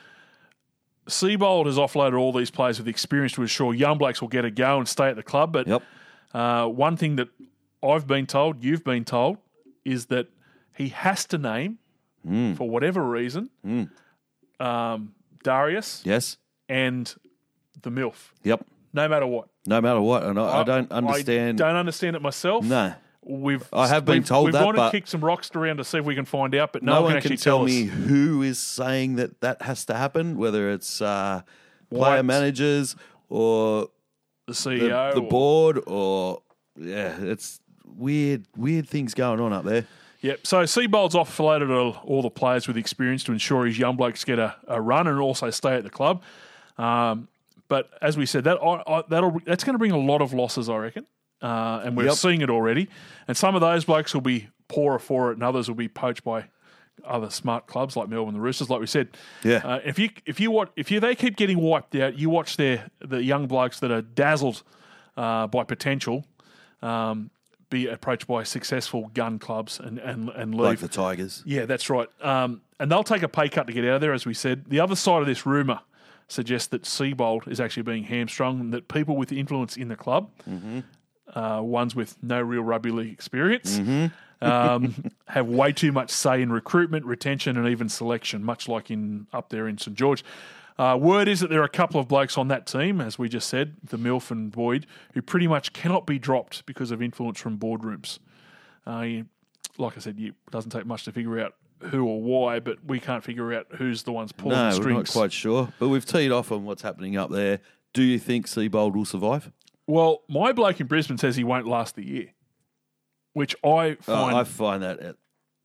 Seibold has offloaded all these players with experience to ensure young blokes will get a go and stay at the club. But Yep. uh, one thing that I've been told, you've been told, is that he has to name, Hmm. for whatever reason, um, Darius Yes. and the MILF, Yep. no matter what. No matter what. And I, I don't understand. I don't understand it myself. No. We've I have been we've- told we've that, gone and but- kicked some rocks around to see if we can find out, but no, no one one can can actually tell me who is saying that that has to happen, whether it's uh, player White. managers or the the, CEO, the or- board, or yeah, it's weird, weird things going on up there. Yep. So Seibold's offloaded all, all the players with experience to ensure his young blokes get a, a run and also stay at the club. Um, but as we said, that I, I, that'll that's going to bring a lot of losses, I reckon. uh, and we're Yep. seeing it already. And some of those blokes will be poorer for it, and others will be poached by other smart clubs like Melbourne the Roosters, like we said. Yeah. Uh, if you if you watch if you they keep getting wiped out, you watch their the young blokes that are dazzled uh, by potential. Um, be approached by successful gun clubs and and and leave. Like the Tigers. Yeah, that's right. Um, and they'll take a pay cut to get out of there, as we said. The other side of this rumour suggests that Seibold is actually being hamstrung and that people with influence in the club, uh, ones with no real rugby league experience, um, have way too much say in recruitment, retention, and even selection, much like in up there in St George. Uh, word is that there are a couple of blokes on that team, as we just said, the Milf and Boyd, who pretty much cannot be dropped because of influence from boardrooms. Uh, like I said, it doesn't take much to figure out who or why, but we can't figure out who's the ones pulling No, the we're not quite sure. But we've teed off on what's happening up there. Do you think Seibold will survive? Well, my bloke in Brisbane says he won't last the year, which I Oh, find I find that uh,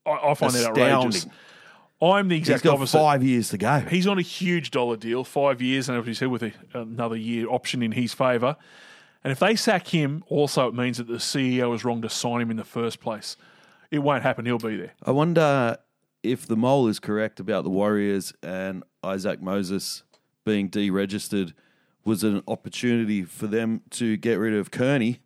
I, I find that outrageous. I'm the He's exact got opposite. five years to go. He's on a huge dollar deal, five years, and as you said, with a, another year option in his favour. And if they sack him, also it means that the CEO was wrong to sign him in the first place. It won't happen. He'll be there. I wonder if the mole is correct about the Warriors and Isaac Moses being deregistered was an opportunity for them to get rid of Kearney.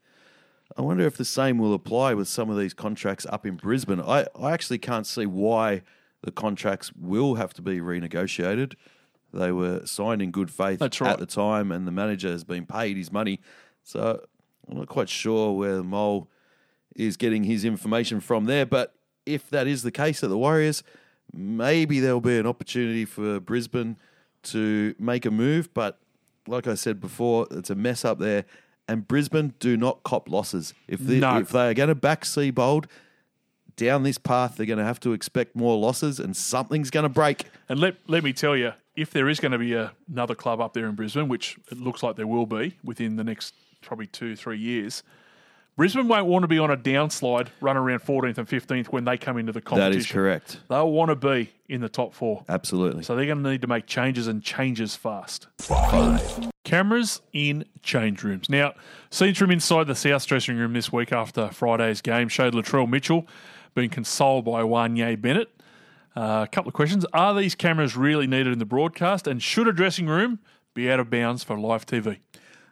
I wonder if the same will apply with some of these contracts up in Brisbane. I, I actually can't see why the contracts will have to be renegotiated. They were signed in good faith That's right. at the time, and the manager has been paid his money. So I'm not quite sure where the mole is getting his information from there. But if that is the case at the Warriors, maybe there'll be an opportunity for Brisbane to make a move. But like I said before, it's a mess up there. And Brisbane do not cop losses. If they, No. if they are going to back Seibold down this path, they're going to have to expect more losses, and something's going to break. And let let me tell you, if there is going to be a, another club up there in Brisbane, which it looks like there will be within the next probably two three years, Brisbane won't want to be on a downslide, run around 14th and 15th when they come into the competition. That is correct. They'll want to be in the top four. Absolutely. So they're going to need to make changes and changes fast. Five. Cameras in change rooms. Now, scenes from inside the South dressing room this week after Friday's game showed Latrell Mitchell being consoled by Wanye Bennett. Uh, a couple of questions. Are these cameras really needed in the broadcast? And should a dressing room be out of bounds for live TV?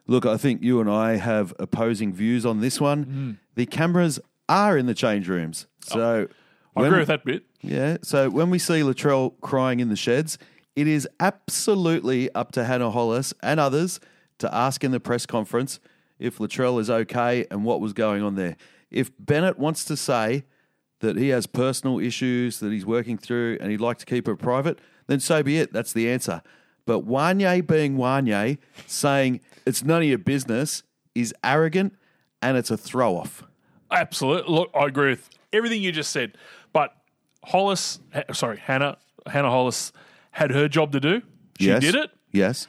Look, I think you and I have opposing views on this one. Mm. The cameras are in the change rooms. So I when- agree with that bit. Yeah. So when we see Latrell crying in the sheds, it is absolutely up to Hannah Hollis and others to ask in the press conference if Latrell is okay and what was going on there. If Bennett wants to say that he has personal issues that he's working through and he'd like to keep it private, then so be it. That's the answer. But Wanye being Wanye, saying it's none of your business, is arrogant and it's a throw off. Absolutely. Look, I agree with everything you just said. But Hollis, sorry, Hannah, Hannah Hollis had her job to do. She yes. did it. Yes.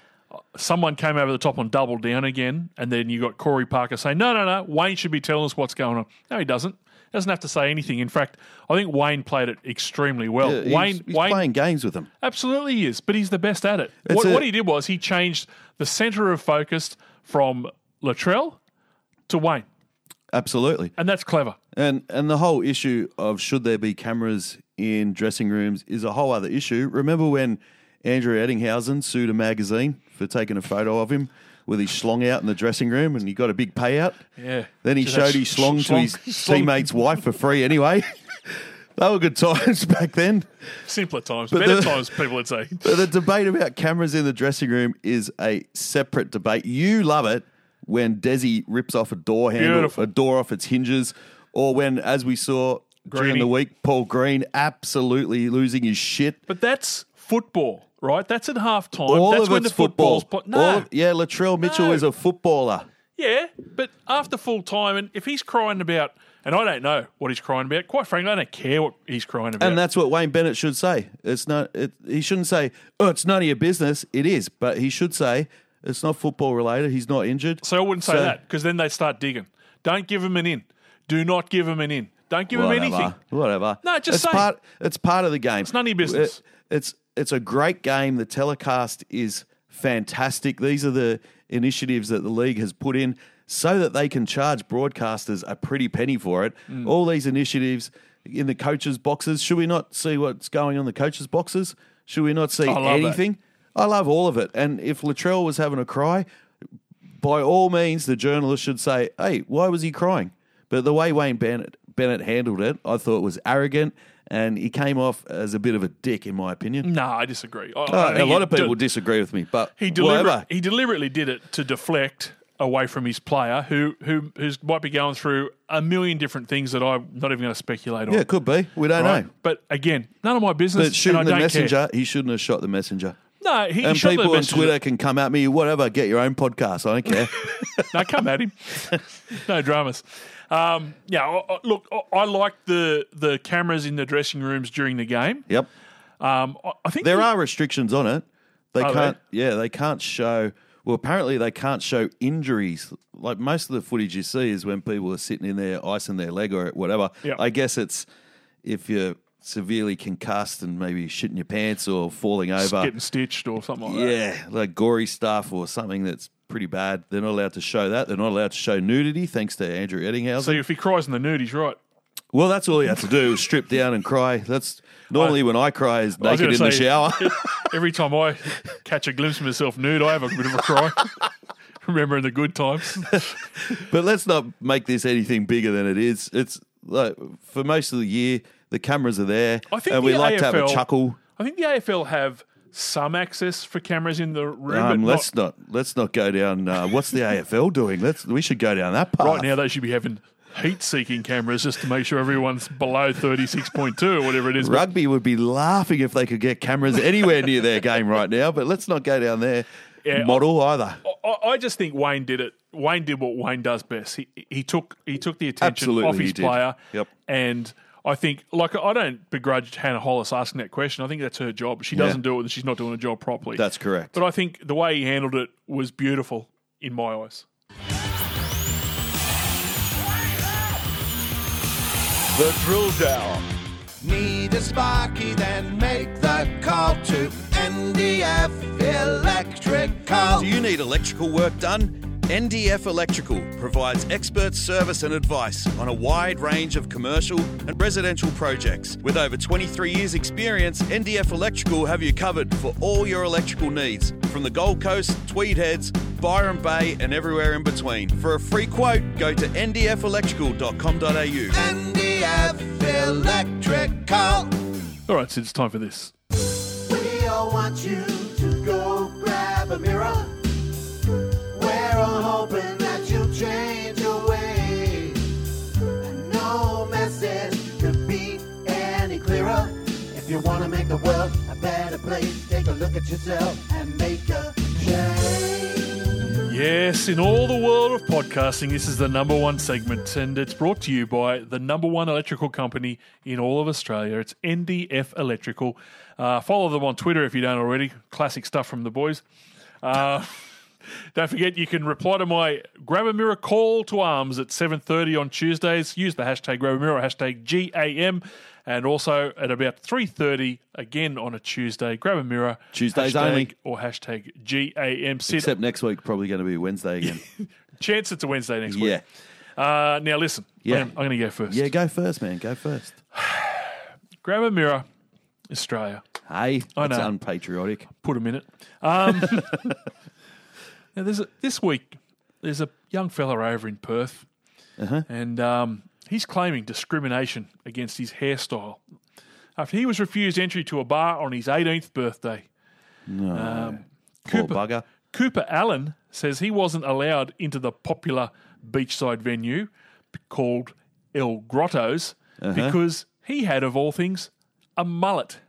Someone came over the top and doubled down again, and then you got Corey Parker saying, "No, no, no, Wayne should be telling us what's going on." No, he doesn't. Doesn't have to say anything. In fact, I think Wayne played it extremely well. Yeah, he's- Wayne, he's Wayne, playing games with them. absolutely he is, but he's the best at it. What, a- what he did was he changed the centre of focus from Latrell to Wayne, Absolutely. and that's clever. And and the whole issue of should there be cameras in dressing rooms is a whole other issue. Remember when Andrew Ettingshausen sued a magazine for taking a photo of him with his schlong out in the dressing room and he got a big payout? Yeah. Then he Just showed his schlong to his schlong- teammate's wife for free anyway. they were good times back then. Simpler times, But better the- times, people would say. But the debate about cameras in the dressing room is a separate debate. You love it when Desi rips off a door handle, Beautiful. a door off its hinges, or when, as we saw during the week, Paul Green absolutely losing his shit. But that's football, right? That's at half time. All that's of when it's the football's football. put. No, All yeah, Latrell Mitchell No. is a footballer. yeah, but after full time, and if he's crying about, and I don't know what he's crying about. Quite frankly, I don't care what he's crying about. And that's what Wayne Bennett should say. It's not. It, he shouldn't say, "Oh, it's none of your business." It is, but he should say, "It's not football related. He's not injured." so I wouldn't say So- that because then they start digging. Don't give him an in. Do not give him an in. Don't give him Whatever. anything. Whatever. No, just it's say. part. It's part of the game. It's none of your business. It- it's it's a great game. The telecast is fantastic. These are the initiatives that the league has put in. so that they can charge broadcasters a pretty penny for it. Mm. All these initiatives in the coaches' boxes. Should we not see what's going on in the coaches' boxes? Should we not see I anything? I love all of it. And if Latrell was having a cry, by all means, the journalist should say, "Hey, why was he crying?" But the way Wayne Bennett Bennett handled it, I thought was arrogant, and he came off as a bit of a dick, in my opinion. No, I disagree. I, Uh, I a lot of people de- disagree with me, but he, deliberate, he deliberately did it to deflect away from his player, who who who's, might be going through a million different things that I'm not even going to speculate on. Yeah, it could be. We don't right? know. But again, none of my business. But shooting and the don't messenger, Care. he shouldn't have shot the messenger. No, he, and shot people on. Twitter can come at me, whatever. Get your own podcast. I don't care. no, come at him. no dramas. Um, yeah, I, I- look, I, I like the the cameras in the dressing rooms during the game. yep. Um, I, I think There the- are restrictions on it. They Are can't. Yeah, they can't show. Well, apparently they can't show injuries. Like most of the footage you see is when people are sitting in there icing their leg or whatever. Yep. I guess it's if you're severely concussed and maybe shitting your pants or falling over. getting stitched or something like that. Yeah, like gory stuff or something that's pretty bad. They're not allowed to show that. They're not allowed to show nudity, thanks to Andrew Ettingshausen. So if he cries in the nude, he's right. well, that's all you have to do is strip down and cry. That's normally when I cry is naked in gonna the shower. Every time I catch a glimpse of myself nude, I have a bit of a cry. Remembering the good times. But let's not make this anything bigger than it is. It's like for most of the year, the cameras are there, I think and we like to have a chuckle. I think the AFL have some access for cameras in the room, Um, but let's not, not, let's not go down. Uh, what's the AFL doing? Let's we should go down that path. right now. They should be having heat-seeking cameras just to make sure everyone's below thirty-six point two or whatever it is. Rugby would be laughing if they could get cameras anywhere near their game right now. But let's not go down there Yeah, model either. I, I just think Wayne did it. Wayne did what Wayne does best. He he took he took the attention Absolutely off his player. Yep. And I think, like, I don't begrudge Hannah Hollis asking that question. I think that's her job. She doesn't do it, and she's not doing a job properly. That's correct. But I think the way he handled it was beautiful in my eyes. The drill down. Need a sparky, then make the call to NDF Electrical. Do you need electrical work done? NDF Electrical provides expert service and advice on a wide range of commercial and residential projects. With over 23 years' experience, NDF Electrical have you covered for all your electrical needs from the Gold Coast, Tweed Heads, Byron Bay, and everywhere in between. For a free quote, go to ndfelectrical.com.au. NDF Electrical. All right, so it's time for this. We all want you to go grab a mirror. Hoping that you'll change your. And no message could be any clearer. If you want to make the world a better place, take a look at yourself and make a change. Yes, in all the world of podcasting, this is the number one segment, and it's brought to you by the number one electrical company in all of Australia. It's NDF Electrical. Uh, follow them on Twitter if you don't already. Classic stuff from the boys. Uh, don't forget, you can reply to my Grab a Mirror call to arms at 7.30 on Tuesdays. Use the hashtag Grab a Mirror, hashtag GAM. And also at about 3.30, again on a Tuesday, Grab a Mirror. Tuesdays hashtag only. Or hashtag GAM. Sit Except next week, probably going to be Wednesday again. Chance it's a Wednesday next week. yeah. Uh, now listen. Yeah. I'm, I'm going to go first. Yeah, go first, man. Go first. Grab a mirror, Australia. Hey, I that's know. unpatriotic. Put them in it. Um, now there's a, this week. There's a young fella over in Perth, Uh-huh. and um, he's claiming discrimination against his hairstyle after he was refused entry to a bar on his 18th birthday. No. Um, Poor Cooper, bugger. Cooper Allen says he wasn't allowed into the popular beachside venue called El Grottos Uh-huh. because he had, of all things, a mullet.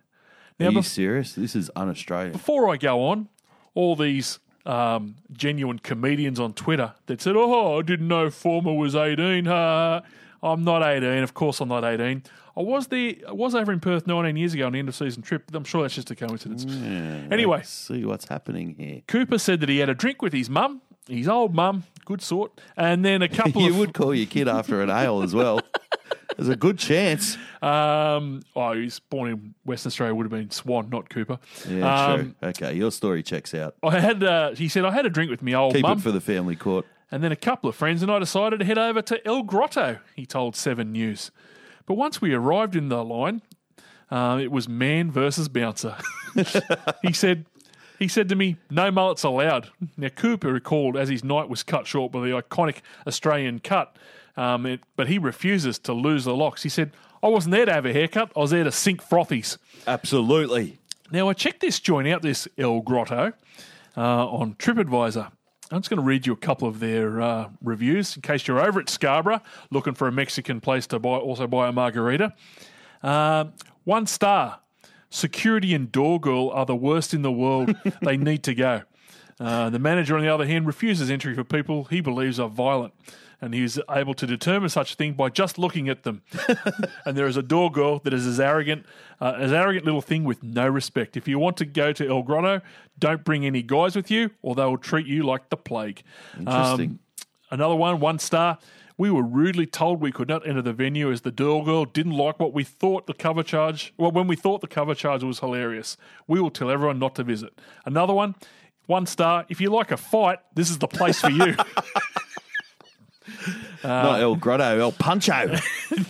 Now, Are you bef- serious? This is un-Australian. before I go on, all these um, genuine comedians on Twitter that said, "Oh, I didn't know Former was 18." Ha, I'm not 18. Of course, I'm not 18. I was there. I was over in Perth 19 years ago on the end of season trip. But I'm sure that's just a coincidence. Anyway, Let's see what's happening here. Cooper said that he had a drink with his mum, his old mum, good sort, and then a couple of you of would call your kid after an ale as well. There's a good chance. um, oh, he was born in Western Australia. Would have been Swan, not Cooper. Yeah, um, true. Okay, your story checks out. I had. Uh, he said I had a drink with my old Keep mum. it for the family court. And then a couple of friends and I decided to head over to El Grotto, he told Seven News. But once we arrived in the line, uh, it was man versus bouncer. he said, he said to me, "No mullets allowed." Now Cooper recalled as his night was cut short by the iconic Australian cut, um, it, but he refuses to lose the locks. He said, "I wasn't there to have a haircut. I was there to sink frothies." Absolutely. Now I checked this joint out, this El Grotto, uh, on TripAdvisor. I'm just going to read you a couple of their uh, reviews in case you're over at Scarborough looking for a Mexican place to buy, also buy a margarita. Uh, one star. Security and door girl are the worst in the world. they need to go. Uh, the manager, on the other hand, refuses entry for people he believes are violent. And he is able to determine such a thing by just looking at them. and there is a door girl that is as arrogant, uh, as arrogant little thing with no respect. If you want to go to El Grotto, don't bring any guys with you, or they will treat you like the plague. Interesting. Um, another one, one star. We were rudely told we could not enter the venue as the door girl didn't like what we thought the cover charge. Well, when we thought the cover charge was hilarious, we will tell everyone not to visit. Another one, one star. If you like a fight, this is the place for you. Not El Grotto, El Puncho.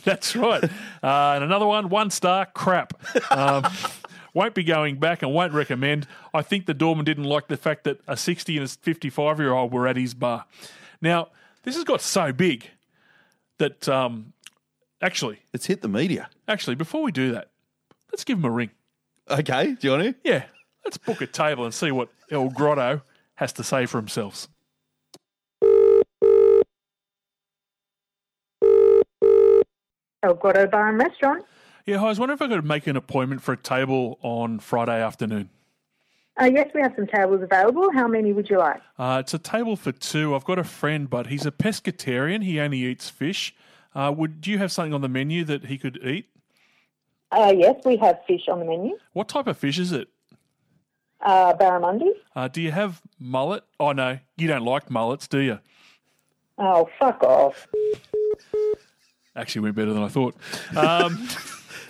That's right. Uh, and another one, one star, crap. Um, won't be going back and won't recommend. I think the doorman didn't like the fact that a 60 and a 55 year old were at his bar. Now, this has got so big that um, actually, it's hit the media. Actually, before we do that, let's give him a ring. Okay, do you want to? Yeah, let's book a table and see what El Grotto has to say for himself. El Grotto Bar and Restaurant. Yeah, hi, I was wondering if I could make an appointment for a table on Friday afternoon. Uh, yes, we have some tables available. How many would you like? Uh, it's a table for two. I've got a friend, but he's a pescatarian. He only eats fish. Uh, would do you have something on the menu that he could eat? Uh, yes, we have fish on the menu. What type of fish is it? Uh, barramundi. Uh, do you have mullet? Oh no, you don't like mullets, do you? Oh, fuck off. Actually, went better than I thought. Um,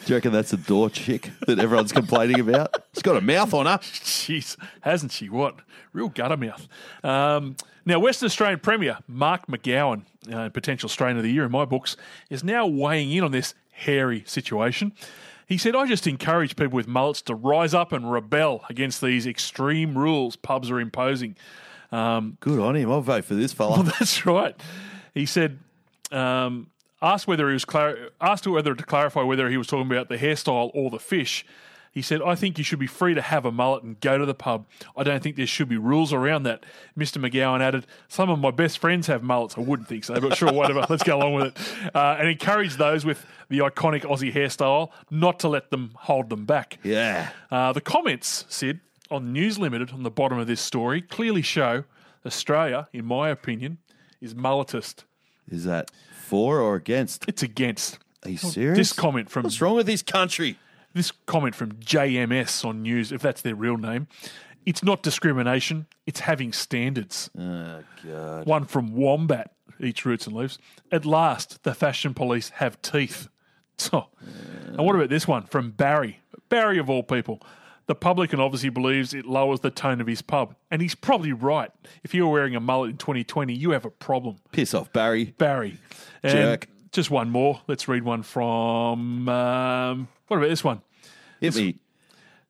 Do you reckon that's a door chick that everyone's complaining about? She's got a mouth on her. Jeez, hasn't she? What? Real gutter mouth. Um, now, Western Australian Premier Mark McGowan, uh, potential strain of the year in my books, is now weighing in on this hairy situation. He said, I just encourage people with mullets to rise up and rebel against these extreme rules pubs are imposing. Um, Good on him. I'll vote for this fella. well, that's right. He said, um, asked whether he was clar- asked whether to clarify whether he was talking about the hairstyle or the fish. He said, I think you should be free to have a mullet and go to the pub. I don't think there should be rules around that. Mr. McGowan added, Some of my best friends have mullets. I wouldn't think so, but sure, whatever. Let's go along with it. Uh, and encourage those with the iconic Aussie hairstyle not to let them hold them back. Yeah. Uh, the comments, Sid, on News Limited on the bottom of this story clearly show Australia, in my opinion, is mulletist. Is that for or against? It's against. Are you oh, serious? This comment from What's wrong with this country? this comment from JMS on News, if that's their real name, it's not discrimination, it's having standards. Oh, God. One from Wombat, eats roots and leaves. At last, the fashion police have teeth. Oh. And what about this one from Barry? Barry, of all people. The publican obviously believes it lowers the tone of his pub. And he's probably right. If you're wearing a mullet in 2020, you have a problem. Piss off, Barry. Barry. And Jerk. Just one more. Let's read one from. Um, what about this one? Hit me.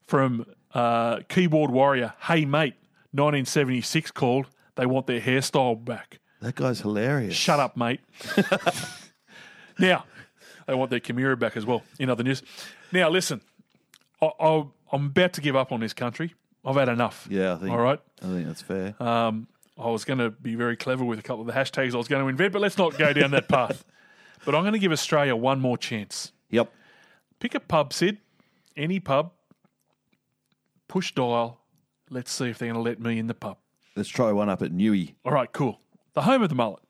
From uh, Keyboard Warrior. Hey, mate. 1976 called. They want their hairstyle back. That guy's hilarious. Shut up, mate. now, they want their Kimura back as well, in other news. Now, listen, I, I, I'm about to give up on this country. I've had enough. Yeah, I think. All right. I think that's fair. Um, I was going to be very clever with a couple of the hashtags I was going to invent, but let's not go down that path. But I'm going to give Australia one more chance. Yep. Pick a pub, Sid, any pub, push dial. Let's see if they're going to let me in the pub. Let's try one up at Newey. All right, cool. The home of the mullet.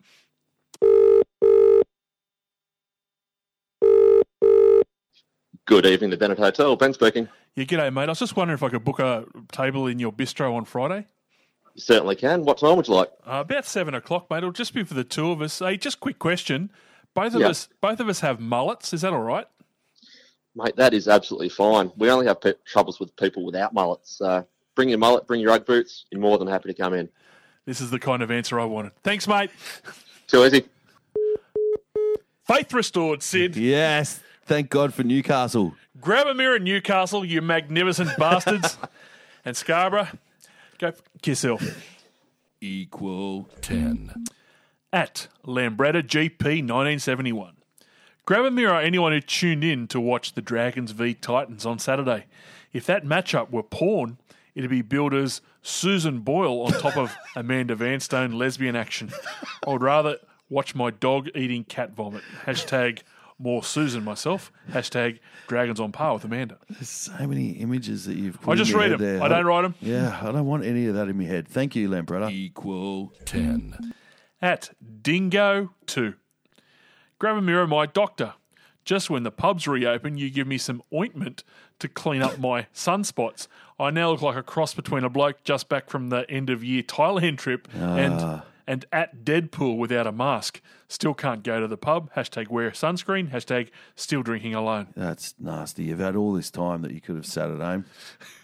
Good evening, the Bennett Hotel. Ben speaking. Yeah, g'day, mate. I was just wondering if I could book a table in your bistro on Friday. You certainly can. What time would you like? Uh, about seven o'clock, mate. It'll just be for the two of us. Hey, just quick question. Both of Yeah. us, both of us have mullets. Is that all right? Mate, that is absolutely fine. We only have pe- troubles with people without mullets. Uh, bring your mullet, bring your Ugg boots. You're more than happy to come in. This is the kind of answer I wanted. Thanks, mate. Too easy. Faith restored, Sid. Yes. Thank God for Newcastle. Grab a mirror, Newcastle, you magnificent bastards. And Scarborough, go f- yourself. Equal 10. At Lambretta GP 1971. Grab a mirror, anyone who tuned in to watch the Dragons v Titans on Saturday. If that matchup were porn, it'd be billed as Susan Boyle on top of Amanda Vanstone lesbian action. I would rather watch my dog eating cat vomit. Hashtag more Susan myself. Hashtag Dragons on par with Amanda. There's so many images that you've put I just in read head them. there. I don't write them. Yeah, I don't want any of that in my head. Thank you, Lambretta. Equal 10. At Dingo 2. Grab a mirror, my doctor. Just when the pubs reopen, you give me some ointment to clean up my sunspots. I now look like a cross between a bloke just back from the end of year Thailand trip and Ah. and at Deadpool without a mask. Still can't go to the pub. Hashtag wear sunscreen. Hashtag still drinking alone. That's nasty. You've had all this time that you could have sat at home.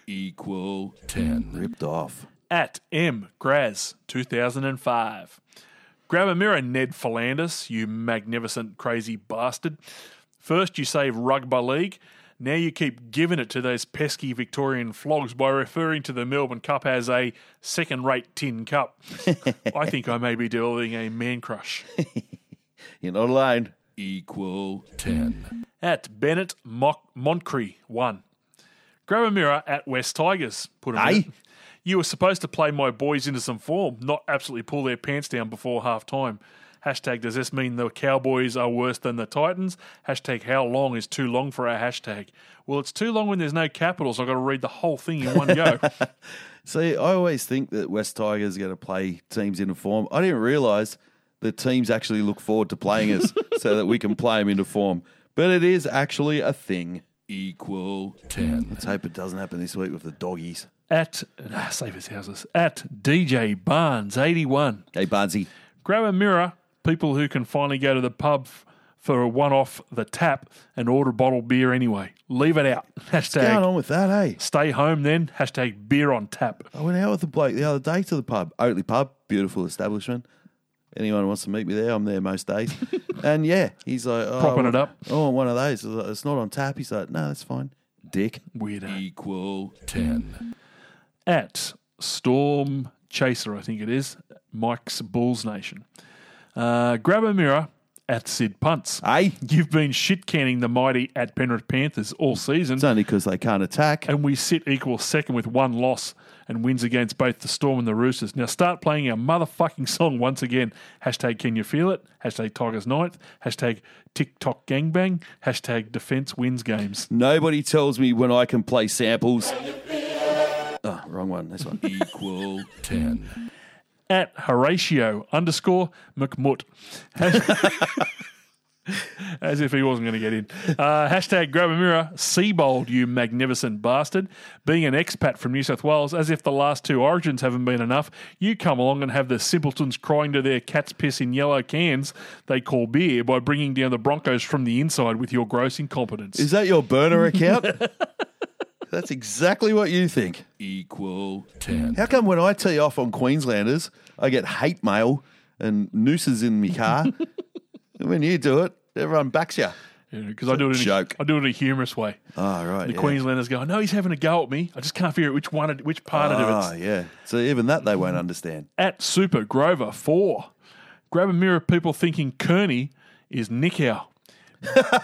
Equal 10. Ripped off. At M Graz 2005. Grab a mirror, Ned V'landys, you magnificent crazy bastard. First you save Rugby League. Now you keep giving it to those pesky Victorian flogs by referring to the Melbourne Cup as a second rate tin cup. I think I may be developing a man crush. You're not alone. Equal 10. At Bennett Mock- Montcree 1. Grab a mirror at West Tigers. Put 'em in Hey? You were supposed to play my boys into some form, not absolutely pull their pants down before half time. Hashtag, does this mean the Cowboys are worse than the Titans? Hashtag, how long is too long for our hashtag? Well, it's too long when there's no capitals. I've got to read the whole thing in one go. See, I always think that West Tigers are going to play teams into form. I didn't realise that teams actually look forward to playing us so that we can play them into form. But it is actually a thing. Equal 10. Let's hope it doesn't happen this week with the doggies. at ah, save his houses at DJ Barnes eighty one. Hey, Barnsey. Grab a mirror. People who can finally go to the pub f- for a one off the tap and order bottled beer anyway. Leave it out. Hashtag. What's going Hashtag on with that, hey? stay home then. Hashtag beer on tap. I went out with a bloke the other day to the pub. Oatley Pub, beautiful establishment. Anyone wants to meet me there, I'm there most days. and yeah, he's like, oh, Propping I it up. Oh, I want one of those. I was like, It's not on tap. He's like, no, that's fine. Dick. Weirdo. Equal 10. At Storm Chaser, I think it is. Mike's Bulls Nation. Uh, grab a mirror at Sid Punts. Hey, You've been shit canning the mighty at Penrith Panthers all season. it's only because they can't attack. and we sit equal second with one loss and wins against both the Storm and the Roosters. Now start playing our motherfucking song once again. Hashtag Can You Feel It? Hashtag Tigers Ninth. Hashtag TikTok Gangbang. Hashtag Defense Wins Games. Nobody tells me when I can play samples. Oh, wrong one. This one. Equal 10. At Horatio underscore McMutt. As if he wasn't going to get in. Uh, hashtag grab a mirror. Seibold, you magnificent bastard. Being an expat from New South Wales, as if the last two origins haven't been enough, you come along and have the simpletons crying to their cat's piss in yellow cans they call beer by bringing down the Broncos from the inside with your gross incompetence. Is that your burner account? That's exactly what you think. Equal 10. How come when I tee off on Queenslanders, I get hate mail and nooses in my car? and when you do it, everyone backs you. Because I do it in Joke. A, I do it in a humorous way. Oh, right. The yeah. Queenslanders go, no, he's having a go at me. I just can't figure out which one, which part of Oh, it. Ah, yeah. So even that they won't understand. At Super Grover four, grab a mirror. of People thinking Kearney is Nick Howe.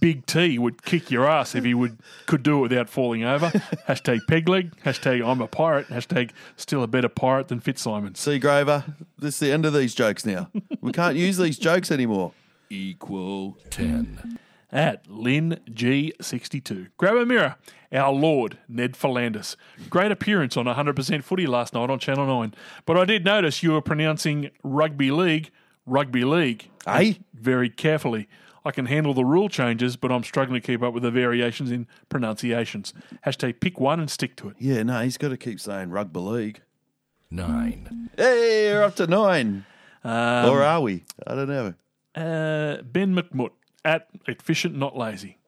Big T would kick your ass if he would could do it without falling over. hashtag peg leg. Hashtag I'm a pirate. Hashtag still a better pirate than Fitzsimons. See, Grover, this is the end of these jokes now. We can't use these jokes anymore. Equal 10. At Lynn G62. Grab a mirror. Our Lord, Ned V'landys. Great appearance on 100% footy last night on Channel 9. But I did notice you were pronouncing rugby league, rugby league. Hey? Very carefully. I can handle the rule changes, but I'm struggling to keep up with the variations in pronunciations. Hashtag pick one and stick to it. Yeah, no, he's got to keep saying rugby league. 9. Hey, we're up to nine. Um, or are we? I don't know. Uh, ben McMutt at Efficient Not Lazy.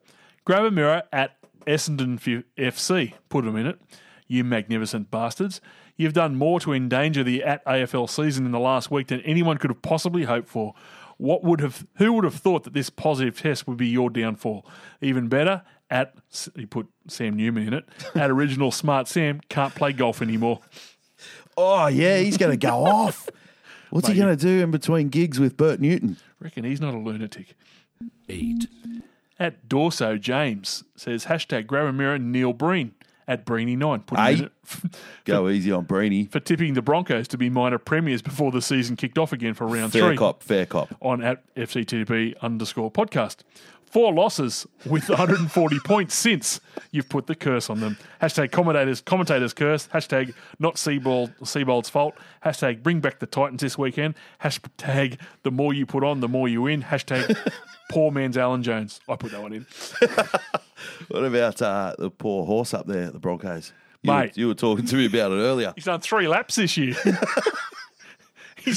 Grab a mirror at Essendon F- FC. Put them in it. You magnificent bastards. You've done more to endanger the at AFL season in the last week than anyone could have possibly hoped for. What would have who would have thought that this positive test would be your downfall? Even better, at he put Sam Newman in it. At original smart Sam can't play golf anymore. Oh yeah, he's going to go off. What's he going to do in between gigs with Bert Newton? Reckon he's not a lunatic. Eight. At Dorso James says hashtag grab a mirror Neil Breen at Breeny9. Put Hey. it Go easy on Breeny. for tipping the Broncos to be minor premiers before the season kicked off again for round Fair three cop, fair cop. on at FCTTB underscore podcast. Four losses with 140 points since you've put the curse on them. Hashtag commentators, commentators curse. Hashtag not Seibold, Seibold's fault. Hashtag bring back the Titans this weekend. Hashtag the more you put on, the more you win. Hashtag poor man's Alan Jones. I put that one in. What about uh, the poor horse up there the Broncos? You, Mate. were, you were talking to me about it earlier. He's done three laps this year.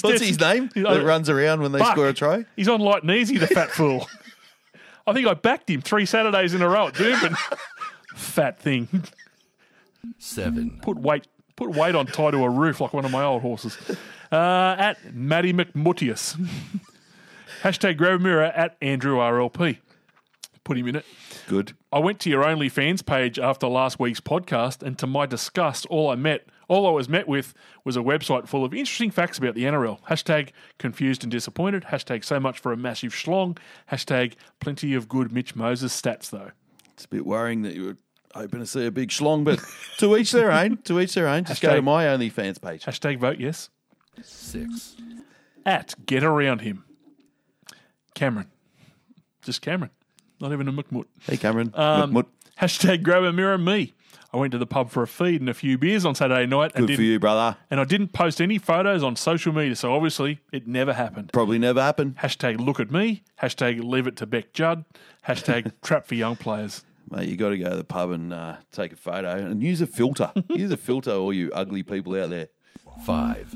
What's his name that runs around when they Buck. score a try? He's on light and easy, the fat fool. I think I backed him three Saturdays in a row at Doomben. fat thing. Seven. Put weight put weight on tie to a roof like one of my old horses. Uh, at Matty McMutius. Hashtag grab a mirror at Andrew RLP. Put him in it. Good. I went to your OnlyFans page after last week's podcast, and to my disgust, all I met, all I was met with, was a website full of interesting facts about the NRL. Hashtag confused and disappointed. Hashtag so much for a massive schlong. Hashtag plenty of good Mitch Moses stats though. It's a bit worrying that you were hoping to see a big schlong, but to each their own. To each their own. Just go to my OnlyFans page. Hashtag vote yes. Six. At get around him. Cameron. Just Cameron. Not even a McMut. Hey, Cameron. Um, McMut. hashtag grab a mirror me. I went to the pub for a feed and a few beers on Saturday night. and Good for didn't- you, brother. And I didn't post any photos on social media, so obviously it never happened. Probably never happened. Hashtag look at me. Hashtag leave it to Bec Judd. Hashtag trap for young players. Mate, you got to go to the pub and uh, take a photo and use a filter. use a filter, all you ugly people out there. Five.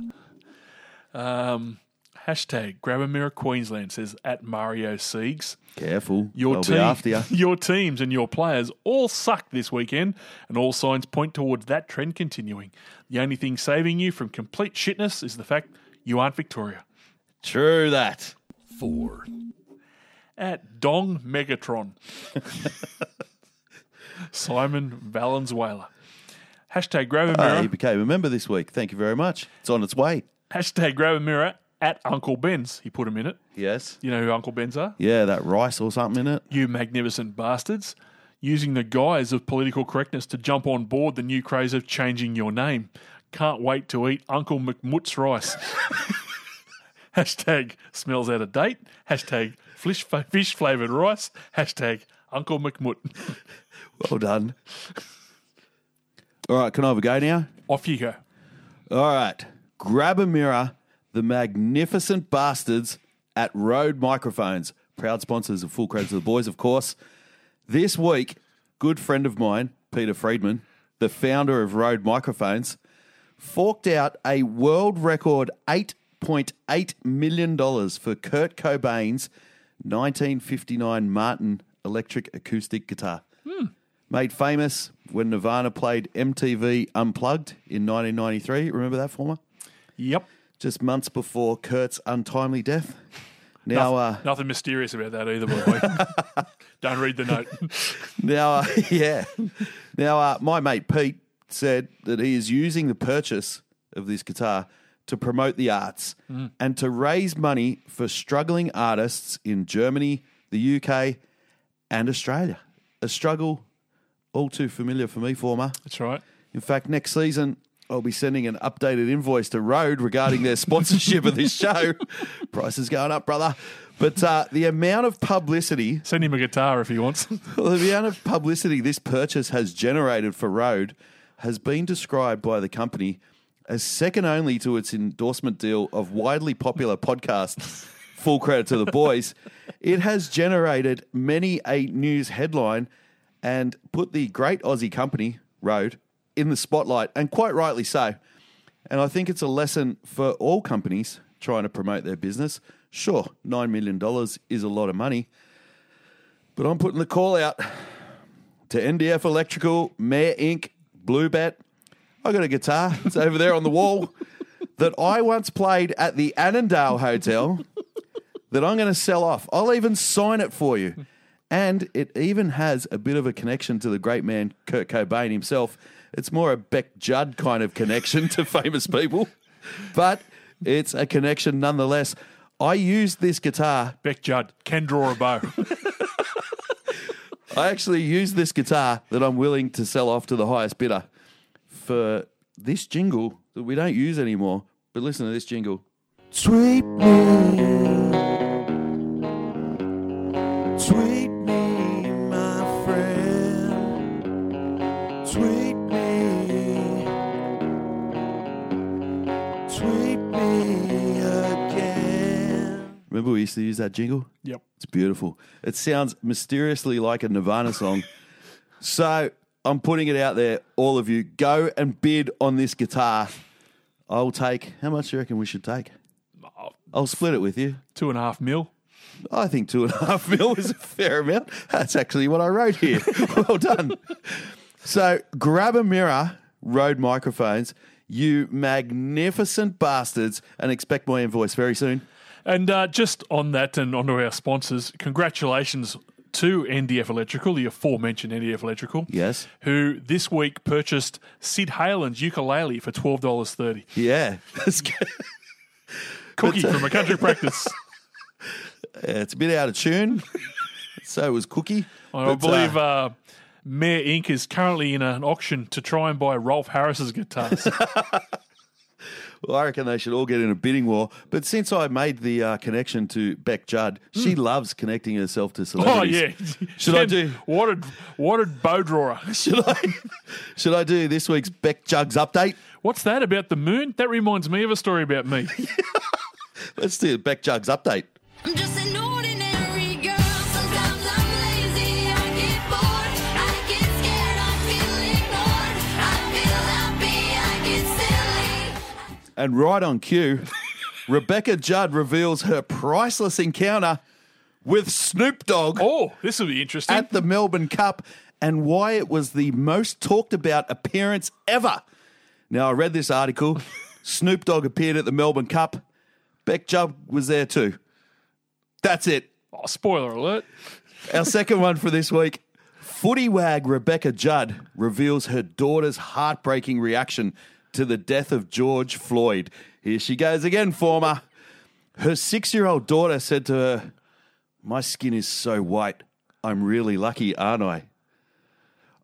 Um, hashtag grab a mirror Queensland says at Mario Siegs. Careful. Your They'll team, be after you. your teams and your players all suck this weekend, and all signs point towards that trend continuing. The only thing saving you from complete shitness is the fact you aren't Victoria. True that. Four. At Dong Megatron, Simon Valenzuela. Hashtag grab a ah, mirror. Hey, he became a member this week. Thank you very much. It's on its way. Hashtag grab a mirror at Uncle Ben's. He put him in it. Yes. You know who Uncle Ben's are? Yeah, that rice or something in it. You magnificent bastards. Using the guise of political correctness to jump on board the new craze of changing your name. Can't wait to eat Uncle McMut's rice. Hashtag smells out of date. Hashtag fish, fish flavored rice. Hashtag Uncle McMut. Well done. All right, can I have a go now? Off you go. All right. Grab a mirror. The magnificent bastards at Rode Microphones, proud sponsors of Full Credit to the Boys, of course. This week, good friend of mine, Peter Freedman, the founder of Rode Microphones, forked out a world record $8.8 million for Kurt Cobain's 1959 Martin electric acoustic guitar. Hmm. Made famous when Nirvana played MTV Unplugged in 1993. Remember that, former? Yep. Just months before Kurt's untimely death. Now, uh, nothing, nothing mysterious about that either, by the way. Don't read the note. Now, uh, yeah. Now, uh, my mate Pete said that he is using the purchase of this guitar to promote the arts Mm. and to raise money for struggling artists in Germany, the UK, and Australia. A struggle all too familiar for me, former. That's right. In fact, next season, I'll be sending an updated invoice to Rode regarding their sponsorship of this show. Price is going up, brother. But uh, the amount of publicity Send him a guitar if he wants. the amount of publicity this purchase has generated for Rode has been described by the company as second only to its endorsement deal of widely popular podcast, Full Credit to the Boys. It has generated many a news headline and put the great Aussie company, Rode, in the spotlight, and quite rightly so. And I think it's a lesson for all companies trying to promote their business. Sure, $9 million is a lot of money. But I'm putting the call out to NDF Electrical, Mayor Inc., Bluebet. I got a guitar. It's over there on the wall that I once played at the Annandale Hotel that I'm going to sell off. I'll even sign it for you. And it even has a bit of a connection to the great man Kurt Cobain himself. It's more a Bec Judd kind of connection to famous people, but it's a connection nonetheless. I used this guitar. Bec Judd can draw a bow. I actually used this guitar that I'm willing to sell off to the highest bidder for this jingle that we don't use anymore. But listen to this jingle. Sweet me. Sweet we used to use that jingle? Yep. It's beautiful. It sounds mysteriously like a Nirvana song. so I'm putting it out there, all of you. Go and bid on this guitar. I'll take, how much do you reckon we should take? Oh. I'll split it with you. Two and a half mil. I think two and a half mil is a fair amount. That's actually what I wrote here. well done. So grab a mirror, Rode microphones, you magnificent bastards, and expect my invoice very soon. And uh, just on that and onto our sponsors, congratulations to NDF Electrical, the aforementioned NDF Electrical. Yes. Who this week purchased Syd Heylen's ukulele for $12.30. Yeah. That's good. Cookie uh, from a country practice. it's a bit out of tune. so was Cookie. I But, believe uh, uh, Mayor Inc. is currently in an auction to try and buy Rolf Harris's guitars. Well, I reckon they should all get in a bidding war. But since I made the uh, connection to Bec Judd, she loves connecting herself to oh, celebrities. yeah. Should I do? What a, what a bow drawer. Should I? should I do this week's Beck Jugs update? What's that about the moon? That reminds me of a story about me. Let's do Beck Jugs update. I'm just an And right on cue, Rebecca Judd reveals her priceless encounter with Snoop Dogg. Oh, this will be interesting. At the Melbourne Cup and why it was the most talked about appearance ever. Now, I read this article. Snoop Dogg appeared at the Melbourne Cup. Bec Judd was there too. That's it. Oh, spoiler alert. Our second one for this week. Footy wag Rebecca Judd reveals her daughter's heartbreaking reaction to the death of George Floyd. Here she goes again, former. Her six year old daughter said to her, My skin is so white. I'm really lucky, aren't I?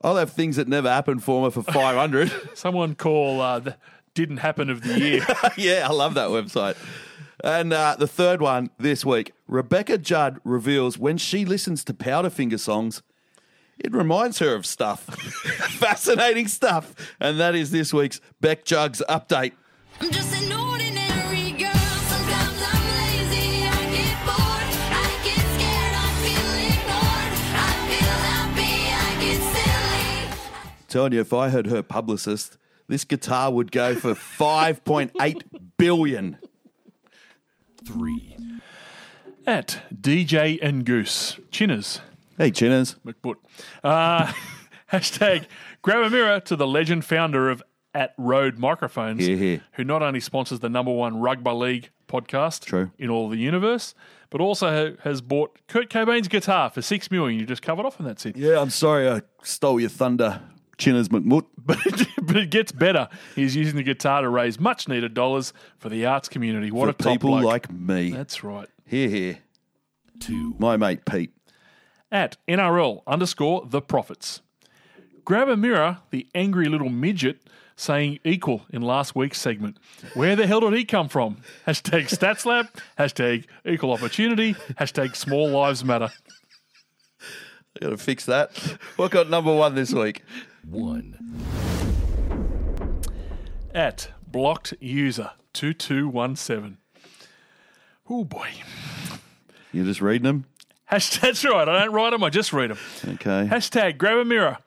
I'll have things that never happened for me for 500. Someone call uh, the didn't happen of the year. yeah, I love that website. And uh, the third one this week Rebecca Judd reveals when she listens to Powderfinger songs, it reminds her of stuff. Fascinating stuff. And that is this week's Beck Jugs update. I'm just an ordinary girl. Sometimes I'm lazy. I get bored. I get scared. I feel ignored. I feel happy. I get silly. Telling you, if I heard her publicist, this guitar would go for 5.8 billion. Three. At DJ and Goose. Chinners. Hey, Chinners. McBoot. Uh, hashtag grab a mirror to the legend founder of At Rode Microphones, Here, here. who not only sponsors the number one Rugby League podcast True. in all the universe, but also ha- has bought Kurt Cobain's guitar for six million. You just covered off, and that's it. Yeah, I'm sorry I stole your thunder, Chinners McMut. But but it gets better. He's using the guitar to raise much needed dollars for the arts community. What For a top people bloke. like me. That's right. Here, here. Two. My mate Pete. At NRL underscore the profits. Grab a mirror, the angry little midget saying equal in last week's segment. Where the hell did he come from? Hashtag StatsLab, hashtag equal opportunity, hashtag small lives matter. I got to fix that. What got number one this week? One. At blocked user 2217. Oh boy. You're just reading them? Hashtag, that's right. I don't write them, I just read them. Okay. Hashtag grab a mirror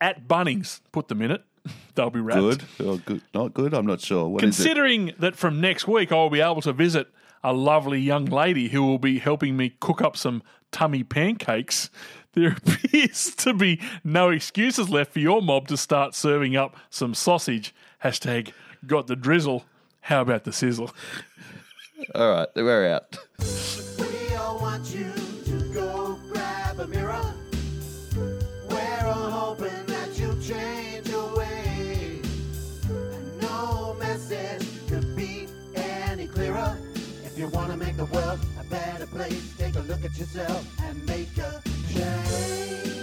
at Bunnings. Put them in it. They'll be wrapped. Good. Oh, good. Not good. I'm not sure. What is it? Considering that from next week I'll be able to visit a lovely young lady who will be helping me cook up some tummy pancakes, There appears to be no excuses left for your mob to start serving up some sausage. Hashtag got the drizzle. How about the sizzle? All right, we're out. We all want you the world a better place, take a look at yourself and make a change.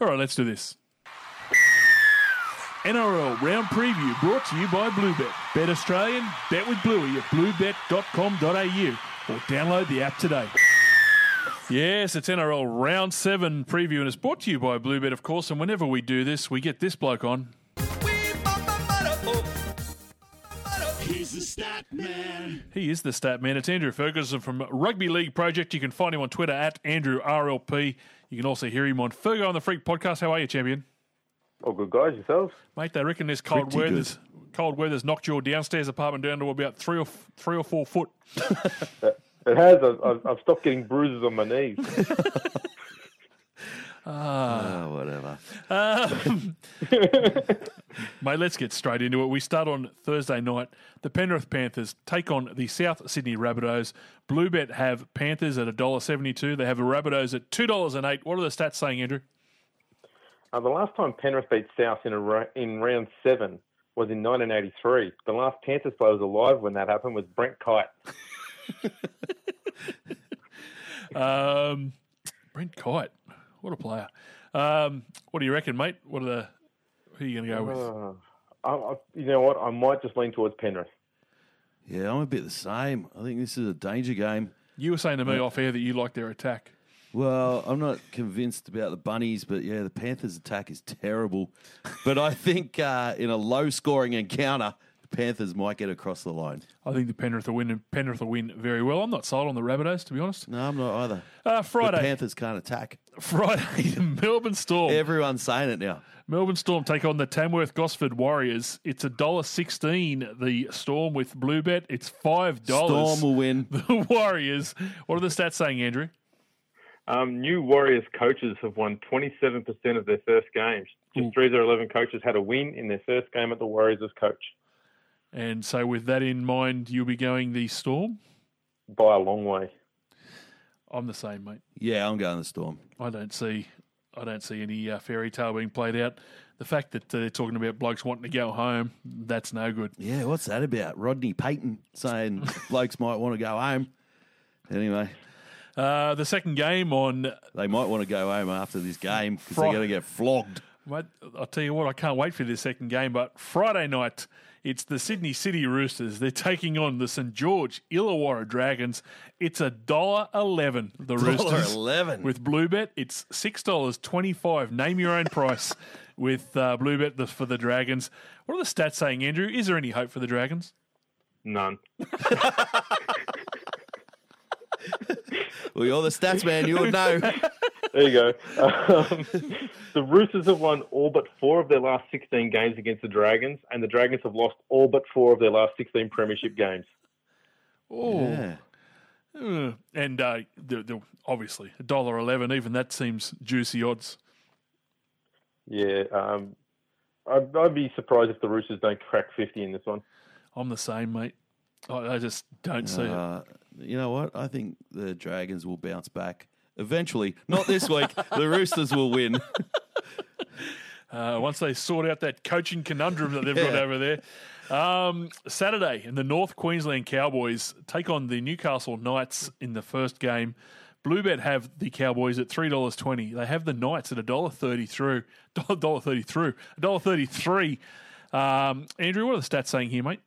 All right, let's do this. NRL round preview brought to you by Bluebet. Bet Australian, bet with Bluey at bluebet.com.au or download the app today. Yes, it's NRL round seven preview and it's brought to you by Bluebet, of course. And whenever we do this, we get this bloke on. The stat man. He is the stat man. It's Andrew Ferguson from Rugby League Project. You can find him on Twitter at Andrew RLP. You can also hear him on Fergo on the Freak podcast. How are you, champion? Oh, good guys, yourselves? Mate, they reckon this cold Pretty weather's cold weather's knocked your downstairs apartment down to about three or f- three or four foot. It has. I've, I've- I've stopped getting bruises on my knees. Ah, Oh, whatever. Um, mate, let's get straight into it. We start on Thursday night. The Penrith Panthers take on the South Sydney Rabbitohs. Bluebet have Panthers at $1.72. They have a Rabbitohs at $2.08. What are the stats saying, Andrew? Uh, the last time Penrith beat South in a ra- in round seven was in 1983. The last Panthers player was alive when that happened was Brent Kite. Um, Brent Kite, what a player. Um, what do you reckon, mate? What are the who are you going to go with? Uh, I, I, you know what? I might just lean towards Penrith. Yeah, I'm a bit the same. I think this is a danger game. You were saying to me Uh, off air that you like their attack. Well, I'm not convinced about the bunnies, but yeah, the Panthers' attack is terrible. But I think uh, in a low-scoring encounter, the Panthers might get across the line. I think the Penrith will win. Penrith will win very well. I'm not sold on the Rabbitohs, to be honest. No, I'm not either. Uh, Friday. The Panthers can't attack. Friday, the Melbourne Storm. Everyone's saying it now. Melbourne Storm take on the Tamworth Gosford Warriors. It's a dollar sixteen. The Storm with Blue Bet. It's five dollars. Storm will win. The Warriors. What are the stats saying, Andrew? Um, new Warriors coaches have won 27% of their first games. Just three of their 11 coaches had a win in their first game at the Warriors as coach And so, with that in mind, you'll be going the Storm. by a long way. I'm the same, mate. Yeah, I'm going the Storm. I don't see, I don't see any uh, fairy tale being played out. The fact that uh, they're talking about blokes wanting to go home, that's no good. Yeah, what's that about? Rodney Payten saying blokes might want to go home. Anyway, Uh, the second game on, they might want to go home after this game because Fri- they're going to get flogged. mate, I'll tell you what, I can't wait for this second game. But Friday night, it's the Sydney City Roosters. They're taking on the St George Illawarra Dragons. It's a dollar eleven. The Roosters $1.11. with Bluebet. It's six dollars twenty five. Name your own price with uh, Bluebet the, for the Dragons. What are the stats saying, Andrew? Is there any hope for the Dragons? None. Well, you're the stats man. You would know. There you go. Um, the Roosters have won all but four of their last 16 games against the Dragons, and the Dragons have lost all but four of their last 16 premiership games. Oh, Yeah. Uh, and uh, the, the, obviously a dollar eleven. Even that seems juicy odds. Yeah, um, I'd, I'd be surprised if the Roosters don't crack 50 in this one. I'm the same, mate. I, I just don't see it. Uh, you know what? I think the Dragons will bounce back eventually. Not this week. the Roosters will win. Uh, once they sort out that coaching conundrum that they've got over there. Um, Saturday, and the North Queensland Cowboys take on the Newcastle Knights in the first game. Bluebet have the Cowboys at three dollars twenty. They have the Knights at a dollar thirty through, dollar thirty through, dollar thirty three. Um, Andrew, what are the stats saying here, mate?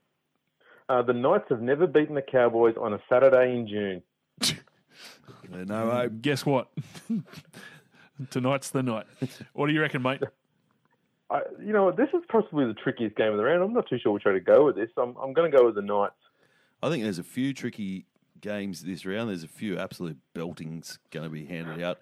Uh, the Knights have never beaten the Cowboys on a Saturday in June. no hope. Guess what? Tonight's the night. What do you reckon, mate? I, you know, what, this is possibly the trickiest game of the round. I'm not too sure which way to go with this. I'm, I'm going to go with the Knights. I think there's a few tricky games this round. There's a few absolute beltings going to be handed out.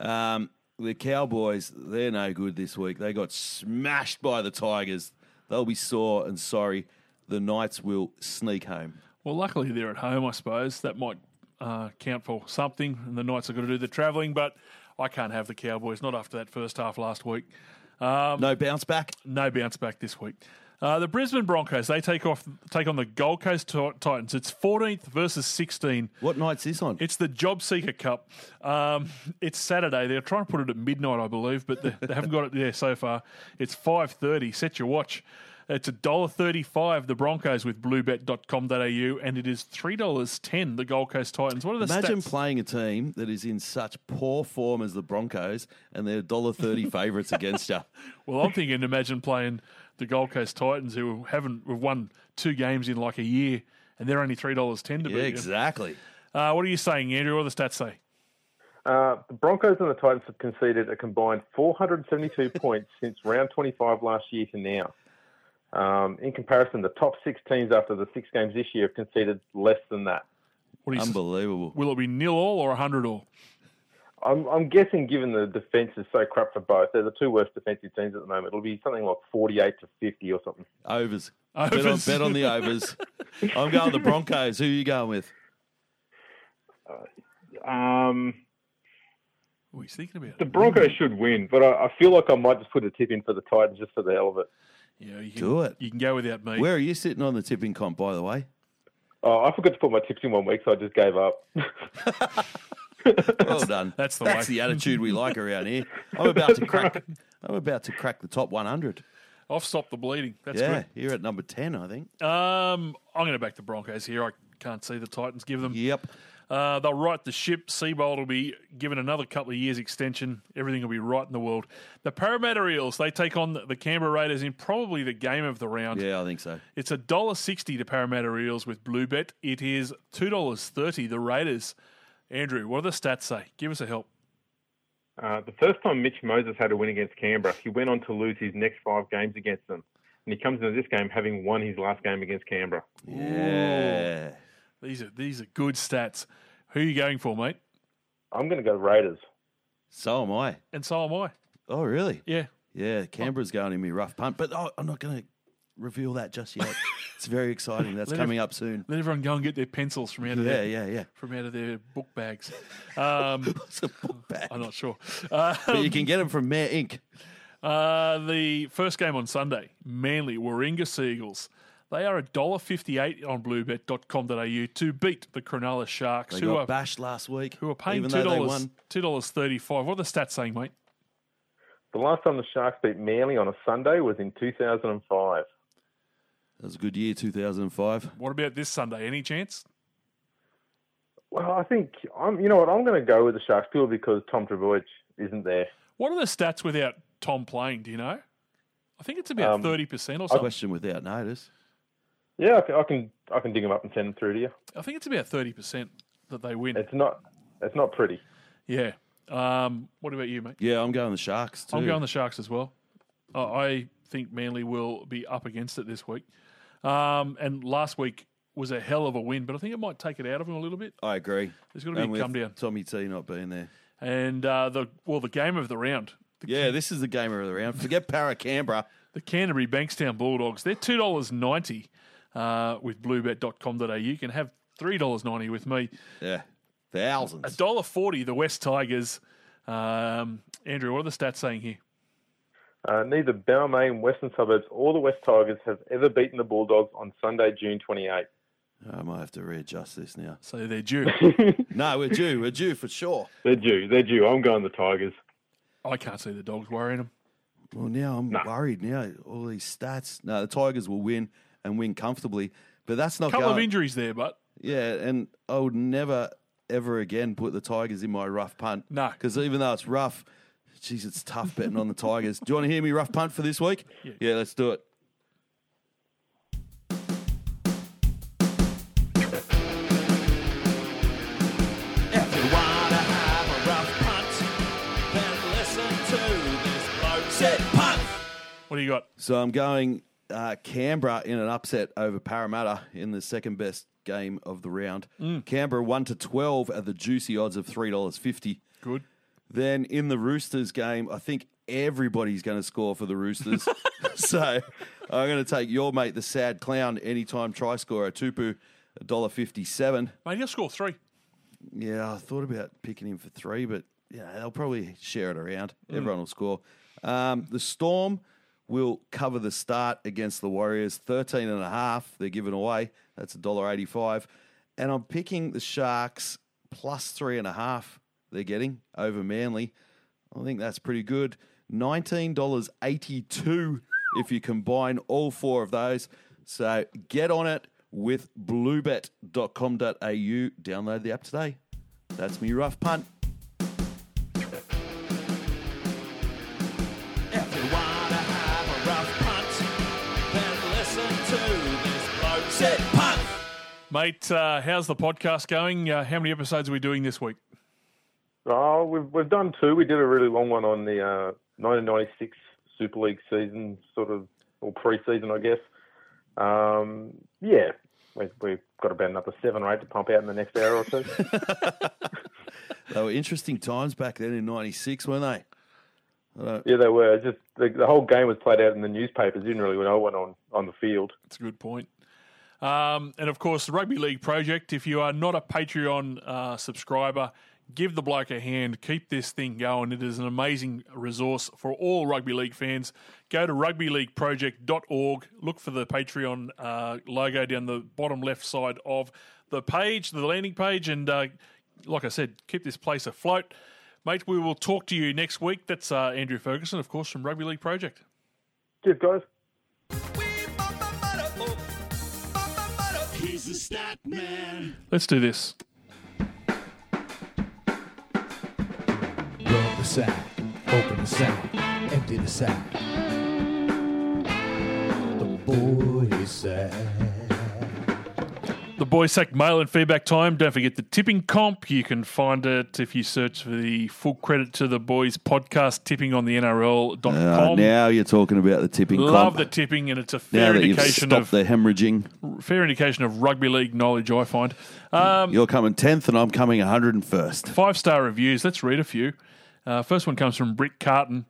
Um, the Cowboys, they're no good this week. They got smashed by the Tigers. They'll be sore and sorry. The Knights will sneak home. Well, luckily they're at home, I suppose. That might uh, count for something, and the Knights are going to do the travelling, but I can't have the Cowboys, not after that first half last week. Um, No bounce back. no bounce back this week. Uh, the Brisbane Broncos, they take off take on the Gold Coast Titans. It's 14th versus 16. What night's this on? It's the Job Seeker Cup. Um, it's Saturday. They're trying to put it at midnight, I believe, but they, they haven't got it there so far. It's 5.30. Set your watch. It's $1.35, the Broncos with bluebet.com.au, and it is $3.10, the Gold Coast Titans. What are the Imagine stats? playing a team that is in such poor form as the Broncos and they're $1.30 favourites against you. Well, I'm thinking, imagine playing the Gold Coast Titans, who haven't have won two games in like a year, and they're only three dollars ten to Yeah, beat. you. exactly. Uh, what are you saying, Andrew? What do the stats say? Uh, the Broncos and the Titans have conceded a combined 472 points since round 25 last year to now. Um, in comparison, the top six teams after the six games this year have conceded less than that. What Unbelievable. Will it be nil all or hundred all? I'm, I'm guessing, given the defence is so crap for both, they're the two worst defensive teams at the moment. It'll be something like 48 to 50 or something. Overs. Bet, on, Overs. bet on the overs. I'm going the Broncos. Who are you going with? Um, What are you thinking about? the Broncos should win, but I, I feel like I might just put a tip in for the Titans just for the hell of it. Yeah, you can, Do it. You can go without me. Where are you sitting on the tipping comp, by the way? Oh, I forgot to put my tips in one week, so I just gave up. Well done. That's the That's way. the attitude we like around here. I'm about to crack. I'm about to crack the top 100. I've stopped the bleeding. That's yeah, you're at number 10, I think. Um, I'm going to back the Broncos here. I can't see the Titans give them. Yep. Uh, they'll right the ship. Seibold will be given another couple of years extension. Everything will be right in the world. The Parramatta Eels, they take on the, the Canberra Raiders in probably the game of the round. Yeah, I think so. It's a dollar sixty to Parramatta Eels with Blue Bet. It is two dollars thirty. The Raiders. Andrew, what do the stats say? Give us a help. Uh, the first time Mitch Moses had a win against Canberra, he went on to lose his next five games against them. And he comes into this game having won his last game against Canberra. Yeah. These are these are good stats. Who are you going for, mate? I'm going to go Raiders. So am I. And so am I. Oh, really? Yeah. Yeah, Canberra's going in me rough punt, but oh, I'm not going to reveal that just yet. it's very exciting. That's Let coming ev- up soon. Let everyone go and get their pencils from out of Yeah, their yeah, yeah. from out of their book bags. Um, It's a book bag. I'm not sure. Uh, But you can get them from Mayor Inc. Uh, the first game on Sunday, Manly, Warringah Seagulls. They are $1.58 on bluebet.com.au to beat the Cronulla Sharks, They who got are, bashed last week. who are paying even though they $2, won. $2.35. What are the stats saying, mate? The last time the Sharks beat Manly on a Sunday was in 2005. That was a good year, 2005. What about this Sunday? Any chance? Well, I think I'm. You know what? I'm going to go with the Sharks purely because Tom Trbojevic isn't there. What are the stats without Tom playing? Do you know? I think it's about Um, 30% or something. Question without notice. Yeah, I can, I can. I can dig them up and send them through to you. I think it's about 30% that they win. It's not. It's not pretty. yeah. Um, what about you, mate? Yeah, I'm going the Sharks too. I'm going the Sharks as well. I I think Manly will be up against it this week. Um, and last week was a hell of a win, but I think it might take it out of him a little bit. I agree. There's gotta be And a with come down. Tommy T not being there. And uh, the well, the game of the round, the, Yeah, this is the game of the round. Forget Para Canberra. the Canterbury Bankstown Bulldogs. They're two dollars ninety uh, with Bluebet.com.au. You can have three dollars ninety with me. Yeah, A thousands. dollar forty. The West Tigers. Um, Andrew, what are the stats saying here? Uh, neither Balmain, Western Suburbs, or the West Tigers have ever beaten the Bulldogs on Sunday, June 28. I might have to readjust this now. So they're due. No, we're due. We're due for sure. They're due. They're due. I'm going the Tigers. I can't see the dogs worrying them. Well, now I'm worried. Now all these stats. No, the Tigers will win and win comfortably, but that's not a couple going. of injuries there, but Yeah, and I would never ever again put the Tigers in my rough punt. No. because even though it's rough, geez, it's tough betting on the Tigers. Do you want to hear me rough punt for this week? Yeah. let's do it. If you wanna have a rough punt, then listen to this bloke said punt. what do you got? So I'm going uh, Canberra in an upset over Parramatta in the second best game of the round. Mm. Canberra one to twelve at the juicy odds of three dollars fifty. Good. Then in the Roosters game, I think everybody's going to score for the Roosters. so I'm going to take your mate, the sad clown, anytime try scorer, Tupou, $1.57. Mate, he'll score three. Yeah, I thought about picking him for three, but yeah, they'll probably share it around. Mm. Everyone will score. Um, the Storm will cover the start against the Warriors. 13 and a half they're giving away. That's $1.85. And I'm picking the Sharks plus three and a half they're getting over Manly. I think that's pretty good. $19.82 if you combine all four of those. So get on it with bluebet.com.au. Download the app today. That's me rough punt. This said punt. Mate, uh, how's the podcast going? Uh, how many episodes are we doing this week? Oh, we've we've done two. We did a really long one on the uh, 1996 Super League season, sort of or pre-season, I guess. Um, yeah, we, we've got about another seven or eight to pump out in the next hour or two. They were interesting times back then in '96, weren't they? I yeah, they were. Just the, the whole game was played out in the newspapers. Didn't really know what went on on the field. That's a good point. Um, and of course, the Rugby League Project. If you are not a Patreon uh, subscriber, give the bloke a hand. Keep this thing going. It is an amazing resource for all rugby league fans. Go to rugbyleagueproject.org. Look for the Patreon uh, logo down the bottom left side of the page, the landing page, and uh, like I said, keep this place afloat. Mate, we will talk to you next week. That's uh, Andrew Ferguson, of course, from Rugby League Project. Cheers, guys. The stat man. Let's do this. Rub the sack, open the sack, empty the sack. The boy is sad. The Boys Sack mail and feedback time. Don't forget the tipping comp. You can find it if you search for the full credit to the Boys podcast tipping on the NRL.com. Uh, now you're talking about the tipping Love comp. the tipping, and it's a now fair you've indication of the hemorrhaging, fair indication of rugby league knowledge. I find um, you're coming 10th and I'm coming 101st. five star reviews. Let's read a few. Uh, first one comes from Britt Carton.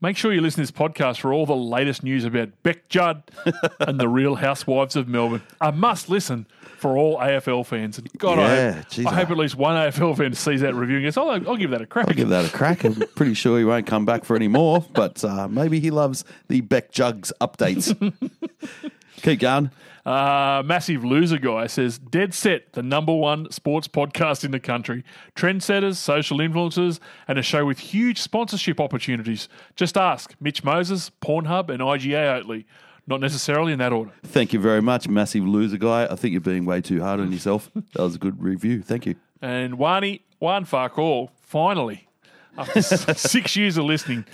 Make sure you listen to this podcast for all the latest news about Beck Judd and the Real Housewives of Melbourne. A must listen for all AFL fans. And God, I, Yeah, hope, geez, I hope at least one AFL fan sees that review and goes, oh, I'll give that a crack. I'll give that a crack. I'm pretty sure he won't come back for any more, but uh, maybe he loves the Beck Jugs updates. Keep going. Uh, massive loser guy says, dead set, the number one sports podcast in the country. Trendsetters, social influencers, and a show with huge sponsorship opportunities. Just ask Mitch Moses, Pornhub, and IGA Oatley. Not necessarily in that order. Thank you very much, massive loser guy. I think you're being way too hard on yourself. That was a good review. Thank you. And Wani, one Wan Farkall, finally, after six years of listening,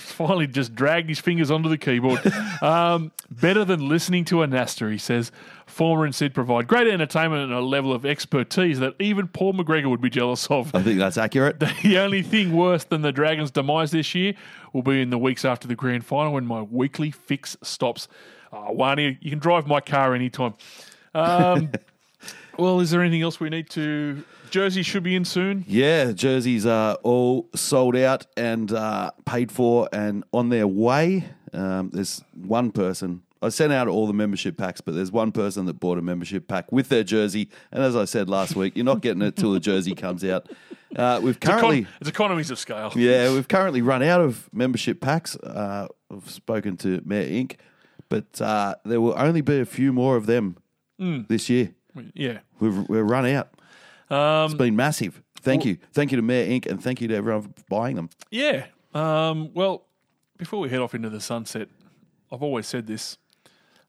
finally just dragged his fingers onto the keyboard. Um, better than listening to a he says. Former and Sid provide great entertainment and a level of expertise that even Paul McGregor would be jealous of. I think that's accurate. The only thing worse than the Dragons' demise this year will be in the weeks after the grand final when my weekly fix stops. Uh, Wani, you can drive my car anytime. Um, well, is there anything else we need to? Jersey should be in soon. Yeah, jerseys are all sold out and uh, paid for and on their way. Um, there's one person. I sent out all the membership packs, but there's one person that bought a membership pack with their jersey. And as I said last week, you're not getting it till the jersey comes out. Uh, we've It's, econ- currently, it's economies of scale. yeah, we've currently run out of membership packs. Uh, I've spoken to Mayor Inc., but uh, there will only be a few more of them Mm. this year. Yeah. We've we're run out. Um, it's been massive. Thank you, thank you to Mayor Inc. and thank you to everyone for buying them. Yeah. Um, well, before we head off into the sunset, I've always said this: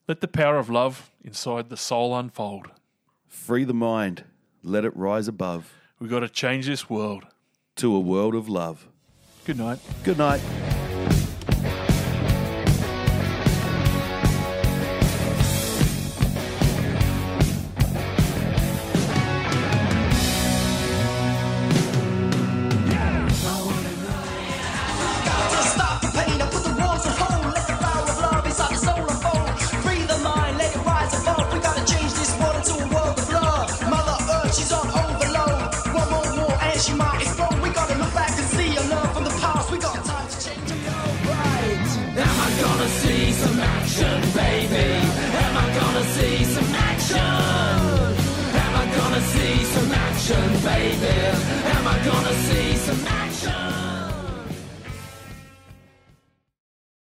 let the power of love inside the soul unfold. Free the mind, let it rise above We've got to change this world. to a world of love. Good night. Good night.